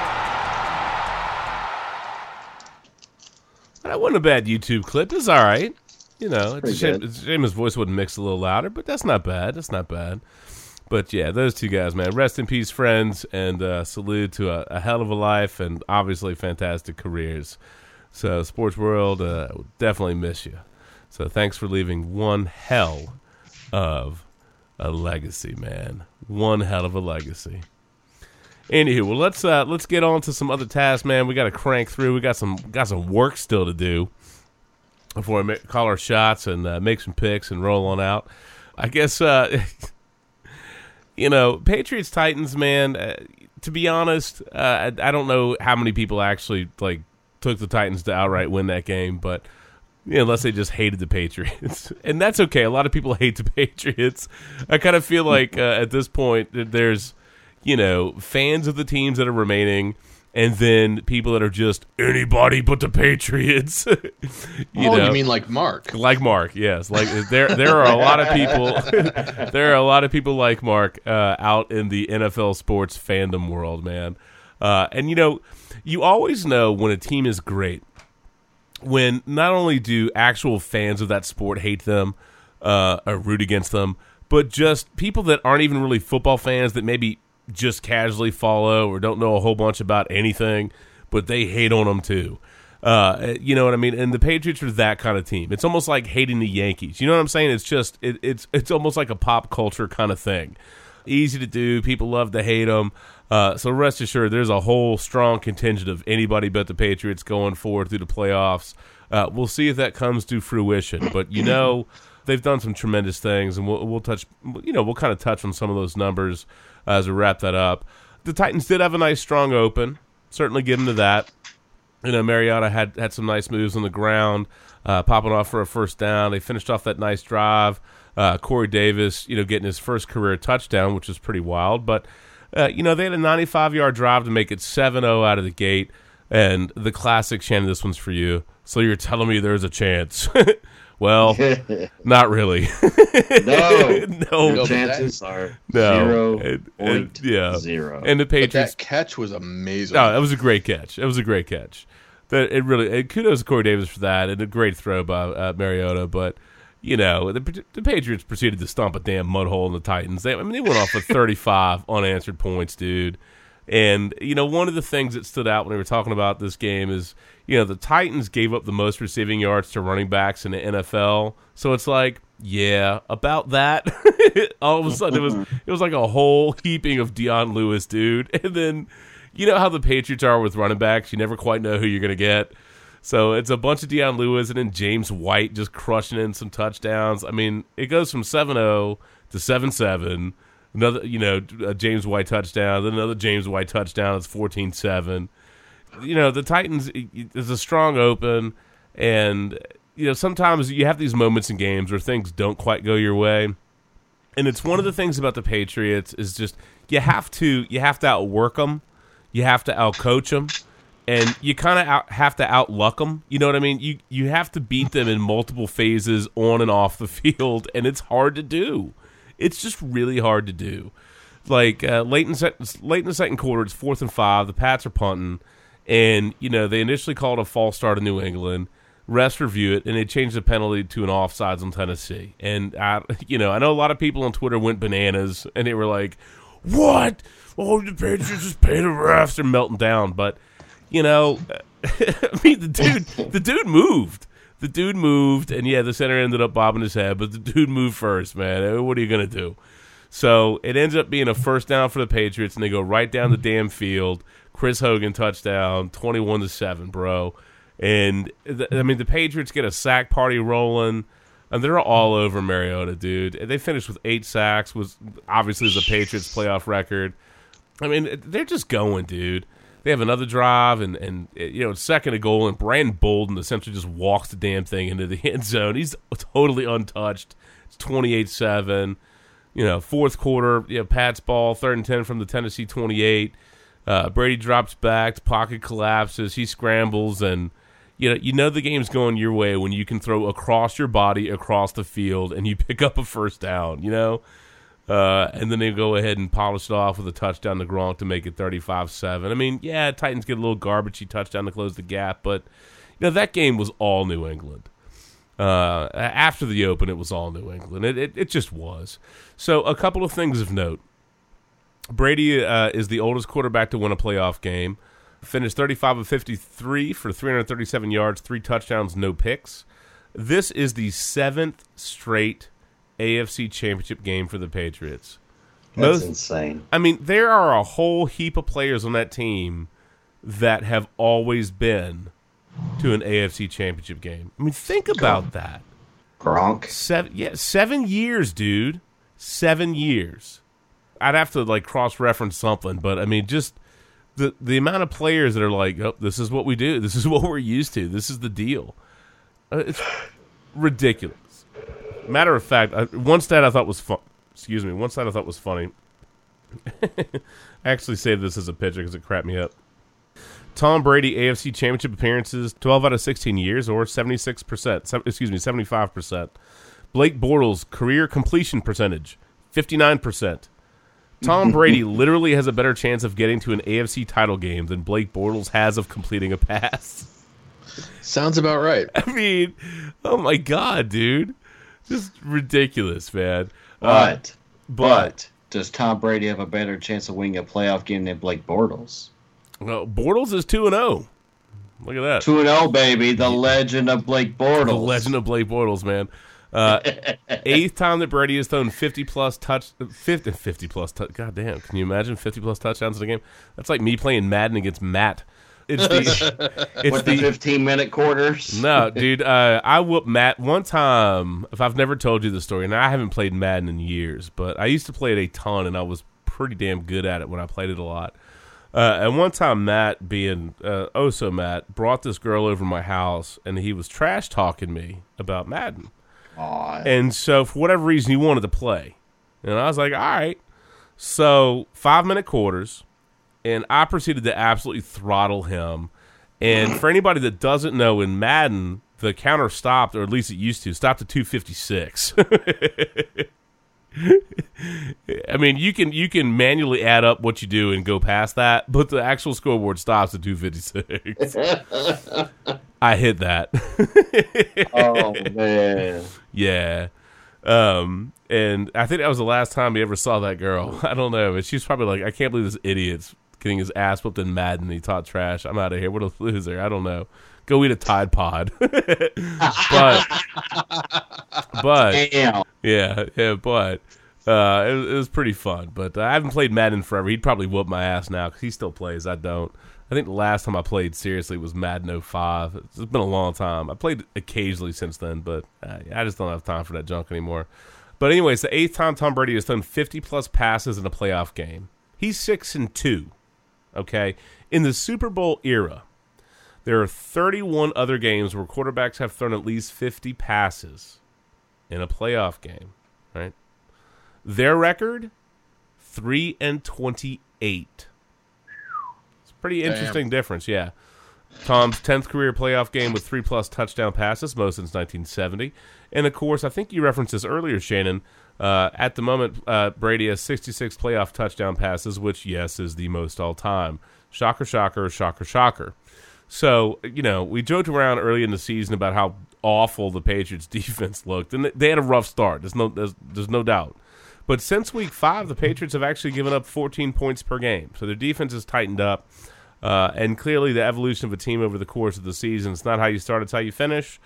Speaker 1: That wasn't a bad YouTube clip. It's all right. You know, it's a, shame, it's a shame his voice wouldn't mix a little louder, but that's not bad. That's not bad. But yeah, those two guys, man. Rest in peace, friends, and uh, salute to a, a hell of a life and obviously fantastic careers. So, Sports World, uh, definitely miss you. So, thanks for leaving one hell of a legacy, man. One hell of a legacy. Anywho, well let's uh, let's get on to some other tasks, man. We got to crank through. We got some got some work still to do before we ma- call our shots and uh, make some picks and roll on out. I guess uh, you know Patriots Titans, man. Uh, to be honest, uh, I, I don't know how many people actually like took the Titans to outright win that game, but you know, unless they just hated the Patriots, and that's okay. A lot of people hate the Patriots. I kind of feel like uh, at this point there's you know fans of the teams that are remaining. And then people that are just anybody but the Patriots. you
Speaker 4: oh,
Speaker 1: know?
Speaker 4: you mean like Mark?
Speaker 1: like Mark, yes. Like there, there are a lot of people. there are a lot of people like Mark uh, out in the NFL sports fandom world, man. Uh, and you know, you always know when a team is great when not only do actual fans of that sport hate them uh, or root against them, but just people that aren't even really football fans that maybe just casually follow or don't know a whole bunch about anything, but they hate on them too. Uh, you know what I mean? And the Patriots are that kind of team. It's almost like hating the Yankees. You know what I'm saying? It's just it, it's it's almost like a pop culture kind of thing. Easy to do. People love to hate them. Uh, so rest assured, there's a whole strong contingent of anybody but the Patriots going forward through the playoffs. Uh, we'll see if that comes to fruition. But you know, they've done some tremendous things, and we'll, we'll touch. You know, we'll kind of touch on some of those numbers as we wrap that up. The Titans did have a nice strong open. Certainly give them to that. You know, Mariota had had some nice moves on the ground, uh, popping off for a first down. They finished off that nice drive. Uh, Corey Davis, you know, getting his first career touchdown, which was pretty wild. But uh, you know, they had a 95 yard drive to make it 7 0 out of the gate. And the classic, Shannon, this one's for you. So you're telling me there's a chance? well, not really.
Speaker 3: No.
Speaker 1: no,
Speaker 3: Your chances are
Speaker 1: no.
Speaker 3: zero
Speaker 1: And- and-
Speaker 3: point
Speaker 1: yeah.
Speaker 3: zero.
Speaker 1: And the
Speaker 4: But
Speaker 1: Patriots
Speaker 4: that catch was amazing.
Speaker 1: No, that was a great catch. It was a great catch. That it really. And kudos to Corey Davis for that, and a great throw by uh, Mariota. But you know, the, the Patriots proceeded to stomp a damn mud hole in the Titans. They, I mean, they went off with 35 unanswered points, dude. And you know, one of the things that stood out when we were talking about this game is, you know, the Titans gave up the most receiving yards to running backs in the NFL. So it's like, yeah, about that. All of a sudden, it was it was like a whole heaping of Dion Lewis, dude. And then, you know how the Patriots are with running backs; you never quite know who you're gonna get. So it's a bunch of Dion Lewis and then James White just crushing in some touchdowns. I mean, it goes from 7-0 to 7-7. Another, you know, James White touchdown, then another James White touchdown. It's 14-7. You know, the Titans is a strong open, and you know sometimes you have these moments in games where things don't quite go your way, and it's one of the things about the Patriots is just you have to you have to outwork them, you have to outcoach them, and you kind of have to outluck them. You know what I mean? You you have to beat them in multiple phases on and off the field, and it's hard to do. It's just really hard to do. Like uh, late in sec- late in the second quarter, it's fourth and five. The Pats are punting, and you know they initially called a false start to New England. Rest review it, and they changed the penalty to an offsides on Tennessee. And I, you know, I know a lot of people on Twitter went bananas, and they were like, "What? Oh, the Patriots just pay the refs. They're melting down." But you know, I mean, the dude, the dude moved. The dude moved, and yeah, the center ended up bobbing his head, but the dude moved first, man. Eh, what are you gonna do? So it ends up being a first down for the Patriots, and they go right down the damn field. Chris Hogan touchdown, twenty-one to seven, bro. And I mean, the Patriots get a sack party rolling, and they're all over Mariota, dude. They finished with eight sacks, was obviously the Patriots' playoff record. I mean, they're just going, dude. They have another drive, and and you know, second a goal, and Brandon Bolden essentially just walks the damn thing into the end zone. He's totally untouched. It's twenty-eight seven. You know, fourth quarter, you know, Pat's ball, third and ten from the Tennessee twenty-eight. Uh, Brady drops back, pocket collapses, he scrambles, and you know you know the game's going your way when you can throw across your body across the field and you pick up a first down. You know, uh, and then they go ahead and polish it off with a touchdown to Gronk to make it 35-7. I mean, yeah, Titans get a little garbagey touchdown to close the gap, but You know, that game was all New England. Uh, after the Open, it was all New England. It, it, it just was. So, a couple of things of note. Brady uh, is the oldest quarterback to win a playoff game. Finished 35 of 53 for 337 yards, three touchdowns, no picks. This is the seventh straight AFC championship game for the Patriots.
Speaker 3: That's
Speaker 1: Most-
Speaker 3: insane.
Speaker 1: I mean, there are a whole heap of players on that team that have always been to an AFC championship game. I mean, think about that.
Speaker 3: Gronk.
Speaker 1: Seven, yeah, seven years, dude. Seven years. I'd have to like cross reference something, but I mean, just the the amount of players that are like, "Oh, this is what we do. This is what we're used to. This is the deal." Uh, it's ridiculous. Matter of fact, I, one stat I thought was fun. Excuse me, one stat I thought was funny. I actually saved this as a picture because it cracked me up. Tom Brady AFC Championship appearances, 12 out of 16 years, or 76%. se- excuse me, 75%. Blake Bortles career completion percentage, 59%. Tom Brady literally has a better chance of getting to an AFC title game than Blake Bortles has of completing a pass.
Speaker 4: Sounds about right.
Speaker 1: I mean, oh my god, dude. Just ridiculous, man. Uh,
Speaker 3: But,
Speaker 1: but
Speaker 3: but, does Tom Brady have a better chance of winning a playoff game than Blake Bortles?
Speaker 1: well, Bortles is 2 and 0. Look at that.
Speaker 3: 2 and 0, baby. The legend of Blake Bortles.
Speaker 1: The legend of Blake Bortles, man. Uh, eighth time that Brady has thrown 50 plus touch 50, 50 plus touch. God damn, can you imagine 50 plus touchdowns in a game? That's like me playing Madden against Matt. It's the it's
Speaker 3: With the
Speaker 1: the
Speaker 3: 15 minute quarters.
Speaker 1: no, dude. Uh, I whooped Matt one time. If I've never told you the story, and I haven't played Madden in years, but I used to play it a ton, and I was pretty damn good at it when I played it a lot. Uh, and one time, Matt, being uh, oh so Matt, brought this girl over to my house, and he was trash talking me about Madden.
Speaker 3: Aw,
Speaker 1: And so, for whatever reason, he wanted to play. And I was like, all right. So, five minute quarters. And I proceeded to absolutely throttle him. And for anybody that doesn't know, in Madden, the counter stopped, or at least it used to, stopped at 256. I mean, you can you can manually add up what you do and go past that, but the actual scoreboard stops at 256. I hit that.
Speaker 3: oh, man.
Speaker 1: Yeah. Um, and I think that was the last time he ever saw that girl. I don't know, but she's probably like, I can't believe this idiot's getting his ass whooped in Madden. He taught trash. I'm out of here. What a loser. I don't know. Go eat a Tide Pod. but, but
Speaker 3: Damn.
Speaker 1: yeah, yeah, but uh, it, was- it was pretty fun. But I haven't played Madden forever. He'd probably whoop my ass now because he still plays. I don't. I think the last time I played seriously was Madden 05. It's been a long time. I played occasionally since then, but uh, I just don't have time for that junk anymore. But anyways, the eighth time Tom Brady has thrown 50 plus passes in a playoff game. He's six and two. Okay, in the Super Bowl era, there are 31 other games where quarterbacks have thrown at least 50 passes in a playoff game. Right? Their record, three and 28. It's a pretty interesting difference. Yeah. Tom's 10th career playoff game with three plus touchdown passes, most since 1970. And of course, I think you referenced this earlier, Shannon. Uh, at the moment, uh, Brady has 66 playoff touchdown passes, which, yes, is the most all time. Shocker, shocker, shocker, shocker. So, you know, we joked around early in the season about how awful the Patriots defense looked, and they had a rough start. There's no, there's, there's no doubt. But since week five, the Patriots have actually given up 14 points per game. So their defense has tightened up. Uh, and clearly, the evolution of a team over the course of the season, it's not how you start, it's how you finish.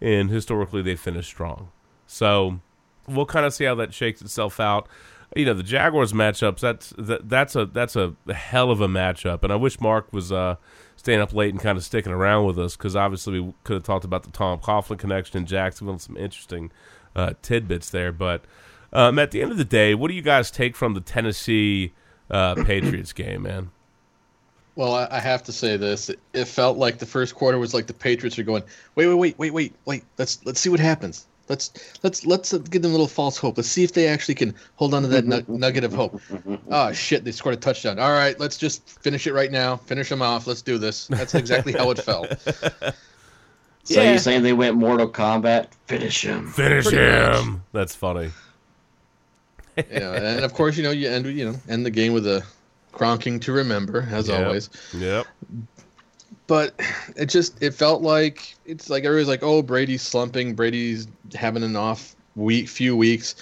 Speaker 1: And historically, they finish strong. So we'll kind of see how that shakes itself out. You know, the Jaguars matchups, that's that, that's a that's a hell of a matchup. And I wish Mark was uh, staying up late and kind of sticking around with us because obviously we could have talked about the Tom Coughlin connection in Jacksonville some interesting uh, tidbits there. But um, at the end of the day, what do you guys take from the Tennessee uh, Patriots game, man?
Speaker 4: Well, I, have to say this. It, it felt like the first quarter was like the Patriots are going, wait, wait, wait, wait, wait, wait. Let's let's see what happens. Let's let's let's uh, give them a little false hope. Let's see if they actually can hold on to that nu- nugget of hope. Oh shit, they scored a touchdown. All right, let's just finish it right now. Finish them off. Let's do this. That's exactly how it felt.
Speaker 3: So
Speaker 1: Yeah.
Speaker 3: you're saying they went Mortal Kombat? Finish him.
Speaker 1: Finish
Speaker 4: Pretty
Speaker 1: him. That's funny.
Speaker 4: Yeah, and of course, you know, you end you know end the game with a Gronking to remember as
Speaker 1: Yep.
Speaker 4: always.
Speaker 1: Yep.
Speaker 4: But it just it felt like it's like everybody's like, oh, Brady's slumping, Brady's having an off week, few weeks.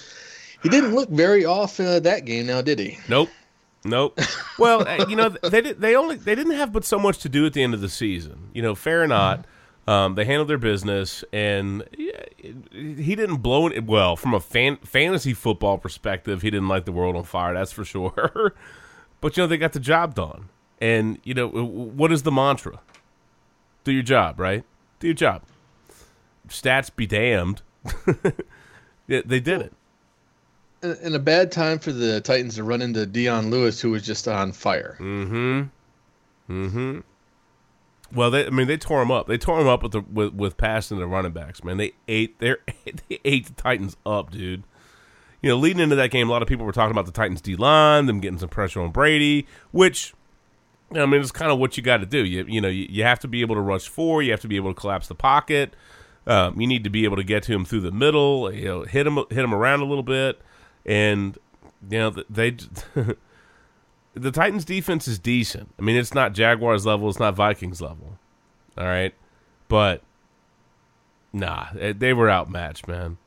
Speaker 4: He didn't look very off uh, that game now, did he?
Speaker 1: Nope. Nope. Well, uh, you know, they did, they only they didn't have but so much to do at the end of the season. You know, fair or not, um, they handled their business, and he didn't blow it. Well, from a fan, fantasy football perspective, he didn't light the world on fire. That's for sure. but you know, they got the job done. And you know, what is the mantra? Do your job, right? Do your job. Stats be damned. yeah, they did it
Speaker 4: in a bad time for the Titans to run into Dion Lewis, who was just on fire.
Speaker 1: Mm-hmm. Mm-hmm. Well, they, I mean, they tore him up. They tore him up with the with, with passing the running backs. Man, they ate their they ate the Titans up, dude. You know, leading into that game, a lot of people were talking about the Titans D line, them getting some pressure on Brady, which I mean, it's kind of what you got to do. You you know, you, you have to be able to rush four. You have to be able to collapse the pocket. Um, you need to be able to get to him through the middle. You know, hit him hit him around a little bit and you know they the Titans defense is decent. I mean, it's not Jaguars level, it's not Vikings level. All right, but nah, they were outmatched, man.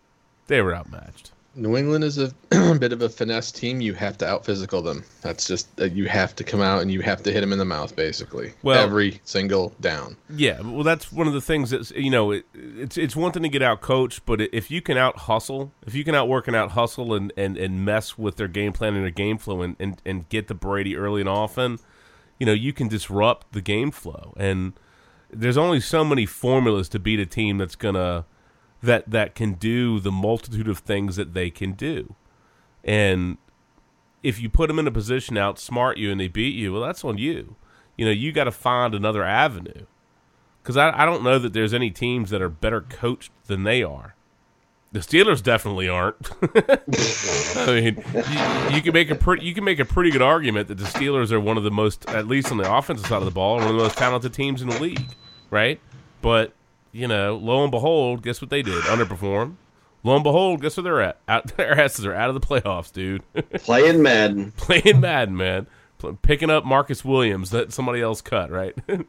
Speaker 1: They were outmatched.
Speaker 4: New England is a bit of a finesse team. You have to out physical them. That's just uh, you have to come out and you have to hit them in the mouth, basically. Well, every single down.
Speaker 1: Yeah, well, that's one of the things that's you know. It, it's it's one thing to get out coached, but if you can out hustle, if you can out work and out hustle and, and, and mess with their game plan and their game flow and, and, and get the Brady early and often, you know, you can disrupt the game flow. And there's only so many formulas to beat a team that's gonna that that can do the multitude of things that they can do. And if you put them in a position to outsmart you and they beat you, well, that's on you. You know, you got to find another avenue. Because I, I don't know that there's any teams that are better coached than they are. The Steelers definitely aren't. I mean, you, you, can make a pretty you can make a pretty good argument that the Steelers are one of the most, at least on the offensive side of the ball, one of the most talented teams in the league, right? But you know, lo and behold, guess what they did? Underperform. Lo and behold, guess where they're at? Out, their asses are out of the playoffs, dude.
Speaker 3: Playing Madden.
Speaker 1: Playing Madden, man. Picking up Marcus Williams that somebody else cut, right? um,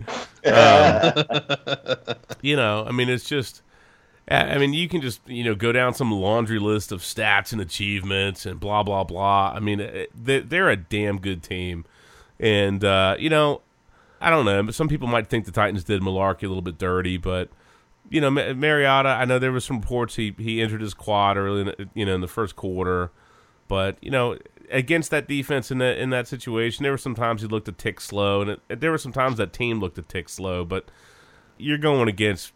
Speaker 1: you know, I mean, it's just. I mean, you can just you know go down some laundry list of stats and achievements and blah blah blah. I mean, they're a damn good team, and uh, you know, I don't know. But some people might think the Titans did Mularkey a little bit dirty, but you know, Mariota. I know there was some reports he he entered his quad early, in you know, in the first quarter, but you know, against that defense in that in that situation, there were some times he looked a tick slow, and it, there were some times that team looked a tick slow. But you're going against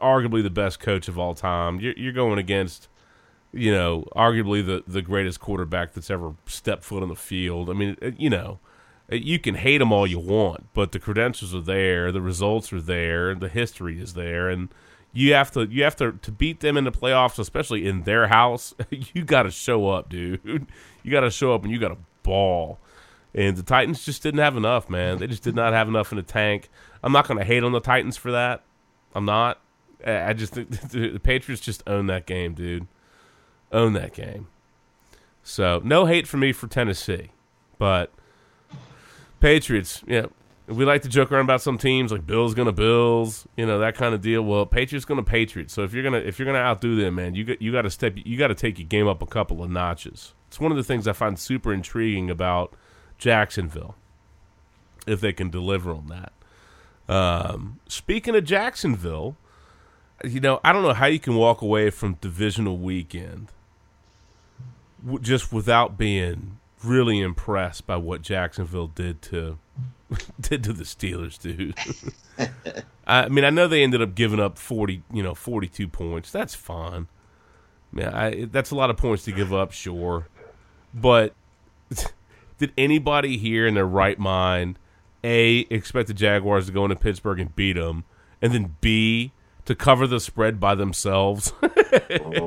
Speaker 1: arguably the best coach of all time. You're, you're going against, you know, arguably the the greatest quarterback that's ever stepped foot on the field. I mean, uh, you know uh, you can hate them all you want, but the credentials are there, the results are there, the history is there, and you have to you have to to beat them in the playoffs, especially in their house. You got to show up, dude. You got to show up and you got to ball. And the Titans just didn't have enough, man. They just did not have enough in the tank. I'm not going to hate on the Titans for that. I'm not. I just think the Patriots just own that game, dude. Own that game. So no hate for me for Tennessee, but Patriots, yeah, we like to joke around about some teams like Bills gonna Bills, you know that kind of deal. Well, Patriots gonna Patriots. So if you're gonna if you're gonna outdo them, man, you got you got to step you got to take your game up a couple of notches. It's one of the things I find super intriguing about Jacksonville, if they can deliver on that. Um, speaking of Jacksonville, you know I don't know how you can walk away from divisional weekend just without being really impressed by what Jacksonville did to did to the Steelers, dude. I mean, I know they ended up giving up forty, you know, forty-two points. That's fine. Yeah, I, that's a lot of points to give up, sure. But did anybody here in their right mind, a expect the Jaguars to go into Pittsburgh and beat them, and then b to cover the spread by themselves.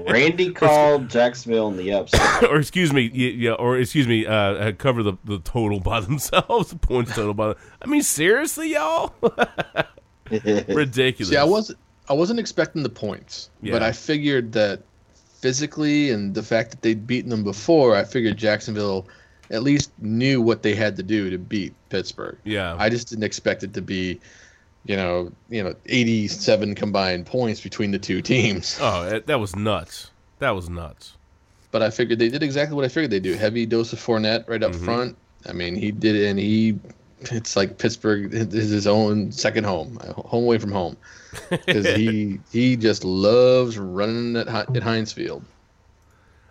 Speaker 3: Randy called Jacksonville in the upset,
Speaker 1: or excuse me, yeah, or excuse me, uh, cover the, the total by themselves, the points total by. Them. I mean, seriously, y'all, ridiculous.
Speaker 4: See, I wasn't, I wasn't expecting the points, yeah. but I figured that physically and the fact that they'd beaten them before, I figured Jacksonville at least knew what they had to do to beat Pittsburgh.
Speaker 1: Yeah,
Speaker 4: I just didn't expect it to be you know, you know, 87 combined points between the two teams.
Speaker 1: Oh, that was nuts. That was nuts.
Speaker 4: But I figured they did exactly what I figured they do. Heavy dose of Fournette right up
Speaker 1: Mhm.
Speaker 4: front. I mean, he did it, and he. It's like Pittsburgh is his own second home, uh, home away from home, because he he just loves running at at Heinz Field.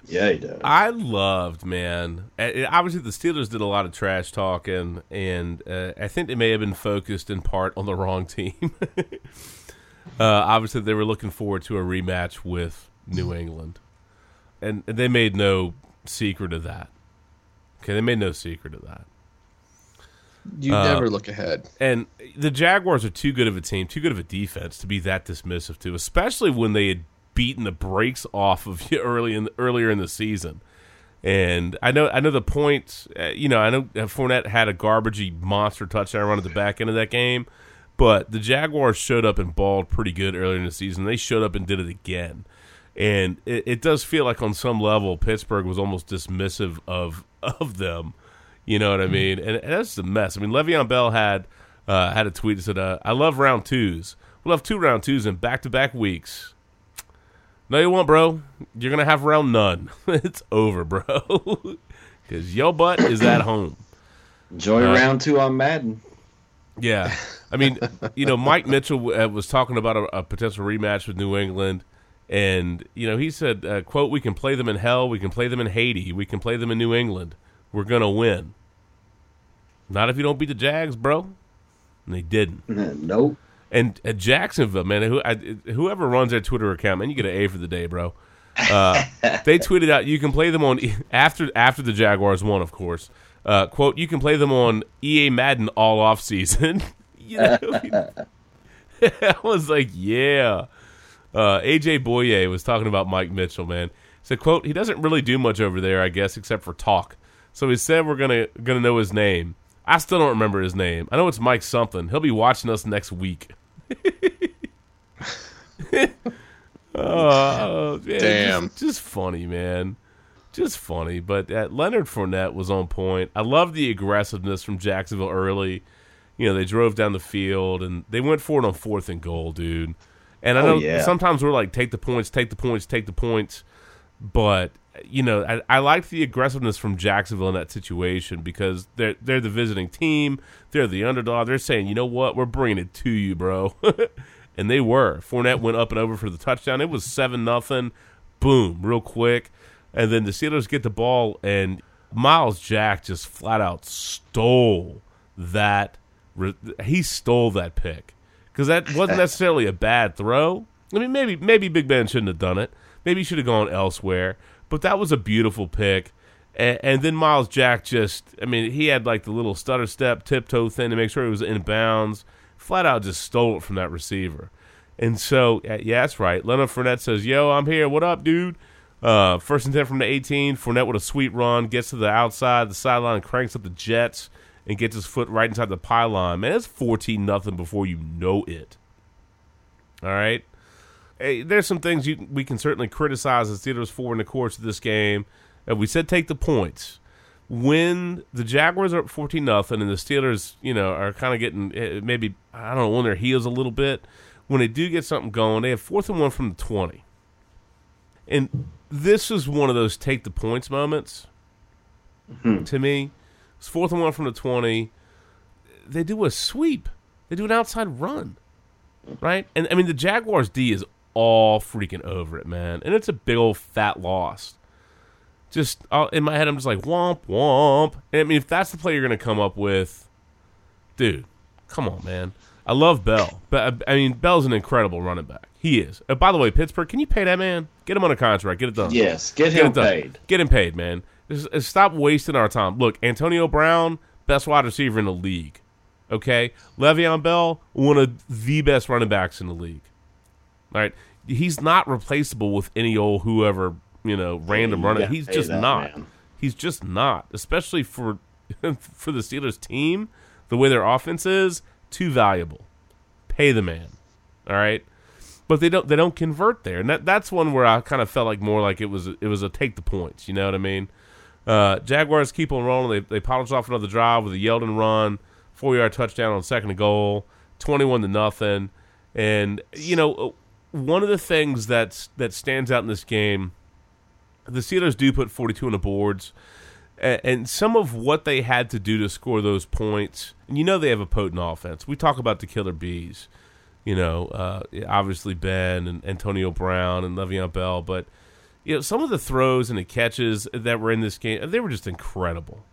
Speaker 3: Yeah, he does.
Speaker 1: I loved, man. It- Obviously, the Steelers did a lot of trash talking, and uh, I think they may have been focused in part on the wrong team. uh, obviously, they were looking forward to a rematch with New England, and and they made no secret of that. Okay, they made no secret of that.
Speaker 4: You
Speaker 1: Uh,
Speaker 4: never look ahead.
Speaker 1: And the Jaguars are too good of a team, too good of a defense to be that dismissive to, especially when they had beaten the brakes off of you early in earlier in the season. And I know, I know the points. Uh, you know, I know Fournette had a garbagey monster touchdown run at the back end of that game, but the Jaguars showed up and balled pretty good earlier in the season. They showed up and did it again, and it, it does feel like on some level Pittsburgh was almost dismissive of of them. You know what I mean? And, and that's a mess. I mean, Le'Veon Bell had uh, had a tweet that said, uh, "I love round twos. We'll have two round twos in back to back weeks." No, you won't, bro. You're gonna have round none. it's over, bro. Because your butt is at home.
Speaker 3: Enjoy
Speaker 1: Uh,
Speaker 3: round two on Madden.
Speaker 1: Yeah, I mean, you know, Mike Mitchell uh, was talking about a, a potential rematch with New England, and you know, he said, uh, "quote We can play them in hell. We can play them in Haiti. We can play them in New England. We're gonna win. Not if you don't beat the Jags, bro." And they didn't.
Speaker 3: nope.
Speaker 1: And at Jacksonville, man, who, I, whoever runs their Twitter account, man, you get an A for the day, bro. Uh, they tweeted out you can play them on after after the Jaguars won, of course. Uh, quote: You can play them on EA Madden all off season. you know, I was like, yeah. Uh, AJ Bouye was talking about Mike Mitchell, man. Said, "quote He doesn't really do much over there, I guess, except for talk. So he said we're gonna gonna know his name. I still don't remember his name. I know it's Mike something. He'll be watching us next week." oh, man,
Speaker 4: Damn.
Speaker 1: Just, just funny, man. Just funny. But uh, Leonard Fournette was on point. I love the aggressiveness from Jacksonville early. You know, they drove down the field and they went for it on fourth and goal, dude. And I
Speaker 3: Oh,
Speaker 1: know
Speaker 3: yeah.
Speaker 1: sometimes we're like, take the points, take the points, take the points. But you know, I, I like the aggressiveness from Jacksonville in that situation because they're they're the visiting team, they're the underdog. They're saying, you know what, we're bringing it to you, bro. and they were. Fournette went up and over for the touchdown. It was seven nothing. Boom, real quick. And then the Steelers get the ball, and Myles Jack just flat out stole that. He stole that pick because that wasn't necessarily a bad throw. I mean, maybe maybe Big Ben shouldn't have done it. Maybe he should have gone elsewhere. But that was a beautiful pick. And, and then Myles Jack just, I mean, he had like the little stutter step, tiptoe thing to make sure he was in bounds. Flat out just stole it from that receiver. And so, yeah, that's right. Leonard Fournette says, Yo, I'm here. What up, dude? Uh, first and 10 from the 18. Fournette with a sweet run, gets to the outside, the sideline, cranks up the Jets, and gets his foot right inside the pylon. Man, it's 14 nothing before you know it. All right? Hey, there's some things you, we can certainly criticize the Steelers for in the course of this game. Uh, we said take the points. When the Jaguars are up 14 nothing and the Steelers, you know, are kind of getting eh, maybe, I don't know, on their heels a little bit, when they do get something going, they have fourth and one from the 20. And this is one of those take the points moments to me. It's fourth and one from the 20. They do a sweep, they do an outside run, right? And I mean, the Jaguars D is all freaking over it, man. And it's a big old fat loss. Just uh, in my head, I'm just like, womp, womp. And I mean, if that's the play you're going to come up with, dude, come on, man. I love Bell. But I mean, Bell's an incredible running back. He is. Uh, by the way, Pittsburgh, can you pay that man? Get him on a contract. Get it done.
Speaker 3: Yes, get
Speaker 1: Get
Speaker 3: him paid.
Speaker 1: Get him paid, man. Just, uh, stop wasting our time. Look, Antonio Brown, best wide receiver in the league. Okay, Le'Veon Bell, one of the best running backs in the league. All right, he's not replaceable with any old whoever you know random
Speaker 3: you
Speaker 1: runner. He's just
Speaker 3: that
Speaker 1: not.
Speaker 3: man.
Speaker 1: He's just not, especially for for the Steelers team, the way their offense is, too valuable. Pay the man. All right. But they don't they don't convert there. And that that's one where I kind of felt like more like it was it was a take the points, you know what I mean? Uh, Jaguars keep on rolling. They they polish off another drive with a Yeldon run, four yard touchdown on second and goal. twenty-one to nothing. And you know, one of the things that's that stands out in this game, the Steelers do put forty-two on the boards, and, and some of what they had to do to score those points. And you know, they have a potent offense. We talk about the killer bees. You know, uh, obviously Ben and Antonio Brown and Le'Veon Bell, but you know, some of the throws and the catches that were in this game, they were just incredible.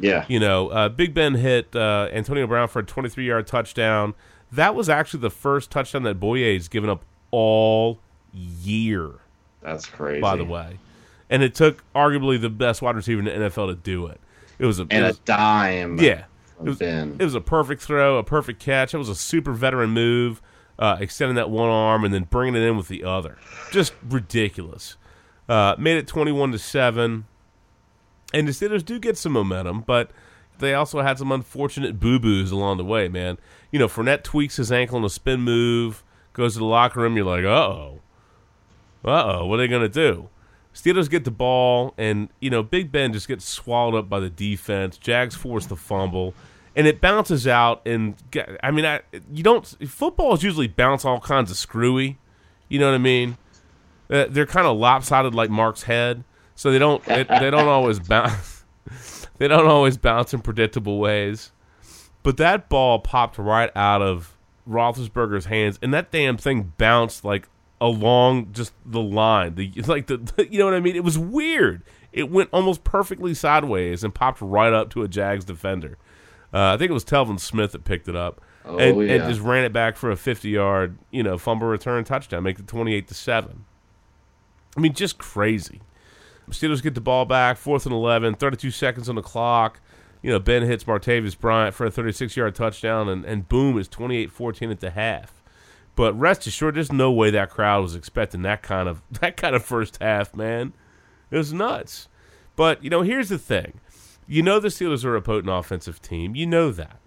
Speaker 3: Yeah.
Speaker 1: You know, uh, Big Ben hit uh, Antonio Brown for a 23 yard touchdown. That was actually the first touchdown that Bouye's given up all year,
Speaker 3: That's crazy.
Speaker 1: by the way. And it took arguably the best wide receiver in the NFL to do it. It was a,
Speaker 3: And a dime.
Speaker 1: yeah. It was,
Speaker 3: Ben.
Speaker 1: it was a perfect throw, a perfect catch. It was a super veteran move, uh, extending that one arm and then bringing it in with the other. Just ridiculous. Uh, made it twenty-one to seven, and the Steelers do get some momentum, but they also had some unfortunate boo boos along the way. Man, you know, Fournette tweaks his ankle in a spin move, goes to the locker room. You're like, uh oh, uh oh, what are they gonna do? Steelers get the ball, and you know Big Ben just gets swallowed up by the defense. Jags force the fumble, and it bounces out. And I mean, I, you don't footballs usually bounce all kinds of screwy. You know what I mean? Uh, they're kind of lopsided like Mark's head, so they don't they, they don't always bounce. they don't always bounce in predictable ways. But that ball popped right out of Roethlisberger's hands, and that damn thing bounced like along just the line. The like the you know what I mean? It was weird. It went almost perfectly sideways and popped right up to a Jags defender. Uh, I think it was Telvin Smith that picked it up
Speaker 3: Oh,
Speaker 1: and, and just ran it back for a fifty-yard, you know, fumble return touchdown, make it twenty-eight to seven. I mean, just crazy. Steelers get the ball back, fourth and 11, 32 seconds on the clock. You know, Ben hits Martavis Bryant for a 36 yard touchdown, and, and boom, it's 28 14 at the half. But rest assured, there's no way that crowd was expecting that kind of that kind of first half, man. It was nuts. But you know, here's the thing: you know the Steelers are a potent offensive team. You know that,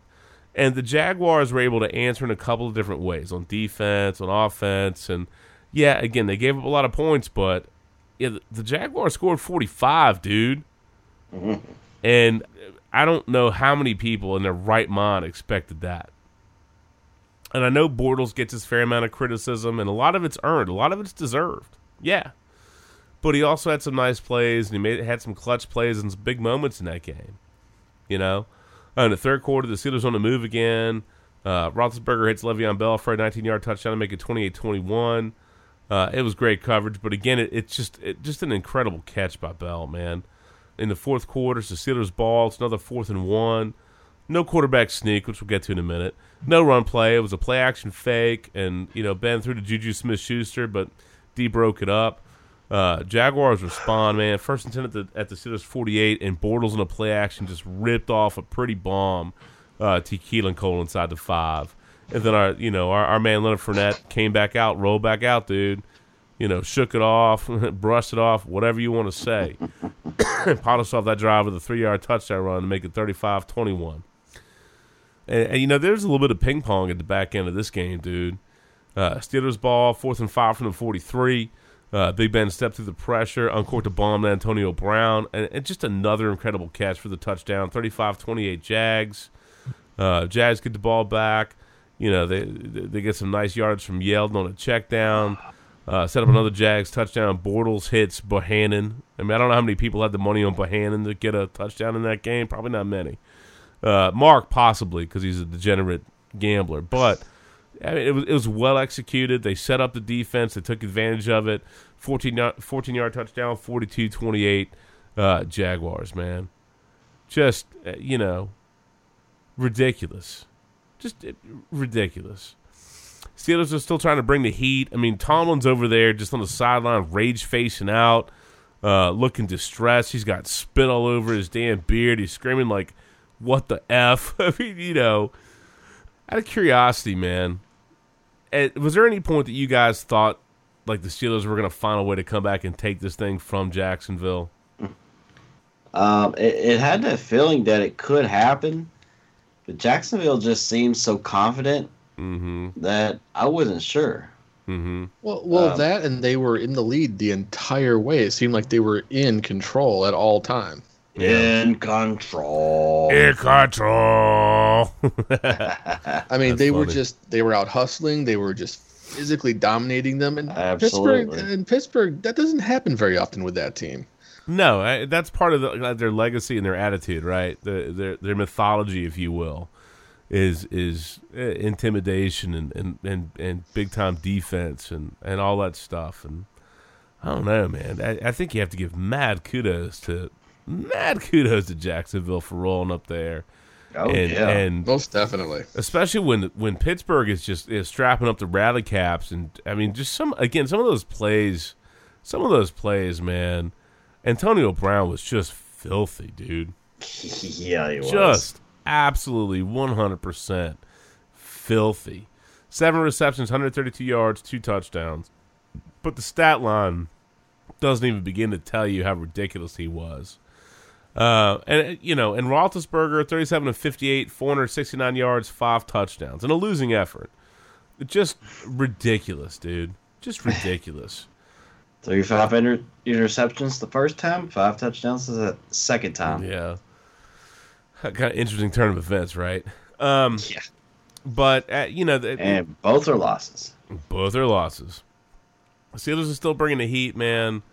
Speaker 1: and the Jaguars were able to answer in a couple of different ways on defense, on offense, and yeah, again they gave up a lot of points, but yeah, the, the Jaguars scored 45, dude. Mm-hmm. And I don't know how many people in their right mind expected that. And I know Bortles gets his fair amount of criticism, and a lot of it's earned, a lot of it's deserved. Yeah, but he also had some nice plays, and he made had some clutch plays and some big moments in that game. You know, Uh, in the third quarter, the Steelers on the move again. Uh, Roethlisberger hits Le'Veon Bell for a 19-yard touchdown to make it 28-21. Uh, it was great coverage, but again, it, it's just it, just an incredible catch by Bell, man. In the fourth quarter, it's the Steelers' ball. It's another fourth and one. No quarterback sneak, which we'll get to in a minute. No run play. It was a play action fake, and you know Ben threw to Juju Smith Schuster, but D broke it up. Uh, Jaguars respond, man. First and ten at the at the Steelers forty eight, and Bortles in a play action just ripped off a pretty bomb uh, to Keelan Cole inside the five. And then our you know our, our man Leonard Fournette came back out, rolled back out, dude. You know, shook it off, brushed it off, whatever you want to say. Polished off that drive with a three yard touchdown run to make it 35 21. And, and, you know, there's a little bit of ping pong at the back end of this game, dude. Uh, Steelers ball, fourth and five from the 43. Uh, Big Ben stepped through the pressure, uncorked a bomb to Antonio Brown, and, and just another incredible catch for the touchdown. 35-28 Jags. Uh, Jags get the ball back. You know, they they get some nice yards from Yeldon on a check down. Uh, set up another Jags touchdown. Bortles hits Bohanon. I mean, I don't know how many people had the money on Bohanon to get a touchdown in that game. Probably not many. Uh, Mark possibly because he's a degenerate gambler, but I mean, it was it was well executed. They set up the defense. They took advantage of it. 14, yard- 14 yard touchdown, 42-28 uh, Jaguars, man. Just, uh, you know, ridiculous. Just uh, ridiculous. Steelers are still trying to bring the heat. I mean, Tomlin's over there just on the sideline, rage facing out, uh, looking distressed. He's got spit all over his damn beard. He's screaming like, "What the f?" I mean, you know, out of curiosity, man. Was there any point that you guys thought like the Steelers were going to find a way to come back and take this thing from Jacksonville?
Speaker 3: Um, it, it had that feeling that it could happen, but Jacksonville just seemed so confident
Speaker 1: Mm-hmm.
Speaker 3: that I wasn't sure.
Speaker 1: Mm-hmm.
Speaker 4: Well, well,
Speaker 3: Um,
Speaker 4: that and they were in the lead the entire way. It seemed like they were in control at all time.
Speaker 3: In control.
Speaker 1: In control.
Speaker 4: I mean,
Speaker 1: That's
Speaker 4: they were just they were out hustling. They were just physically dominating them. And
Speaker 3: Absolutely.
Speaker 4: Pittsburgh, in Pittsburgh, that doesn't happen very often with that team.
Speaker 1: No, I, that's part of the, their legacy and their attitude, right? The, their their mythology, if you will, is is uh, intimidation and, and, and, and big time defense and, and all that stuff. And I don't know, man. I, I think you have to give mad kudos to mad kudos to Jacksonville for rolling up there.
Speaker 3: Oh,
Speaker 1: and,
Speaker 3: yeah.
Speaker 1: and
Speaker 4: Most definitely.
Speaker 1: especially when when Pittsburgh is just is strapping up the rally caps, and I mean, just some again, some of those plays, some of those plays, man. Antonio Brown was just filthy, dude.
Speaker 3: yeah, he was.
Speaker 1: Just absolutely one hundred percent filthy. Seven receptions, hundred thirty-two yards, two touchdowns. But the stat line doesn't even begin to tell you how ridiculous he was. Uh, and you know, and Roethlisberger, thirty-seven of fifty-eight, four hundred sixty-nine yards, five touchdowns, and a losing effort. Just ridiculous, dude. Just ridiculous.
Speaker 3: 35 inter- interceptions the first time, five touchdowns the second time.
Speaker 1: yeah, kind of interesting turn of events, right? Um,
Speaker 3: Yeah.
Speaker 1: but uh, you know, the,
Speaker 3: And both are losses.
Speaker 1: both are losses. The Steelers are still bringing the heat, man.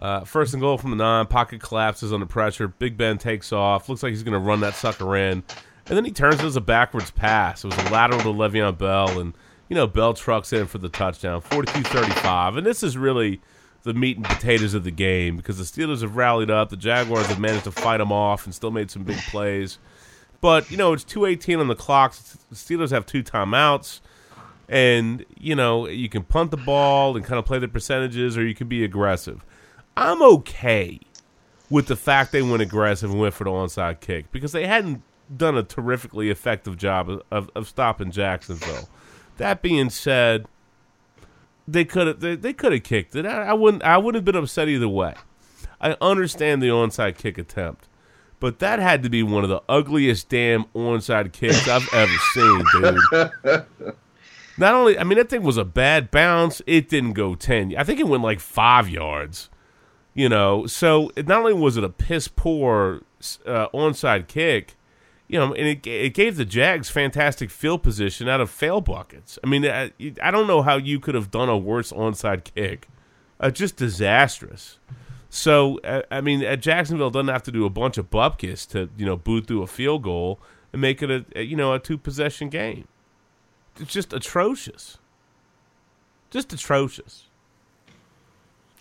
Speaker 1: Uh, first and goal from the nine. Pocket collapses under pressure. Big Ben takes off. Looks like he's going to run that sucker in. And then he turns it as a backwards pass. It was a lateral to Le'Veon Bell. And, you know, Bell trucks in for the touchdown. 42 35. And this is really the meat and potatoes of the game because the Steelers have rallied up. The Jaguars have managed to fight them off and still made some big plays. But, you know, it's 218 on the clock. The Steelers have two timeouts and you know you can punt the ball and kind of play the percentages or you can be aggressive i'm okay with the fact they went aggressive and went for the onside kick because they hadn't done a terrifically effective job of, of, of stopping jacksonville that being said they could have they, they could have kicked it I, I wouldn't i wouldn't have been upset either way i understand the onside kick attempt but that had to be one of the ugliest damn onside kicks I've ever seen, dude. Not only, I mean, that thing was a bad bounce. It didn't go ten. I think it went like five yards. You know, so not only was it a piss poor uh, onside kick, you know, and it, it gave the Jags fantastic field position out of fail buckets. I mean, I, I don't know how you could have done a worse onside kick. Uh, just disastrous. So, uh, I mean, uh, Jacksonville doesn't have to do a bunch of bupkis to, you know, boot through a field goal and make it a, a you know, a two possession game. It's just atrocious. Just atrocious.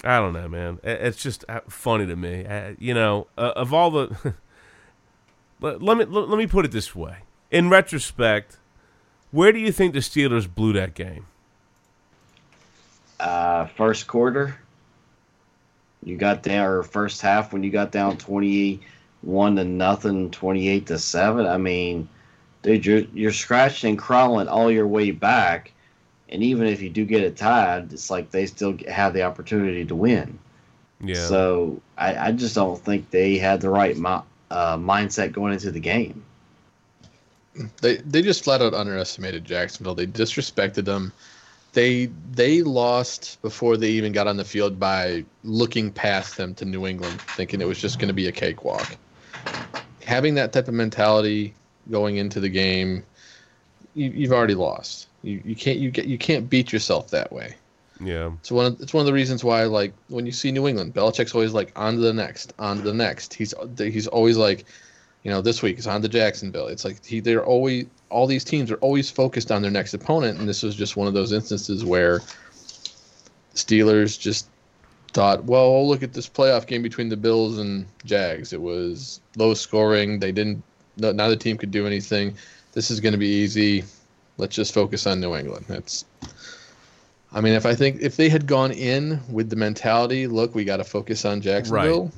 Speaker 1: I don't know, man. It's just uh, funny to me. Uh, you know, uh, of all the. let, let me let, let me put it this way. In retrospect, where do you think the Steelers blew that game?
Speaker 3: Uh, first quarter, you got down, or first half when you got down 21 to nothing, 28 to 7. I mean, dude, you're, you're scratching and crawling all your way back. And even if you do get it tied, it's like they still have the opportunity to win.
Speaker 1: Yeah.
Speaker 3: So I, I just don't think they had the right mi- uh, mindset going into the game.
Speaker 4: They they just flat out underestimated Jacksonville. They disrespected them. They they lost before they even got on the field by looking past them to New England, thinking it was just going to be a cakewalk. Having that type of mentality going into the game, you, you've already lost. You, you can't you get you can't beat yourself that way.
Speaker 1: Yeah.
Speaker 4: It's one of it's one of the reasons why like when you see New England, Belichick's always like on to the next, on to the next. He's he's always like, you know, this week is on to Jacksonville. It's like he they're always all these teams are always focused on their next opponent, and this was just one of those instances where Steelers just thought, well, oh, look at this playoff game between the Bills and Jags. It was low scoring. They didn't. Neither team could do anything. This is going to be easy. Let's just focus on New England. That's. I mean, if I think if they had gone in with the mentality, look, we got to focus on Jacksonville.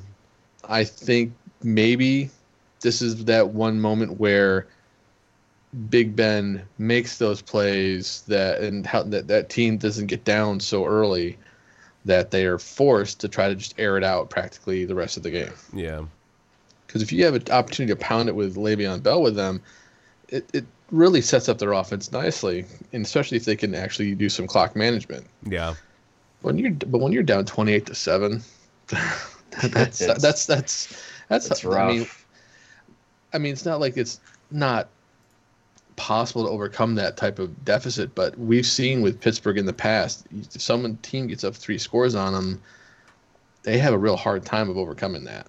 Speaker 4: I think maybe this is that one moment where Big Ben makes those plays that and how that, that team doesn't get down so early that they are forced to try to just air it out practically the rest of the game.
Speaker 1: Yeah.
Speaker 4: Because if you have an opportunity to pound it with Le'Veon Bell with them, it, it really sets up their offense nicely, and especially if they can actually do some clock management.
Speaker 1: Yeah.
Speaker 4: When you're but when you're down twenty eight to seven, that's
Speaker 3: It's-
Speaker 4: that's that's That's
Speaker 3: It's
Speaker 4: I
Speaker 3: rough.
Speaker 4: mean, I mean, it's not like it's not possible to overcome that type of deficit, but we've seen with Pittsburgh in the past, if someone team gets up three scores on them, they have a real hard time of overcoming that.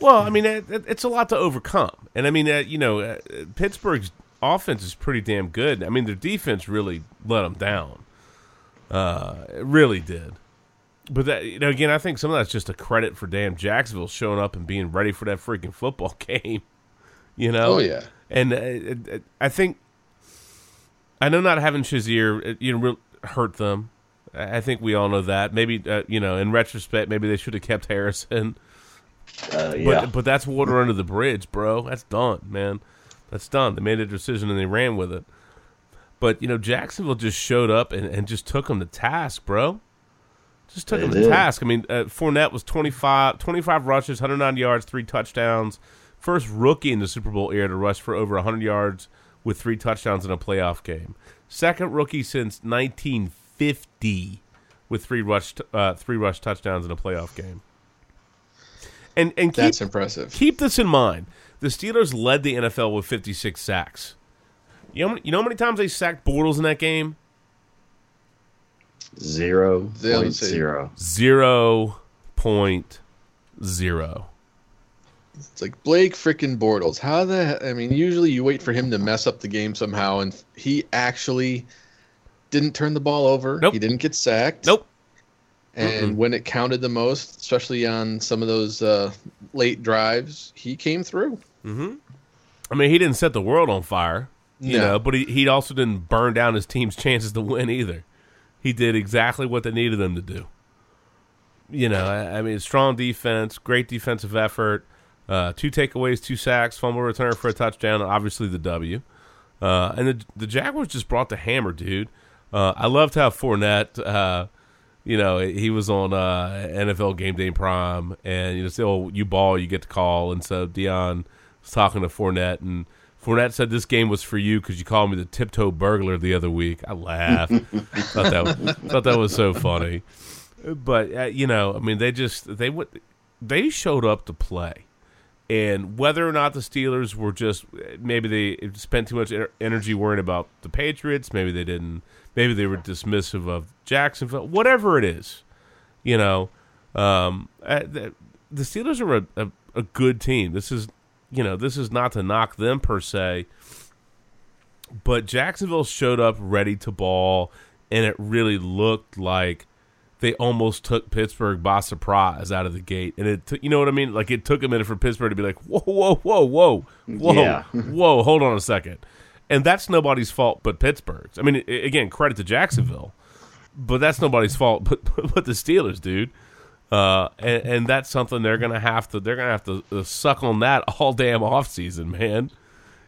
Speaker 1: Well, I mean, it, it- it's a lot to overcome, and I mean, uh, you know, uh, Pittsburgh's offense is pretty damn good. I mean, their defense really let them down. Uh, it really did. But that, you know, again, I think some of that's just a credit for damn Jacksonville showing up and being ready for that freaking football game. You know?
Speaker 4: Oh yeah,
Speaker 1: And uh, it, I think I know not having Shazier, uh, you know, hurt them. I I think we all know that. Maybe uh, you know, in retrospect, maybe they should have kept Harrison.
Speaker 3: Uh,
Speaker 1: But
Speaker 3: yeah.
Speaker 1: but that's water under the bridge, bro. That's done, man. That's done. They made a decision and they ran with it. But you know, Jacksonville just showed up and, and just took them to task, bro. Just took
Speaker 3: They
Speaker 1: them to
Speaker 3: did.
Speaker 1: task. I mean, uh, Fournette was 25, 25 rushes, 109 yards, three touchdowns. First rookie in the Super Bowl era to rush for over 100 yards with three touchdowns in a playoff game. Second rookie since 1950 with three rush uh, three rush touchdowns in a playoff game. And and keep,
Speaker 4: that's impressive.
Speaker 1: keep this in mind. The Steelers led the NFL with 56 sacks. You know, how many- you know how many times they sacked Bortles in that game?
Speaker 3: Zero
Speaker 4: They don't
Speaker 3: point
Speaker 4: say-
Speaker 3: zero.
Speaker 1: Zero point zero.
Speaker 4: It's like Blake freaking Bortles. How the? he- I mean, usually you wait for him to mess up the game somehow, and he actually didn't turn the ball over.
Speaker 1: Nope.
Speaker 4: He didn't get sacked.
Speaker 1: Nope.
Speaker 4: And when it counted the most, especially on some of those uh, late drives, he came through.
Speaker 1: I mean, he didn't set the world on fire, you
Speaker 4: No.
Speaker 1: know, but he, he also didn't burn down his team's chances to win either. He did exactly what they needed him to do. You know, I, I mean, strong defense, great defensive effort, uh, two takeaways, two sacks, fumble return for a touchdown, obviously the W. Uh, and the, the Jaguars just brought the hammer, dude. Uh, I loved how Fournette, uh, you know, he was on uh, NFL Game Day Prime, and you know, say, "Oh, you ball, you get the call." And so Deion was talking to Fournette, and Fournette said, "This game was for you because you called me the tiptoe burglar the other week." I laughed. thought that thought that was so funny. But uh, you know, I mean, they just they would they showed up to play. And whether or not the Steelers were just maybe they spent too much energy worrying about the Patriots, maybe they didn't, maybe they were dismissive of Jacksonville, whatever it is, you know, um, uh, the, the Steelers are a, a, a good team. This is, you know, this is not to knock them per se, but Jacksonville showed up ready to ball, and it really looked like they almost took Pittsburgh by surprise out of the gate, and it took you know what I mean. Like it took a minute for Pittsburgh to be like, whoa, whoa, whoa, whoa, whoa,
Speaker 3: Yeah.
Speaker 1: whoa, hold on a second, and that's nobody's fault but Pittsburgh's. I mean, again, credit to Jacksonville, but that's nobody's fault but but the Steelers, dude. Uh, and, and that's something they're gonna have to they're gonna have to uh, suck on that all damn off season, man.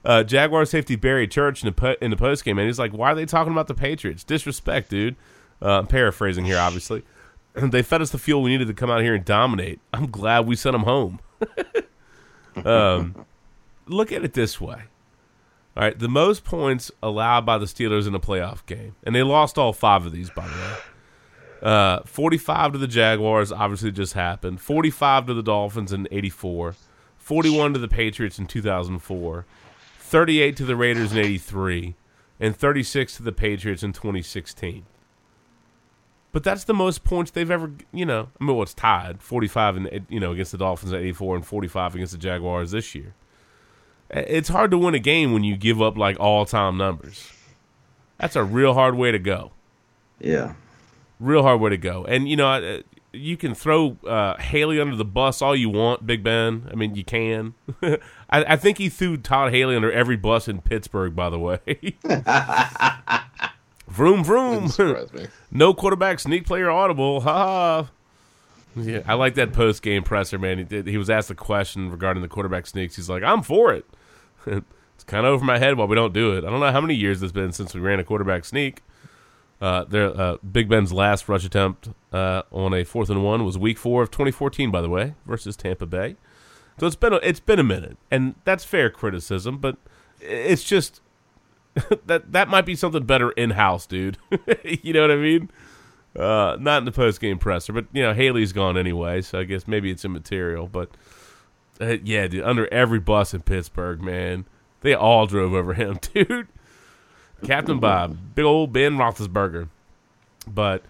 Speaker 1: Uh, Jaguar safety Barry Church in the po- in the post game, and he's like, "Why are they talking about the Patriots? Disrespect, dude." Uh, I'm paraphrasing here, obviously. they fed us the fuel we needed to come out here and dominate. I'm glad we sent them home. um, look at it this way. All right, the most points allowed by the Steelers in a playoff game, and they lost all five of these, by the way. Uh, 45 to the Jaguars, obviously just happened. 45 to the Dolphins in 84. 41 to the Patriots in 2004. 38 to the Raiders in 83. And 36 to the Patriots in 2016. But that's the most points they've ever, you know. I mean, well, it's tied 45 and you know against the Dolphins at 84 and 45 against the Jaguars this year. It's hard to win a game when you give up like all time numbers. That's a real hard way to go
Speaker 3: Yeah.
Speaker 1: real hard way to go. And you know, you can throw uh, Haley under the bus all you want, Big Ben. I mean, you can. I, I think he threw Todd Haley under every bus in Pittsburgh. By the way, vroom vroom.
Speaker 4: Wouldn't surprise me.
Speaker 1: no quarterback sneak player audible. Ha ha. Yeah, I like that post game presser, man. He did. He was asked a question regarding the quarterback sneaks. He's like, "I'm for it." it's kind of over my head while we don't do it. I don't know how many years it's been since we ran a quarterback sneak. Uh, there, uh, Big Ben's last rush attempt uh, on a fourth and one was Week Four of 2014, by the way, versus Tampa Bay. So it's been a, it's been a minute, and that's fair criticism, but it's just that that might be something better in house, dude. you know what I mean? Uh, not in the post game presser, but you know Haley's gone anyway, so I guess maybe it's immaterial. But uh, yeah, dude, under every bus in Pittsburgh, man, they all drove over him, dude. Captain Bob, big old Ben Roethlisberger. But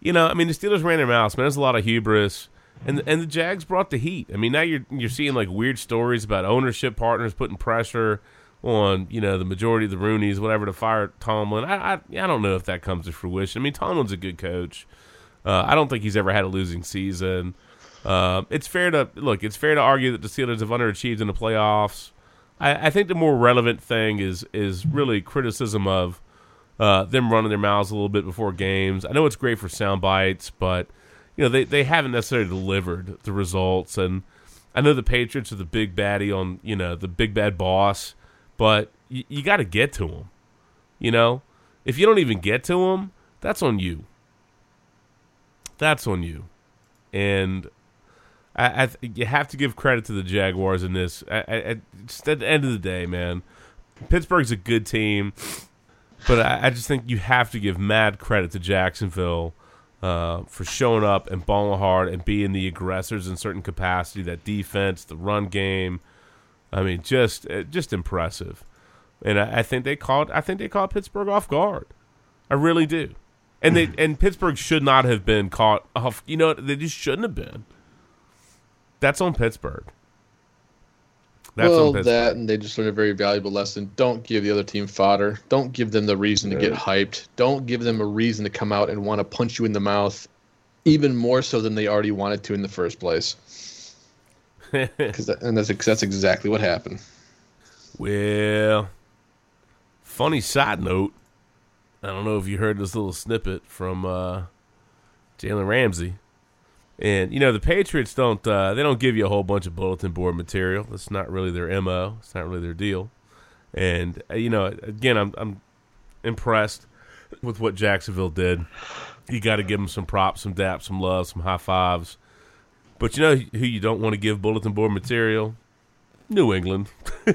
Speaker 1: you know, I mean, the Steelers ran their mouths, man. There's a lot of hubris, and and the Jags brought the heat. I mean, now you're you're seeing like weird stories about ownership partners putting pressure on you know the majority of the Rooneys, whatever, to fire Tomlin. I I, I don't know if that comes to fruition. I mean, Tomlin's a good coach. Uh, I don't think he's ever had a losing season. Uh, it's fair to look. It's fair to argue that the Steelers have underachieved in the playoffs. I, I think the more relevant thing is is really criticism of uh, them running their mouths a little bit before games. I know it's great for sound bites, but you know they, they haven't necessarily delivered the results. And I know the Patriots are the big baddie on you know the big bad boss but y- you got to get to them. You know, if you don't even get to them, that's on you. That's on you, and I, I you have to give credit to the Jaguars in this. I, I, just at the end of the day, man, Pittsburgh's a good team, but I, I just think you have to give mad credit to Jacksonville. Uh, for showing up and balling hard and being the aggressors in certain capacity, that defense, the run game, I mean, just uh, just impressive. And I, I, think they called I think they caught Pittsburgh off guard. I really do. And they and Pittsburgh should not have been caught off. You know, they just shouldn't have been. That's on Pittsburgh.
Speaker 4: That's well, that and they just learned a very valuable lesson. Don't give the other team fodder. Don't give them the reason to get hyped. Don't give them a reason to come out and want to punch you in the mouth, even more so than they already wanted to in the first place. That, and that's that's exactly what happened.
Speaker 1: Well, funny side note. I don't know if you heard this little snippet from uh, Jalen Ramsey, and you know the Patriots don't uh, they don't give you a whole bunch of bulletin board material. That's not really their mo. It's not really their deal. And uh, you know, again, I'm I'm impressed with what Jacksonville did. You got to give them some props, some daps, some love, some high fives but you know who you don't want to give bulletin board material? New England.
Speaker 4: yeah,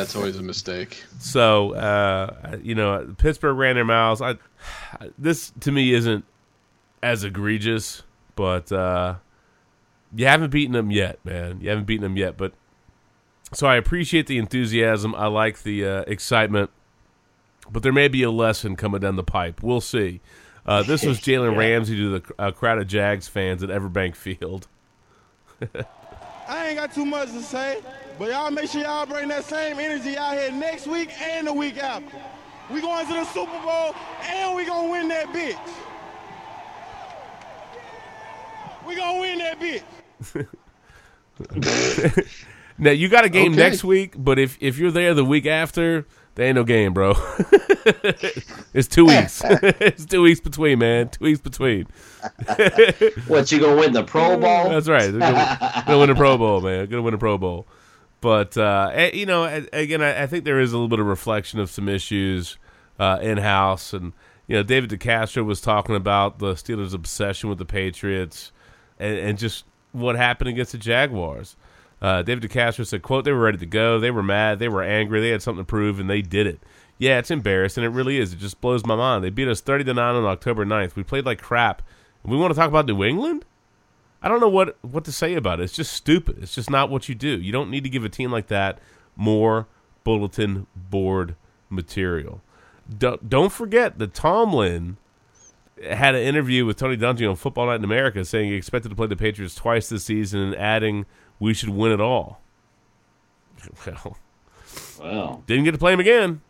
Speaker 4: it's always a mistake.
Speaker 1: So, uh, you know, Pittsburgh ran their mouths. I, this to me isn't as egregious, but uh, you haven't beaten them yet, man. You haven't beaten them yet, but so I appreciate the enthusiasm. I like the uh, excitement, but there may be a lesson coming down the pipe. We'll see. Uh, this was Jalen yeah. Ramsey to the uh, crowd of Jags fans at Everbank Field.
Speaker 9: I ain't got too much to say, but y'all make sure y'all bring that same energy out here next week and the week after. We going to the Super Bowl and we gonna win that bitch. We gonna win that
Speaker 1: bitch. now you got a game okay. next week, but if if you're there the week after, there ain't no game, bro. it's two weeks. it's two weeks between, man. Two weeks between.
Speaker 3: what you gonna win the Pro Bowl?
Speaker 1: That's right. Gonna, gonna win the Pro Bowl, man. Gonna win a Pro Bowl. But uh, you know, again, I, think there is a little bit of reflection of some issues uh, in house, and you know, David DeCastro was talking about the Steelers' obsession with the Patriots, and, and just what happened against the Jaguars. Uh, David DeCastro said, "quote They were ready to go. They were mad. They were angry. They had something to prove, and they did it. Yeah, it's embarrassing. It really is. It just blows my mind. They beat us thirty to nine on October 9th. We played like crap. We want to talk about New England. I don't know what what to say about it. It's just stupid. It's just not what you do. You don't need to give a team like that more bulletin board material. Don't, don't forget that Tomlin." Had an interview with Tony Dungy on Football Night in America saying he expected to play the Patriots twice this season and adding we should win it all. Well,
Speaker 3: well,
Speaker 1: didn't get to play him again,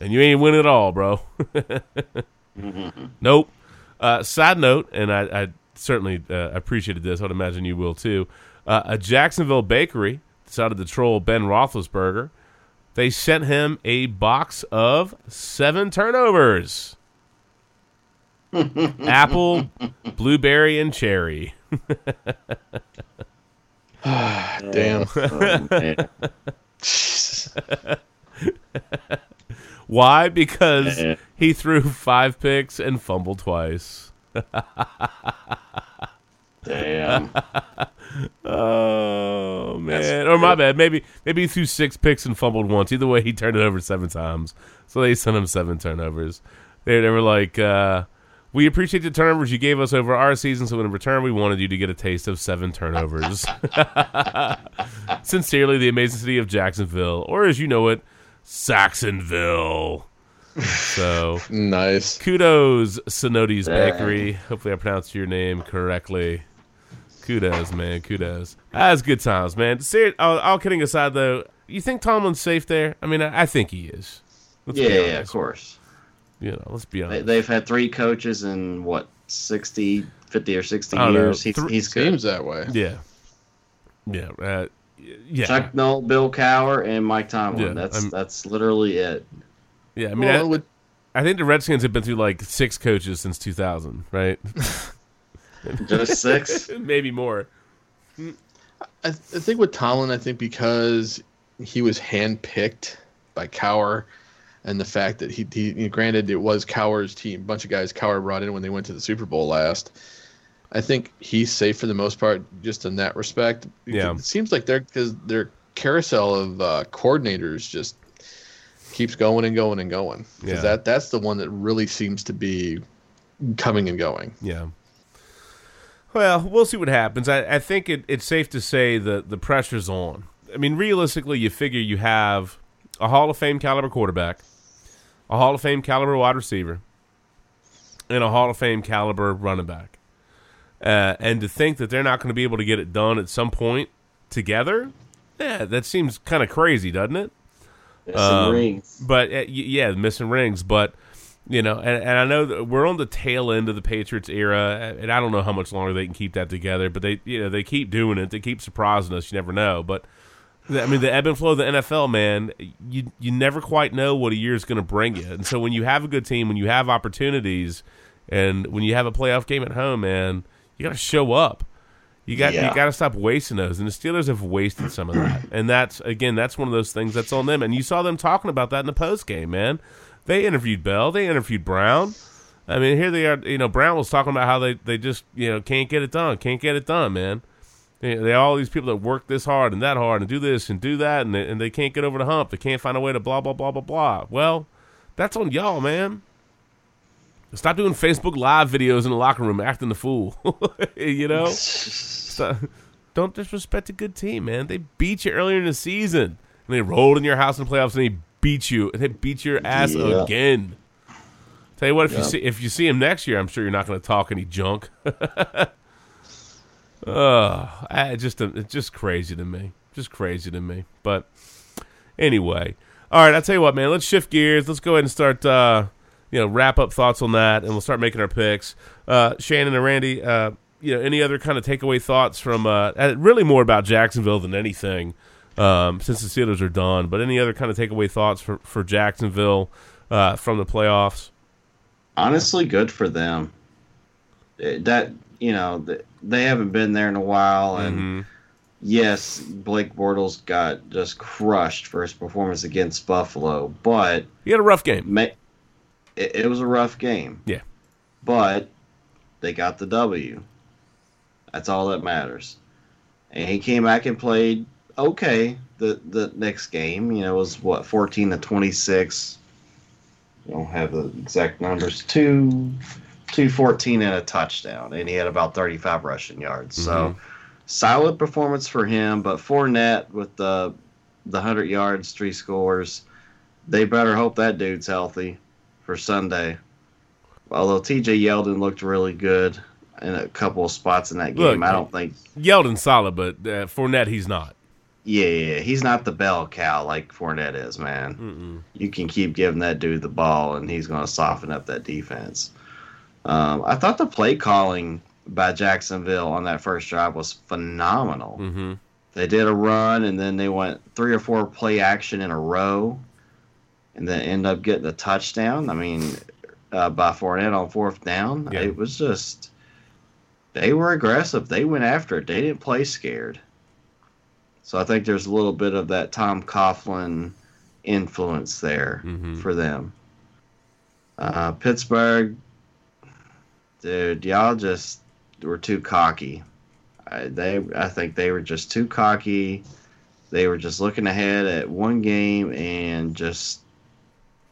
Speaker 1: and you ain't win it all, bro. nope. Uh, side note, and I, I certainly uh, appreciated this. I'd imagine you will too. Uh, a Jacksonville bakery decided to troll Ben Roethlisberger. They sent him a box of seven turnovers. Apple, blueberry, and cherry.
Speaker 4: Damn.
Speaker 1: Why? Because he threw five picks and fumbled twice.
Speaker 3: Damn.
Speaker 1: oh man. That's or my bad. Maybe maybe he threw six picks and fumbled once. Either way, he turned it over seven times. So they sent him seven turnovers. They, they were like, uh, We appreciate the turnovers you gave us over our season, so in return, we wanted you to get a taste of seven turnovers. Sincerely, the amazing city of Jacksonville, or as you know it, Sacksonville. So
Speaker 4: Nice.
Speaker 1: kudos, Sonoti's. Bakery. Hopefully, I pronounced your name correctly. Kudos, man. Kudos. That's good times, man. Ser- all, all kidding aside, though, you think Tomlin's safe there? I mean, I, I think he is. Let's
Speaker 3: Yeah, yeah, of course.
Speaker 1: You know, let's be
Speaker 3: They,
Speaker 1: honest.
Speaker 3: they've had three coaches in what 60, 50 or 60
Speaker 1: I don't know.
Speaker 3: years. He's,
Speaker 1: Thr-
Speaker 3: he's good.
Speaker 4: Seems that way.
Speaker 1: yeah, yeah, uh, yeah,
Speaker 3: Chuck Noll, Bill Cowher, and Mike Tomlin.
Speaker 1: Yeah,
Speaker 3: that's
Speaker 1: I'm-
Speaker 3: that's literally it.
Speaker 1: yeah. I mean,
Speaker 4: Well,
Speaker 1: I,
Speaker 4: with,
Speaker 1: I think the Redskins have been through like six coaches since 2000, right?
Speaker 3: Just six.
Speaker 1: Maybe more.
Speaker 4: I, I think with Tomlin, I think because he was handpicked by Cowher, and the fact that he, he granted it was Cowher's team, a bunch of guys Cowher brought in when they went to the Super Bowl last. I think he's safe for the most part, just in that respect.
Speaker 1: Yeah.
Speaker 4: it seems like they're because their carousel of uh, coordinators just keeps going and going and going. Because
Speaker 1: Yeah.
Speaker 4: that that's the one that really seems to be coming and going.
Speaker 1: Yeah. Well, we'll see what happens. I, I think it, it's safe to say that the pressure's on. I mean, realistically, you figure you have a Hall of Fame caliber quarterback, a Hall of Fame caliber wide receiver, and a Hall of Fame caliber running back. Uh, and to think that they're not going to be able to get it done at some point together, yeah, that seems kind of crazy, doesn't it?
Speaker 3: Missing
Speaker 1: Um,
Speaker 3: rings.
Speaker 1: But uh, yeah, missing rings. But you know, and, and I know that we're on the tail end of the Patriots era, and I don't know how much longer they can keep that together. But they, you know, they keep doing it. They keep surprising us. You never know. But I mean, the ebb and flow of the NFL, man, you you never quite know what a year is going to bring you. And so when you have a good team, when you have opportunities, and when you have a playoff game at home, man, you got to show up. You got
Speaker 3: Yeah.
Speaker 1: you got to stop wasting those, and the Steelers have wasted some of that. And that's again, that's one of those things that's on them. And you saw them talking about that in the post game, man. They interviewed Bell, they interviewed Brown. I mean, here they are. You know, Brown was talking about how they they just you know can't get it done, can't get it done, man. They, they all these people that work this hard and that hard and do this and do that, and they, and they can't get over the hump. They can't find a way to blah blah blah blah blah. Well, that's on y'all, man. Stop doing Facebook Live videos in the locker room acting the fool. you know, Stop- don't disrespect a good team, man. They beat you earlier in the season, and they rolled in your house in the playoffs, and they beat you. And they beat your ass
Speaker 3: Yeah.
Speaker 1: again. Tell you what, if you see if you see him next year, I'm sure you're not going to talk any junk. Oh, I just it's just crazy to me. Just crazy to me. But anyway, all right. I'll tell you what, man. Let's shift gears. Let's go ahead and start. Uh, you know, wrap up thoughts on that, and we'll start making our picks. Uh, Shannon and Randy, uh, you know, any other kind of takeaway thoughts from? Uh, uh, really more about Jacksonville than anything, um, since the Steelers are done. But any other kind of takeaway thoughts for for Jacksonville uh, from the playoffs?
Speaker 3: Honestly, good for them. That you know they haven't been there in a while, and
Speaker 1: Mhm.
Speaker 3: yes, Blake Bortles got just crushed for his performance against Buffalo, but
Speaker 1: He had a rough game.
Speaker 3: ma- it, it was a rough game.
Speaker 1: Yeah.
Speaker 3: but they got the W. That's all that matters. And he came back and played okay. The the next game, you know, was what fourteen to twenty six. I don't have the exact numbers. Two, two fourteen and a touchdown, and he had about thirty five rushing yards. So solid performance for him. But Fournette with the the hundred yards, three scores. They better hope that dude's healthy for Sunday. Although T.J. Yeldon looked really good in a couple of spots in that game,
Speaker 1: Look,
Speaker 3: I don't think.
Speaker 1: Yeldon solid, but uh, Fournette he's not.
Speaker 3: Yeah, yeah, he's not the bell cow like Fournette is, man.
Speaker 1: Mm-mm.
Speaker 3: You can keep giving that dude the ball, and he's going to soften up that defense. Um, I thought the play calling by Jacksonville on that first drive was phenomenal.
Speaker 1: Mm-hmm.
Speaker 3: They did a run, and then they went three or four play action in a row, and then end up getting a touchdown. I mean, uh, by Fournette on fourth down,
Speaker 1: Yeah.
Speaker 3: it was just they were aggressive. They went after it. They didn't play scared. So I think there's a little bit of that Tom Coughlin influence there
Speaker 1: Mhm.
Speaker 3: for them. Uh, Pittsburgh, dude, y'all just were too cocky. I, they, I think they were just too cocky. They were just looking ahead at one game and just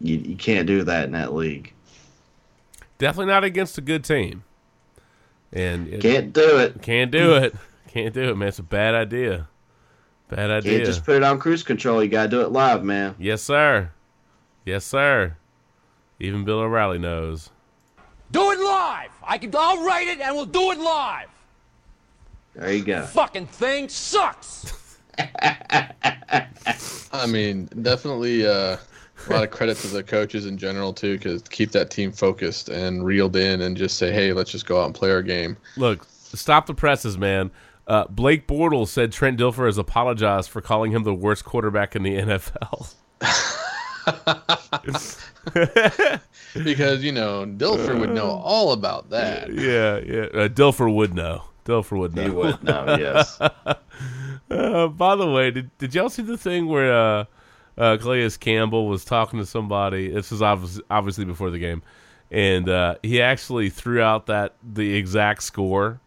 Speaker 3: you, you can't do that in that league.
Speaker 1: Definitely not against a good team. And it,
Speaker 3: Can't do it.
Speaker 1: can't do it. Can't do it, man. It's a bad idea. Bad idea.
Speaker 3: Can't just put it on cruise control. You gotta do it live, man.
Speaker 1: yes, sir. Yes, sir. Even Bill O'Reilly knows.
Speaker 7: Do it live. I can. I'll write it and we'll do it live.
Speaker 3: There you go.
Speaker 7: Fucking thing sucks.
Speaker 4: I mean, definitely uh, a lot of credit to the coaches in general too, because keep that team focused and reeled in, and just say, "Hey, let's just go out and play our game."
Speaker 1: Look, stop the presses, man. Uh, Blake Bortles said Trent Dilfer has apologized for calling him the worst quarterback in the NFL.
Speaker 4: Because you know Dilfer would know all about that.
Speaker 1: yeah, yeah. Uh, Dilfer would know. Dilfer would know.
Speaker 3: You would know, yes.
Speaker 1: Uh, by the way, did did y'all see the thing where uh, uh, Calais Campbell was talking to somebody? This was obviously, obviously before the game, and uh, he actually threw out that the exact score,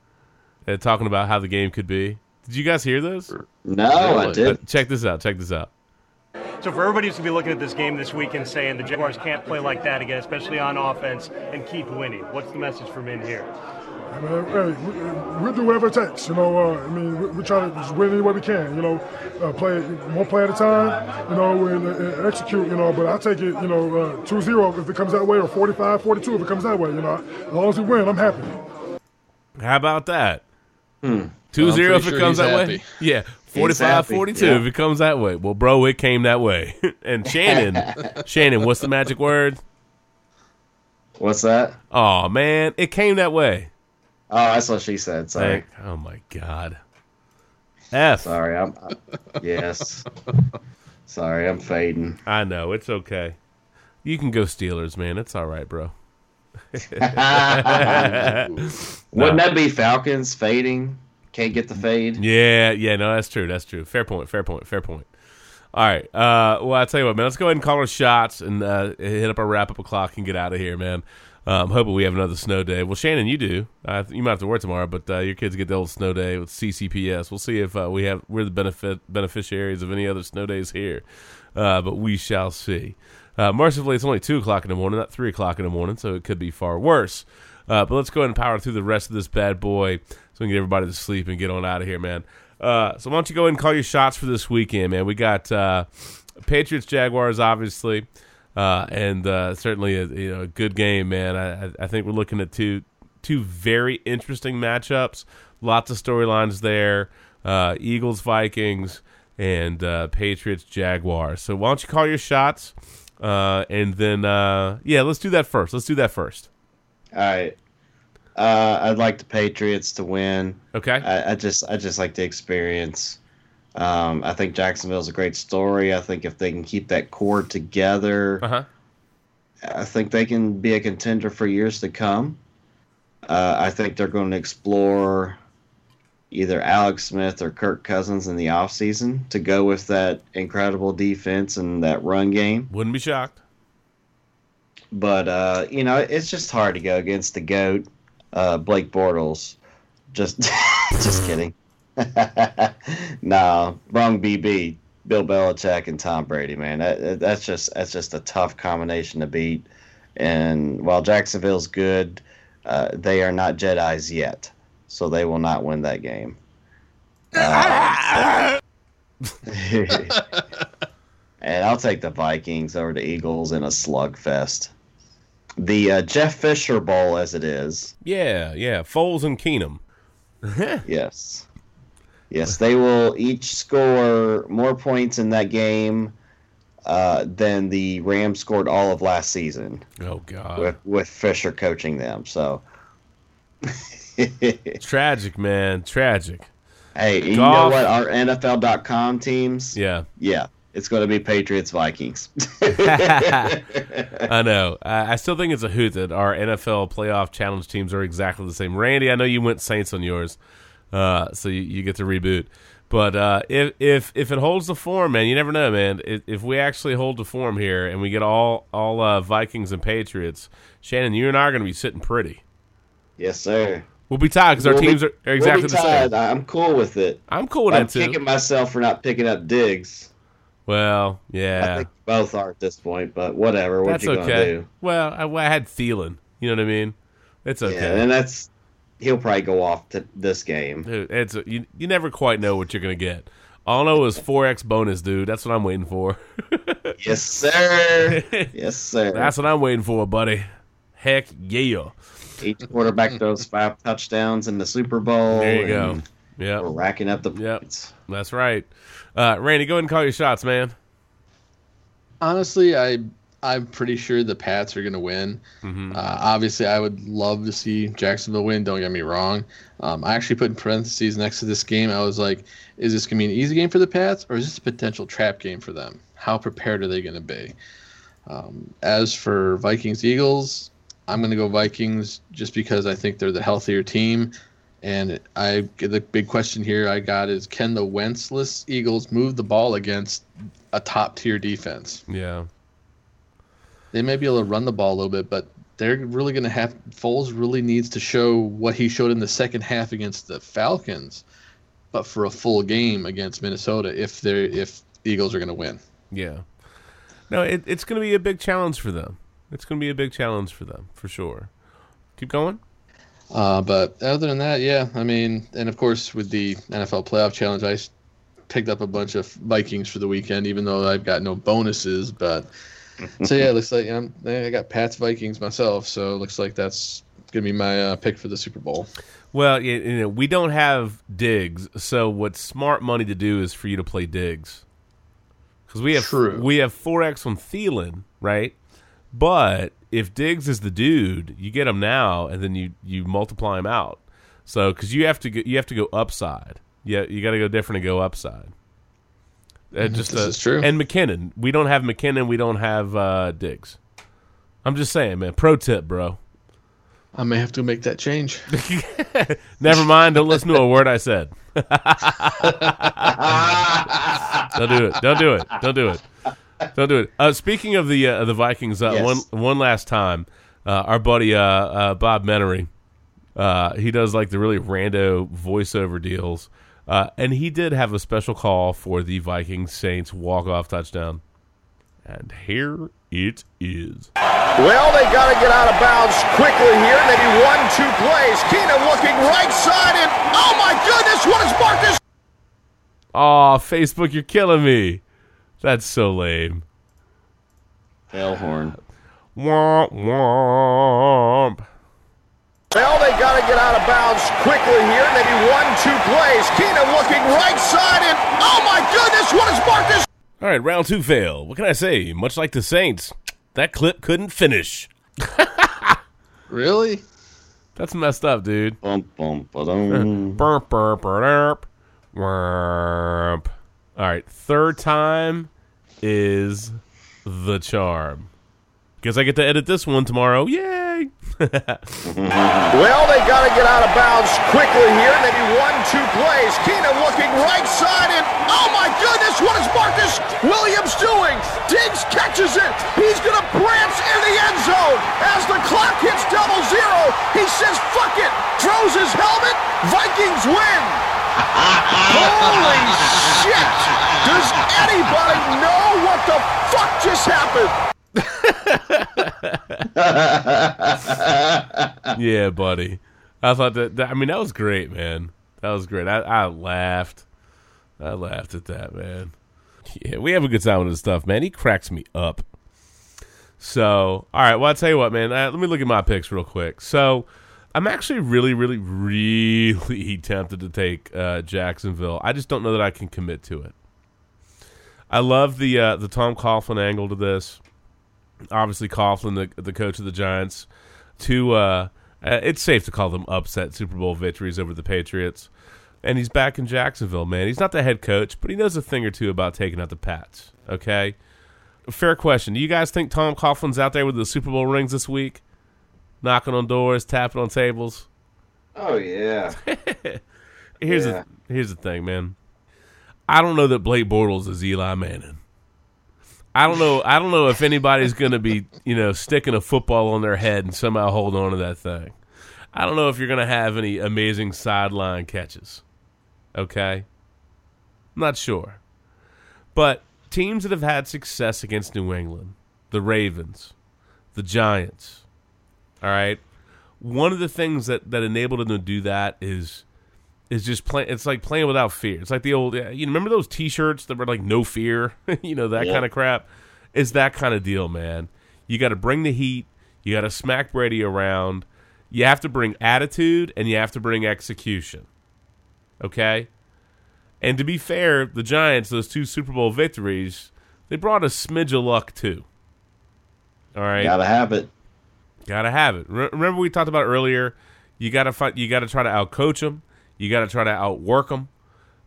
Speaker 1: uh, talking about how the game could be. Did you guys hear this?
Speaker 3: No, I
Speaker 1: Uh,
Speaker 3: did.
Speaker 1: check this out. Check this out.
Speaker 10: So for everybody who's going to be looking at this game this week and saying the Jaguars can't play like that again, especially on offense, and keep winning, what's the message from in here?
Speaker 11: Man, hey, we, we'll do whatever it takes. You know, uh, I mean, we, we try to just win any way we can. You know, uh, play one play at a time. You know, and, and execute. You know, but I take it. You know, uh, 2-0 if it comes that way, or 45-42 if it comes that way. You know, as long as we win, I'm happy.
Speaker 1: How about that?
Speaker 3: Hmm.
Speaker 1: 2-0 if it
Speaker 4: sure
Speaker 1: comes
Speaker 4: he's
Speaker 1: that way? Yeah. 45 42
Speaker 3: yeah.
Speaker 1: if it comes that way. Well, bro, it came that way. and Shannon, Shannon, what's the magic word?
Speaker 3: What's that?
Speaker 1: Oh, man, it came that way.
Speaker 3: Oh, that's what she said. Sorry.
Speaker 1: Like, oh, my God. F.
Speaker 3: Sorry. I'm. I, yes. Sorry, I'm fading.
Speaker 1: I know. It's okay. You can go Steelers, man. It's all right, bro.
Speaker 3: Wouldn't that be Falcons fading? Can't get the fade.
Speaker 1: Yeah, yeah, no, that's true. That's true. Fair point. Fair point. Fair point. All right. Uh, well, I'll tell you what, man. Let's go ahead and call our shots and uh, hit up our wrap up o'clock and get out of here, man. Um, hoping we have another snow day. Well, Shannon, you do. Uh, you might have to work tomorrow, but uh, your kids get the old snow day with CCPS. We'll see if uh, we have we're the benefit beneficiaries of any other snow days here, uh, but we shall see. Uh, mercifully, it's only two o'clock in the morning, not three o'clock in the morning, so it could be far worse. Uh, but let's go ahead and power through the rest of this bad boy so we can get everybody to sleep and get on out of here, man. Uh, so why don't you go ahead and call your shots for this weekend, man? We got uh, Patriots Jaguars, obviously, uh, and uh, certainly a you know good game, man. I, I- think we're looking at two two very interesting matchups. Lots of storylines there. Uh, Eagles Vikings and uh, Patriots Jaguars. So why don't you call your shots, and then yeah, let's do that first. Let's do that first.
Speaker 3: All right. Uh, I'd like the Patriots to win.
Speaker 1: Okay.
Speaker 3: I, I just I just like the experience. Um, I think Jacksonville's a great story. I think if they can keep that core together,
Speaker 1: Uh huh.
Speaker 3: I think they can be a contender for years to come. Uh, I think they're going to explore either Alex Smith or Kirk Cousins in the offseason to go with that incredible defense and that run game.
Speaker 1: Wouldn't be shocked.
Speaker 3: But uh, you know, it's just hard to go against the goat, uh, Blake Bortles. Just, just kidding. no, wrong BB. Bill Belichick and Tom Brady, man. That, that's just that's just a tough combination to beat. And while Jacksonville's good, uh, they are not Jedi's yet, so they will not win that game. Uh, and I'll take the Vikings over the Eagles in a slugfest. The uh, Jeff Fisher Bowl, as it is.
Speaker 1: Yeah, yeah. Foles and Keenum.
Speaker 3: yes. Yes, they will each score more points in that game uh, than the Rams scored all of last season.
Speaker 1: Oh God.
Speaker 3: With with Fisher coaching them, so.
Speaker 1: Tragic, man. Tragic.
Speaker 3: Hey, you
Speaker 1: Goff-
Speaker 3: know what? Our NFL.com teams.
Speaker 1: Yeah.
Speaker 3: Yeah, it's going to be Patriots Vikings.
Speaker 1: I know. I, I still think it's a hoot that our NFL playoff challenge teams are exactly the same. Randy, I know you went Saints on yours, uh, so you, you get to reboot. But uh, if if if it holds the form, man, you never know, man. If, if we actually hold the form here and we get all all uh, Vikings and Patriots, Shannon, you and I are going to be sitting pretty.
Speaker 3: yes, sir.
Speaker 1: We'll be tied because our
Speaker 3: We'll be-
Speaker 1: teams are, are exactly
Speaker 3: we'll be
Speaker 1: the same.
Speaker 3: I'm cool with it.
Speaker 1: I'm cool with
Speaker 3: I'm
Speaker 1: that too.
Speaker 3: kicking myself for not picking up Diggs.
Speaker 1: Well,
Speaker 3: I
Speaker 1: yeah,
Speaker 3: think both are at this point, but whatever. What
Speaker 1: that's
Speaker 3: you gonna
Speaker 1: okay.
Speaker 3: do?
Speaker 1: Well, I, I had Thielen. You know what I mean? It's okay.
Speaker 3: Yeah, and that's he'll probably go off to this game.
Speaker 1: Dude, it's you, you never quite know what you're gonna get. All I know is four X bonus, dude. That's what I'm waiting for.
Speaker 3: yes, sir. yes, sir.
Speaker 1: That's what I'm waiting for, buddy. Heck yeah.
Speaker 3: Each quarterback throws five touchdowns in the Super Bowl.
Speaker 1: There you go. Yeah,
Speaker 3: We're racking up the
Speaker 1: Yep.
Speaker 3: points.
Speaker 1: that's right. Uh, Randy, go ahead and call your shots, man.
Speaker 4: Honestly, I I'm pretty sure the Pats are going to win.
Speaker 1: Mhm.
Speaker 4: Uh, obviously, I would love to see Jacksonville win. Don't get me wrong. Um, I actually put in parentheses next to this game. I was like, is this going to be an easy game for the Pats, or is this a potential trap game for them? How prepared are they going to be? Um, as for Vikings Eagles, I'm going to go Vikings just because I think they're the healthier team. And I the big question here I got is can the Wentzless Eagles move the ball against a top tier defense?
Speaker 1: Yeah.
Speaker 4: They may be able to run the ball a little bit, but they're really going to have Foles really needs to show what he showed in the second half against the Falcons, but for a full game against Minnesota if they're if the Eagles are going to win.
Speaker 1: Yeah. No, it, it's going to be a big challenge for them. It's going to be a big challenge for them, for sure. Keep going.
Speaker 4: Uh, but other than that, yeah, I mean, and of course with the NFL playoff challenge, I picked up a bunch of Vikings for the weekend, even though I've got no bonuses. But so yeah, it looks like um, I got Pats Vikings myself, so it looks like that's gonna be my uh, pick for the Super Bowl.
Speaker 1: Well, you you know, we don't have Diggs, so what's smart money to do is for you to play Diggs. Because we have
Speaker 4: True.
Speaker 1: we have four X on Thielen, right? But if Diggs is the dude, you get him now, and then you you multiply him out. So because you have to go, you have to go upside. Yeah, you got to go different and go upside. Uh, just
Speaker 4: This
Speaker 1: uh,
Speaker 4: is true.
Speaker 1: And McKinnon, we don't have McKinnon. We don't have uh, Diggs. I'm just saying, man. Pro tip, bro.
Speaker 4: I may have to make that change.
Speaker 1: Never mind. Don't listen to a word I said. don't do it. Don't do it. Don't do it. Don't do it. Uh, speaking of the uh, the Vikings, uh,
Speaker 3: Yes.
Speaker 1: one one last time, uh, our buddy uh, uh, Bob Menery, uh, he does like the really rando voiceover deals, uh, and he did have a special call for the Vikings Saints walk off touchdown, and here it is.
Speaker 12: Well, they got to get out of bounds quickly here. Maybe one, two plays. Keenum looking right side, and oh my goodness, what is Marcus?
Speaker 1: Oh, Facebook, you're killing me. That's so lame.
Speaker 3: Fail horn.
Speaker 1: Womp womp.
Speaker 12: Well, they got to get out of bounds quickly here. Maybe one, two plays. Keenum looking right side, and oh my goodness, what is Marcus?
Speaker 1: All right, round two fail. What can I say? Much like the Saints, that clip couldn't finish.
Speaker 4: Really?
Speaker 1: That's messed up, dude.
Speaker 3: Bum, bum, ba-dum.
Speaker 1: Burp, burp, burp, burp. All right, third time is the charm. Guess I get to edit this one tomorrow. Yay!
Speaker 12: Well, they got to get out of bounds quickly here. Maybe one, two plays. Keenum looking right side, and oh my goodness, what is Marcus Williams doing? Diggs catches it. He's going to prance in the end zone. As the clock hits double zero, he says, fuck it, throws his helmet. Vikings win. Holy shit! Does anybody know what the fuck just happened?
Speaker 1: yeah, buddy. I thought that, that. I mean, that was great, man. That was great. I, I laughed. I laughed at that, man. Yeah, we have a good time with this stuff, man. He cracks me up. So, all right. Well, I'll tell you what, man. Uh, let me look at my picks real quick. So, I'm actually really, really, really tempted to take uh, Jacksonville. I just don't know that I can commit to it. I love the uh, the Tom Coughlin angle to this. Obviously, Coughlin, the the coach of the Giants, to uh, uh, it's safe to call them upset Super Bowl victories over the Patriots. And he's back in Jacksonville, man. He's not the head coach, but he knows a thing or two about taking out the Pats. Okay, fair question. Do you guys think Tom Coughlin's out there with the Super Bowl rings this week, knocking on doors, tapping on tables?
Speaker 3: Oh yeah.
Speaker 1: Here's
Speaker 3: Yeah.
Speaker 1: the here's the thing, man. I don't know that Blake Bortles is Eli Manning. I don't know. I don't know if anybody's going to be, you know, sticking a football on their head and somehow hold on to that thing. I don't know if you're going to have any amazing sideline catches. Okay, I'm not sure. But teams that have had success against New England, the Ravens, the Giants, All right. One of the things that that enabled them to do that is is just playing. It's like playing without fear. It's like the old. You remember those T-shirts that were like "No fear," you know that
Speaker 3: Yeah.
Speaker 1: kind of crap. It's that kind of deal, man. You got to bring the heat. You got to smack Brady around. You have to bring attitude and you have to bring execution. Okay. And to be fair, the Giants, those two Super Bowl victories, they brought a smidge of luck too. All right,
Speaker 3: Gotta have it.
Speaker 1: Gotta have it. Re- remember we talked about earlier. You gotta fight. You gotta try to outcoach them. You gotta try to outwork them,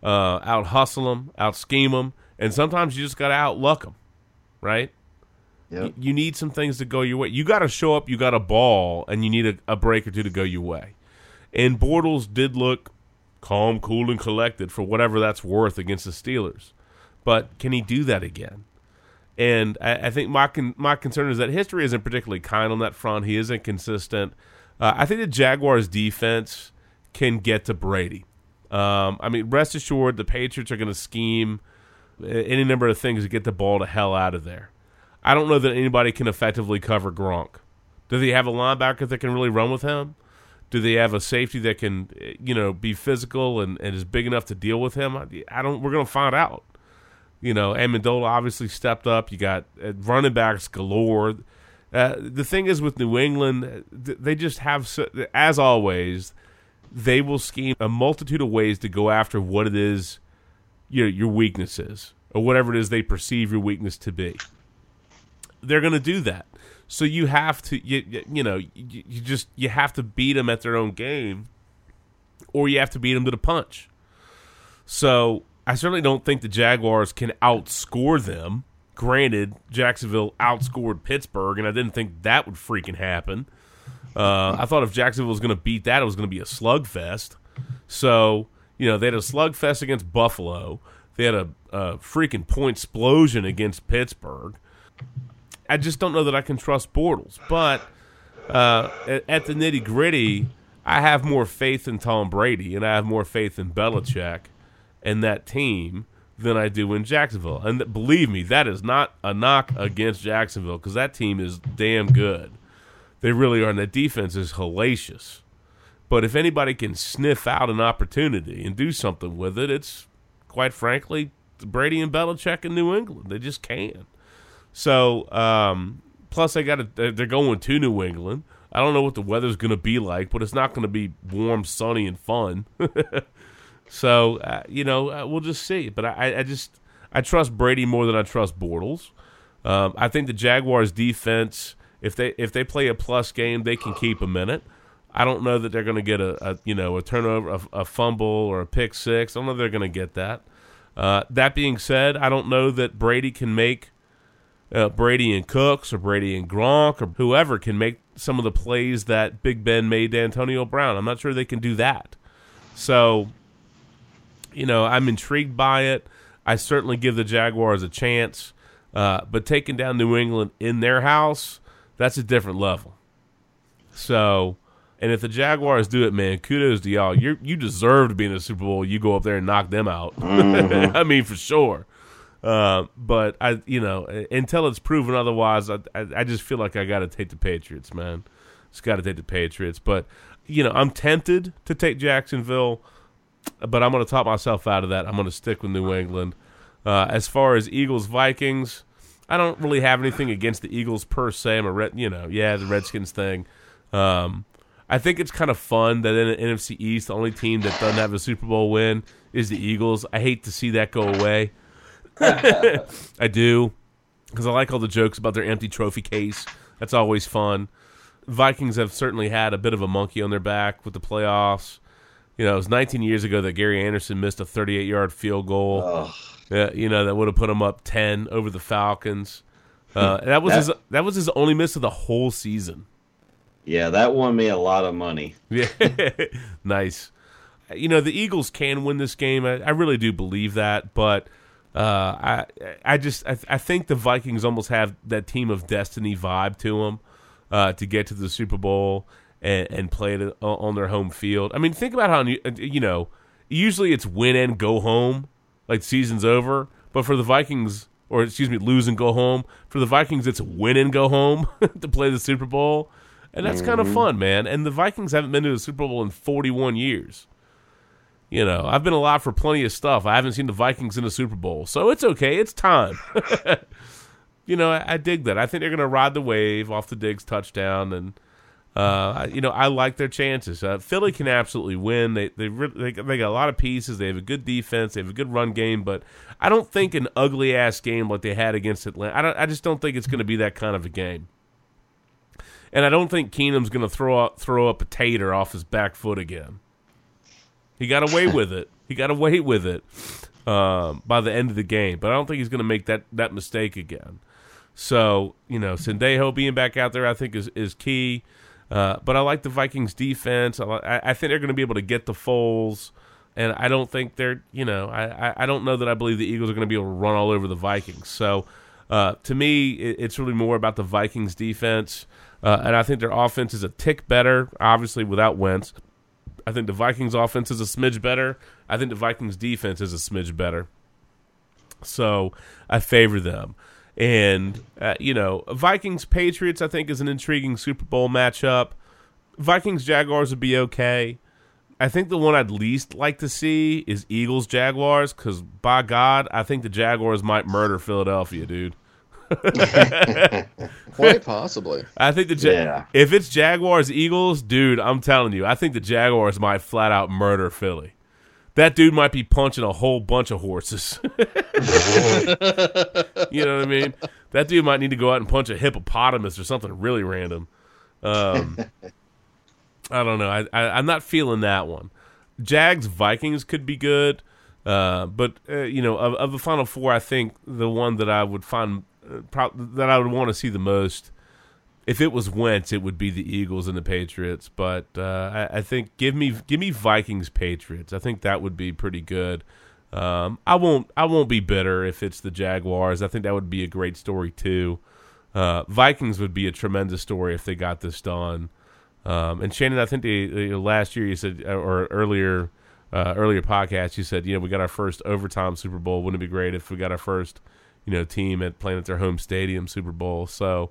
Speaker 1: uh, out hustle them, out scheme them, and sometimes you just gotta outluck them, right?
Speaker 3: Yep.
Speaker 1: Y- You need some things to go your way. You gotta show up. You got a ball, and you need a, a break or two to go your way. And Bortles did look calm, cool, and collected for whatever that's worth against the Steelers. But can he do that again? And I, I think my con- my concern is that history isn't particularly kind on that front. He isn't consistent. Uh, I think the Jaguars' defense can get to Brady. Um, I mean, rest assured, the Patriots are going to scheme any number of things to get the ball to hell out of there. I don't know that anybody can effectively cover Gronk. Do they have a linebacker that can really run with him? Do they have a safety that can, you know, be physical and, and is big enough to deal with him? I, don't. We're going to find out. You know, Amendola obviously stepped up. You got uh, running backs galore. Uh, the thing is with New England, they just have, as always, they will scheme a multitude of ways to go after what it is your your weakness is, or whatever it is they perceive your weakness to be. They're going to do that. So you have to, you, you- you know, you, you just you have to beat them at their own game, or you have to beat them to the punch. So I certainly don't think the Jaguars can outscore them. Granted, Jacksonville outscored Pittsburgh, and I didn't think that would freaking happen. Uh, I thought if Jacksonville was going to beat that, it was going to be a slugfest. So you know they had a slugfest against Buffalo. They had a, a freaking point explosion against Pittsburgh. I just don't know that I can trust Bortles. But uh, at, at the nitty gritty, I have more faith in Tom Brady and I have more faith in Belichick and that team than I do in Jacksonville. And believe me, that is not a knock against Jacksonville because that team is damn good. They really are, and that defense is hellacious. But if anybody can sniff out an opportunity and do something with it, it's quite frankly Brady and Belichick in New England. They just can. So, um, plus they got they're they're going to New England. I don't know what the weather's going to be like, but it's not going to be warm, sunny, and fun. so, uh, you know, uh, we'll just see. But I, I just I trust Brady more than I trust Bortles. Um, I think the Jaguars' defense, if they if they play a plus game, they can keep a minute. I don't know that they're going to get a, a you know a turnover, a, a fumble, or a pick six. I don't know if they're going to get that. Uh, that being said, I don't know that Brady can make uh, Brady and Cooks or Brady and Gronk or whoever can make some of the plays that Big Ben made to Antonio Brown. I'm not sure they can do that. So, you know, I'm intrigued by it. I certainly give the Jaguars a chance, uh, but taking down New England in their house, that's a different level. So, and if the Jaguars do it, man, kudos to y'all. You you deserve to be in the Super Bowl. You go up there and knock them out.
Speaker 3: Mhm.
Speaker 1: I mean, for sure. Uh, but I, you know, until it's proven otherwise, I, I, I just feel like I got to take the Patriots, man. Just got to take the Patriots. But you know, I'm tempted to take Jacksonville, but I'm going to talk myself out of that. I'm going to stick with New England. Uh, as far as Eagles Vikings, I don't really have anything against the Eagles per se. I'm a red, you know, yeah, the Redskins thing. Um, I think it's kind of fun that in the NFC East, the only team that doesn't have a Super Bowl win is the Eagles. I hate to see that go away. I do because I like all the jokes about their empty trophy case. That's always fun. Vikings have certainly had a bit of a monkey on their back with the playoffs. You know, it was 19 years ago that Gary Anderson missed a 38 yard field goal. Yeah, you know that would have put him up 10 over the Falcons. Uh, that was
Speaker 3: That-
Speaker 1: his that was his only miss of the whole season.
Speaker 3: Yeah, that won me a lot of money.
Speaker 1: Yeah, nice. You know the Eagles can win this game. I, I really do believe that, but uh, I I just I, I think the Vikings almost have that team of destiny vibe to them uh, to get to the Super Bowl and, and play it on their home field. I mean, think about how you know usually it's win and go home, like season's over. But for the Vikings, or excuse me, lose and go home. For the Vikings, it's win and go home to play the Super Bowl. and that's kind of
Speaker 3: mm-hmm.
Speaker 1: fun, man. And the Vikings haven't been to the Super Bowl in 41 years. You know, I've been alive for plenty of stuff. I haven't seen the Vikings in a Super Bowl, so it's okay. It's time. you know, I, I dig that. I think they're going to ride the wave off the Diggs touchdown, and uh, you know, I like their chances. Uh, Philly can absolutely win. They they, they they got a lot of pieces. They have a good defense. They have a good run game, but I don't think an ugly ass game like they had against Atlanta. I don't. I just don't think it's going to be that kind of a game. And I don't think Keenum's going to throw up, throw up a tater off his back foot again. He got away with it. He got away with it um, by the end of the game, but I don't think he's going to make that, that mistake again. So you know, Sendejo being back out there, I think is is key. Uh, but I like the Vikings defense. I, I think they're going to be able to get the Foles, and I don't think they're you know I, I, I don't know that I believe the Eagles are going to be able to run all over the Vikings. So uh, to me, it, it's really more about the Vikings defense, uh, and I think their offense is a tick better, obviously without Wentz. I think the Vikings offense is a smidge better. I think the Vikings defense is a smidge better. So I favor them. And, uh, you know, Vikings Patriots, I think, is an intriguing Super Bowl matchup. Vikings Jaguars would be okay. I think the one I'd least like to see is Eagles Jaguars because, by God, I think the Jaguars might murder Philadelphia, dude.
Speaker 4: Quite possibly.
Speaker 1: I think the ja-
Speaker 3: Yeah.
Speaker 1: if it's Jaguars Eagles, dude, I'm telling you, I think the Jaguars might flat out murder Philly. That dude might be punching a whole bunch of horses. you know what I mean? That dude might need to go out and punch a hippopotamus or something really random. Um, I don't know. I, I I'm not feeling that one. Jags Vikings could be good, uh, but uh, you know, of, of the final four, I think the one that I would find uh, pro- that I would want to see the most, if it was Wentz, it would be the Eagles and the Patriots. But uh, I, I think give me give me Vikings Patriots. I think that would be pretty good. Um, I won't I won't be bitter if it's the Jaguars. I think that would be a great story too. Uh, Vikings would be a tremendous story if they got this done. Um, and Shannon, I think last year you said, or earlier, uh, earlier podcast, you said, you know, we got our first overtime Super Bowl. Wouldn't it be great if we got our first, you know, team at playing at their home stadium Super Bowl? So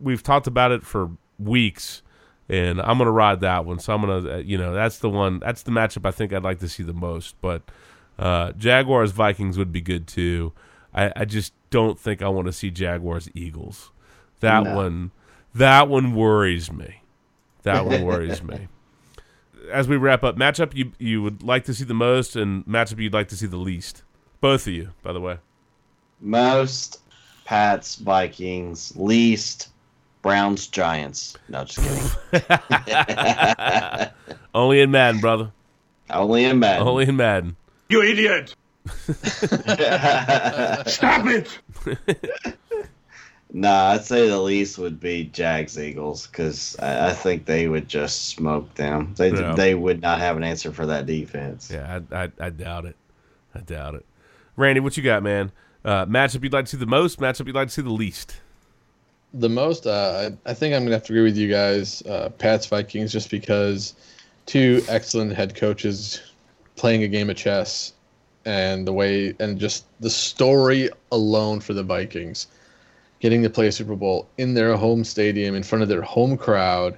Speaker 1: we've talked about it for weeks, and I'm gonna ride that one. So I'm gonna, uh, you know, that's the one. That's the matchup I think I'd like to see the most. But uh, Jaguars Vikings would be good too. I, I just don't think I want to see Jaguars Eagles. That
Speaker 3: No.
Speaker 1: one, that one worries me. That one worries me. As we wrap up, matchup you you would like to see the most, and matchup you'd like to see the least. Both of you, by the way.
Speaker 3: Most Pats Vikings, least Browns Giants. No, just kidding.
Speaker 1: Only in Madden, brother.
Speaker 3: Only in Madden.
Speaker 1: Only in Madden.
Speaker 5: You idiot! Stop it!
Speaker 3: Nah, I'd say the least would be Jags Eagles because I, I think they would just smoke them. They
Speaker 1: Yeah.
Speaker 3: they would not have an answer for that defense.
Speaker 1: Yeah, I, I, I doubt it. I doubt it. Randy, what you got, man? Uh, matchup you'd like to see the most. Matchup you'd like to see the least.
Speaker 4: The most, uh, I I think I'm gonna have to agree with you guys. Uh, Pats Vikings, just because two excellent head coaches playing a game of chess, and the way and just the story alone for the Vikings, getting to play a Super Bowl in their home stadium in front of their home crowd,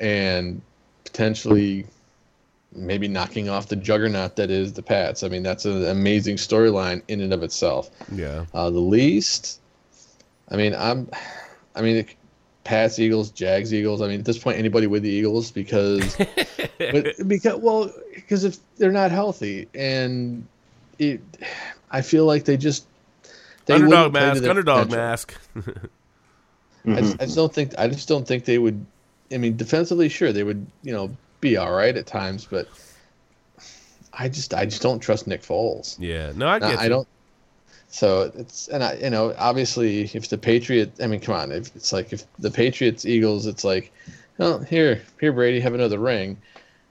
Speaker 4: and potentially maybe knocking off the juggernaut that is the Pats. I mean, that's an amazing storyline in and of itself.
Speaker 1: Yeah.
Speaker 4: Uh, the least, I mean, I'm, I mean, it- Pats, Eagles, Jags, Eagles. I mean, at this point, anybody with the Eagles because, but, because well, because if they're not healthy and it, I feel like they just they
Speaker 1: underdog
Speaker 4: wouldn't play to
Speaker 1: mask. Underdog
Speaker 4: potential.
Speaker 1: mask.
Speaker 4: I just, I just don't think I just don't think they would. I mean, defensively, sure, they would you know be all right at times, but I just I just don't trust Nick Foles.
Speaker 1: yeah. No, I
Speaker 4: No,
Speaker 1: get
Speaker 4: I don't. So it's and I you know obviously if the Patriot I mean come on if it's like if the Patriots Eagles it's like oh here here Brady have another ring.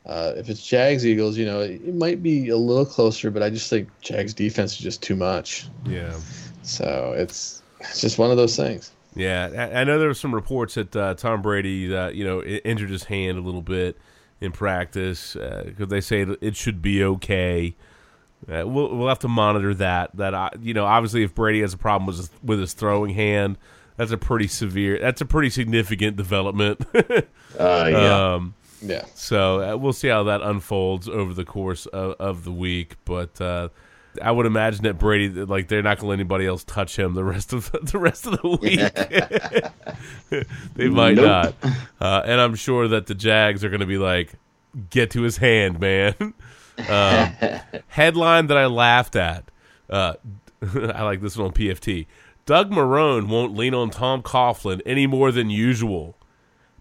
Speaker 4: Uh, if it's Jags Eagles, you know it might be a little closer, but I just think Jags defense is just too much.
Speaker 1: Yeah.
Speaker 4: So it's it's just one of those things.
Speaker 1: Yeah, I, I know there were some reports that uh, Tom Brady, uh, you know, injured his hand a little bit in practice because they say it should be okay. Uh, we'll we'll have to monitor that. That I, you know, obviously, if Brady has a problem with his, with his throwing hand, that's a pretty severe. That's a pretty significant development.
Speaker 3: Uh, yeah.
Speaker 1: Um,
Speaker 4: Yeah.
Speaker 1: so uh, we'll see how that unfolds over the course of, of the week, but uh, I would imagine that Brady, like, they're not going to let anybody else touch him the rest of the rest of the week. they might
Speaker 3: Nope.
Speaker 1: not, uh, and I'm sure that the Jags are going to be like, "Get to his hand, man." Um, headline that I laughed at. Uh, I like this one on PFT. Doug Marrone won't lean on Tom Coughlin any more than usual.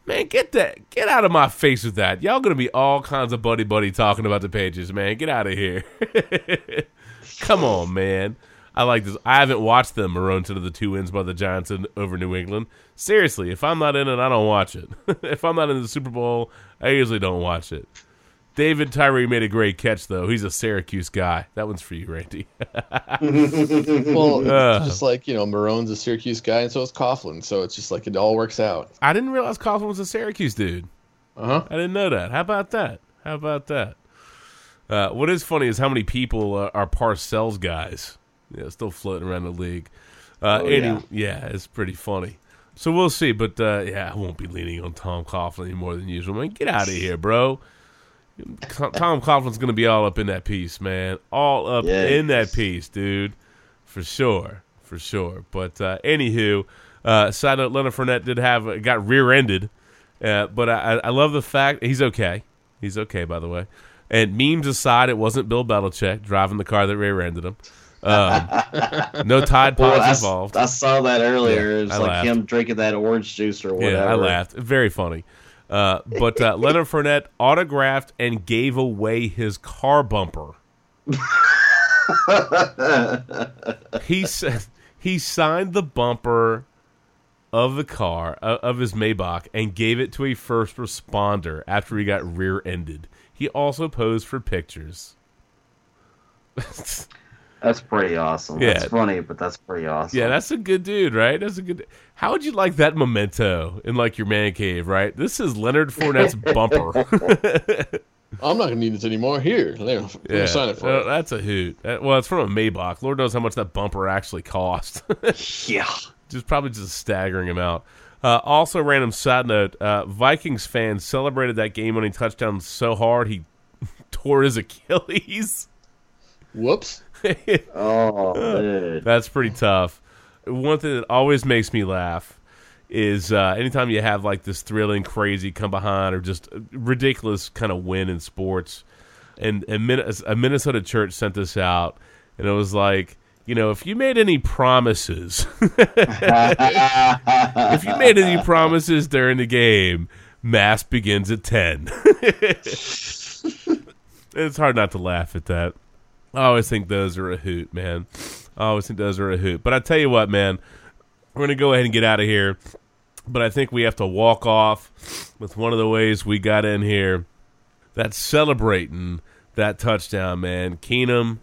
Speaker 1: Man, get that get out of my face with that. Y'all gonna be all kinds of buddy buddy talking about the pages, man. Get out of here. Come on, man. I like this. I haven't watched them Marone to the two wins by the Giants in, over New England. Seriously, if I'm not in it, I don't watch it. if I'm not in the Super Bowl, I usually don't watch it. David Tyree made a great catch, though. He's a Syracuse guy. That one's for you, Randy.
Speaker 4: Well,
Speaker 1: Uh.
Speaker 4: it's just like you know, Marrone's a Syracuse guy, and so is Coughlin. So it's just like it all works out.
Speaker 1: I didn't realize Coughlin was a Syracuse dude.
Speaker 4: Uh huh.
Speaker 1: I didn't know that. How about that? How about that? Uh, what is funny is how many people uh, are Parcells guys. Yeah, still floating around the league. Uh,
Speaker 3: Oh,
Speaker 1: any-
Speaker 3: yeah.
Speaker 1: yeah, it's pretty funny. So we'll see, but uh, yeah, I won't be leaning on Tom Coughlin any more than usual. Man, get out of here, bro. Tom Coughlin's going to be all up in that piece, man. All up
Speaker 3: Yes.
Speaker 1: in that piece, dude. For sure. For sure. But uh, anywho, uh, side note, Leonard Fournette did have got rear-ended, uh, but I, I love the fact he's okay. He's okay, by the way. And memes aside, it wasn't Bill Belichick driving the car that rear-ended him. Um, no Tide
Speaker 3: Well,
Speaker 1: Pods involved.
Speaker 3: I saw that earlier.
Speaker 1: Yeah,
Speaker 3: it was
Speaker 1: I
Speaker 3: like
Speaker 1: laughed.
Speaker 3: him drinking that orange juice or whatever.
Speaker 1: Yeah, I laughed. Very funny. Uh, but uh, Leonard Fournette autographed and gave away his car bumper. he said he signed the bumper of the car uh, of his Maybach and gave it to a first responder after he got rear-ended. He also posed for pictures.
Speaker 3: That's pretty awesome.
Speaker 1: Yeah.
Speaker 3: That's funny, but that's pretty awesome.
Speaker 1: Yeah, that's a good dude, right? That's a good. How would you like that memento in like your man cave, right? This is Leonard Fournette's bumper.
Speaker 4: I'm not gonna need this anymore. Here, there, let me
Speaker 1: yeah,
Speaker 4: sign it for
Speaker 1: uh,
Speaker 4: you.
Speaker 1: that's a hoot. That- well, it's from a Maybach. Lord knows how much that bumper actually cost.
Speaker 3: yeah,
Speaker 1: just probably just a staggering amount. Uh, also, random side note: uh, Vikings fans celebrated that game-winning touchdown so hard he tore his Achilles.
Speaker 4: Whoops.
Speaker 3: Oh, dude.
Speaker 1: That's pretty tough. One thing that always makes me laugh is uh, anytime you have like this thrilling, crazy come behind or just ridiculous kind of win in sports. And, Min- a Minnesota church sent this out, and it was like, you know, if you made any promises, if you made any promises during the game, mass begins at 10. it's hard not to laugh at that. I always think those are a hoot, man. I always think those are a hoot. But I tell you what, man, we're to go ahead and get out of here. But I think we have to walk off with one of the ways we got in here. That's celebrating that touchdown, man. Keenum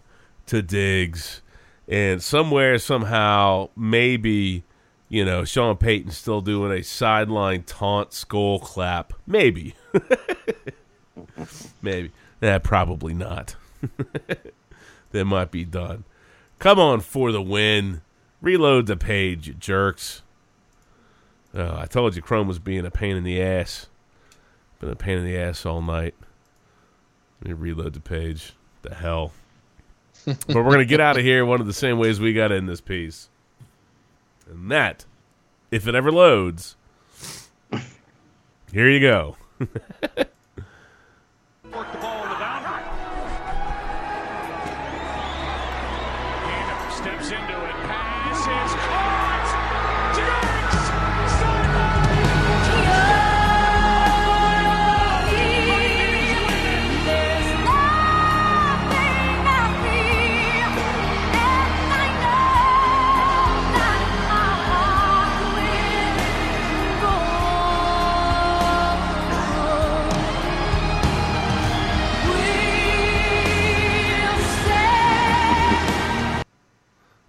Speaker 1: to Diggs. And somewhere, somehow, maybe, you know, Sean Payton still doing a sideline taunt skull clap. Maybe. maybe. Nah, probably not. that might be done. Come on for the win. Reload the page, you jerks. Oh, I told you Chrome was being a pain in the ass. Been a pain in the ass all night. Let me reload the page. The hell. but we're going to get out of here one of the same ways we got in this piece. And that, if it ever loads, here you go.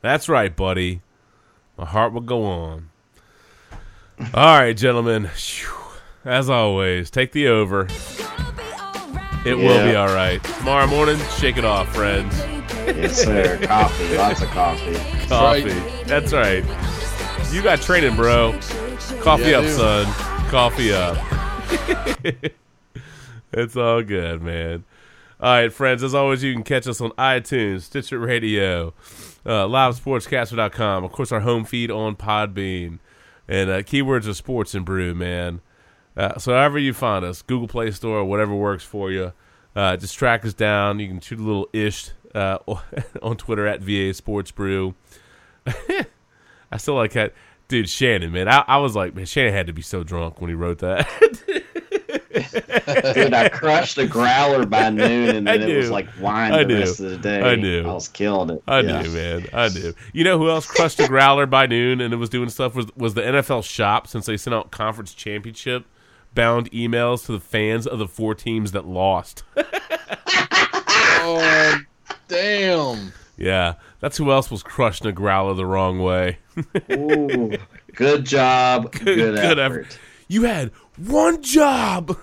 Speaker 1: That's right, buddy. My heart will go on. All right, gentlemen. As always, take the over. It will be all right. Tomorrow morning, shake it off, friends.
Speaker 3: Yes, sir. Coffee. Lots of coffee.
Speaker 1: Coffee. That's right. You got training, bro. Coffee
Speaker 4: Yeah,
Speaker 1: up,
Speaker 4: do.
Speaker 1: son. Coffee up. it's all good, man. All right, friends. As always, you can catch us on iTunes, Stitcher Radio, uh, LiveSportsCaster.com. Of course, our home feed on Podbean, and uh, keywords are sports and brew, man. Uh, so however you find us, Google Play Store, or whatever works for you, uh, just track us down. You can shoot a little ish uh, on Twitter at VA Sports Brew. I still like that. Dude, Shannon, man. I, I was like, man, Shannon had to be so drunk when he wrote that.
Speaker 3: Dude, I crushed a growler by noon, and
Speaker 1: I
Speaker 3: then it was like wine
Speaker 1: I
Speaker 3: the
Speaker 1: knew.
Speaker 3: rest of the day.
Speaker 1: I knew.
Speaker 3: I was killing it.
Speaker 1: I
Speaker 3: Yeah.
Speaker 1: knew, man. I knew. You know who else crushed a growler by noon and it was doing stuff was was the NFL shop since they sent out conference championship bound emails to the fans of the four teams that lost.
Speaker 4: Oh, damn.
Speaker 1: yeah, that's who else was crushing a growler the wrong way.
Speaker 3: Ooh, good job. Good, effort.
Speaker 1: You had one job.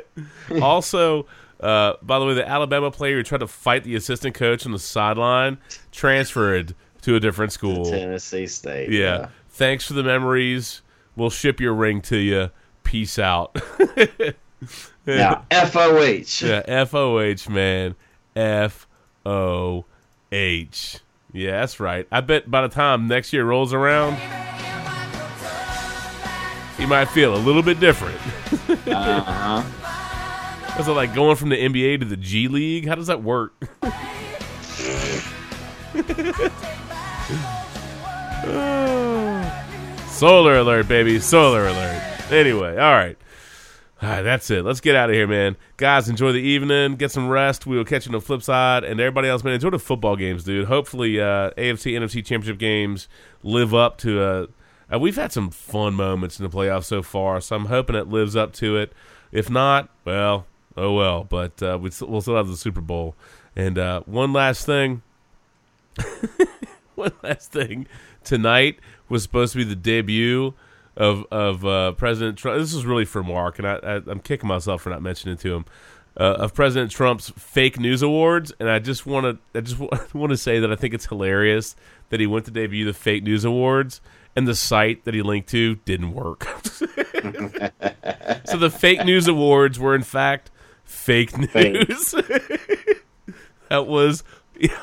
Speaker 1: also, uh, by the way, the Alabama player who tried to fight the assistant coach on the sideline transferred to a different school.
Speaker 3: Tennessee State.
Speaker 1: Yeah. Thanks for the memories. We'll ship your ring to you. Peace out.
Speaker 3: Now, FOH.
Speaker 1: Yeah, F O H, man. F O H. Yeah, that's right. I bet by the time next year rolls around, you might feel a little bit different.
Speaker 3: Uh huh.
Speaker 1: Is it like going from the NBA to the G League? How does that work? Solar alert, baby. Solar alert. Anyway, all right. All right, that's it. Let's get out of here, man. Guys, enjoy the evening. Get some rest. We will catch you on the flip side. And everybody else, man, enjoy the football games, dude. Hopefully, uh, AFC, NFC championship games live up to. Uh, uh, we've had some fun moments in the playoffs so far, so I'm hoping it lives up to it. If not, well, oh well. But uh, we'll still have the Super Bowl. And uh, one last thing. one last thing. Tonight was supposed to be the debut of of uh, President Trump. This is really for Mark, and I, I, I'm kicking myself for not mentioning it to him. Uh, of President Trump's fake news awards, and I just want to I just want to say that I think it's hilarious that he went to debut the fake news awards, and the site that he linked to didn't work. so the fake news awards were in fact fake news. that was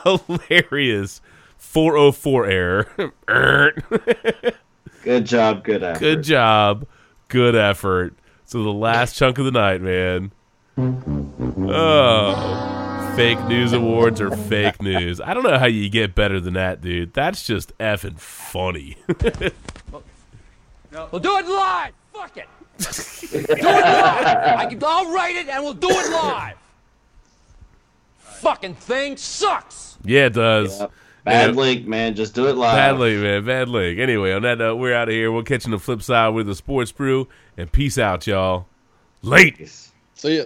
Speaker 1: hilarious. 404 error.
Speaker 3: Good job. Good effort.
Speaker 1: Good job. Good effort. So the last chunk of the night, man. Oh. Fake news awards are fake news. I don't know how you get better than that, dude. That's just effing funny.
Speaker 7: We'll do it live. Fuck it. do it live. I can, I'll write it and we'll do it live. Fucking thing sucks.
Speaker 1: yeah, it does.
Speaker 3: Yep. Bad
Speaker 1: Yeah.
Speaker 3: link, man. Just do it live.
Speaker 1: Bad link, man. Bad link. Anyway, on that note, we're out of here. We'll catch you on the flip side with the sports brew. And peace out, y'all. Late.
Speaker 4: See ya.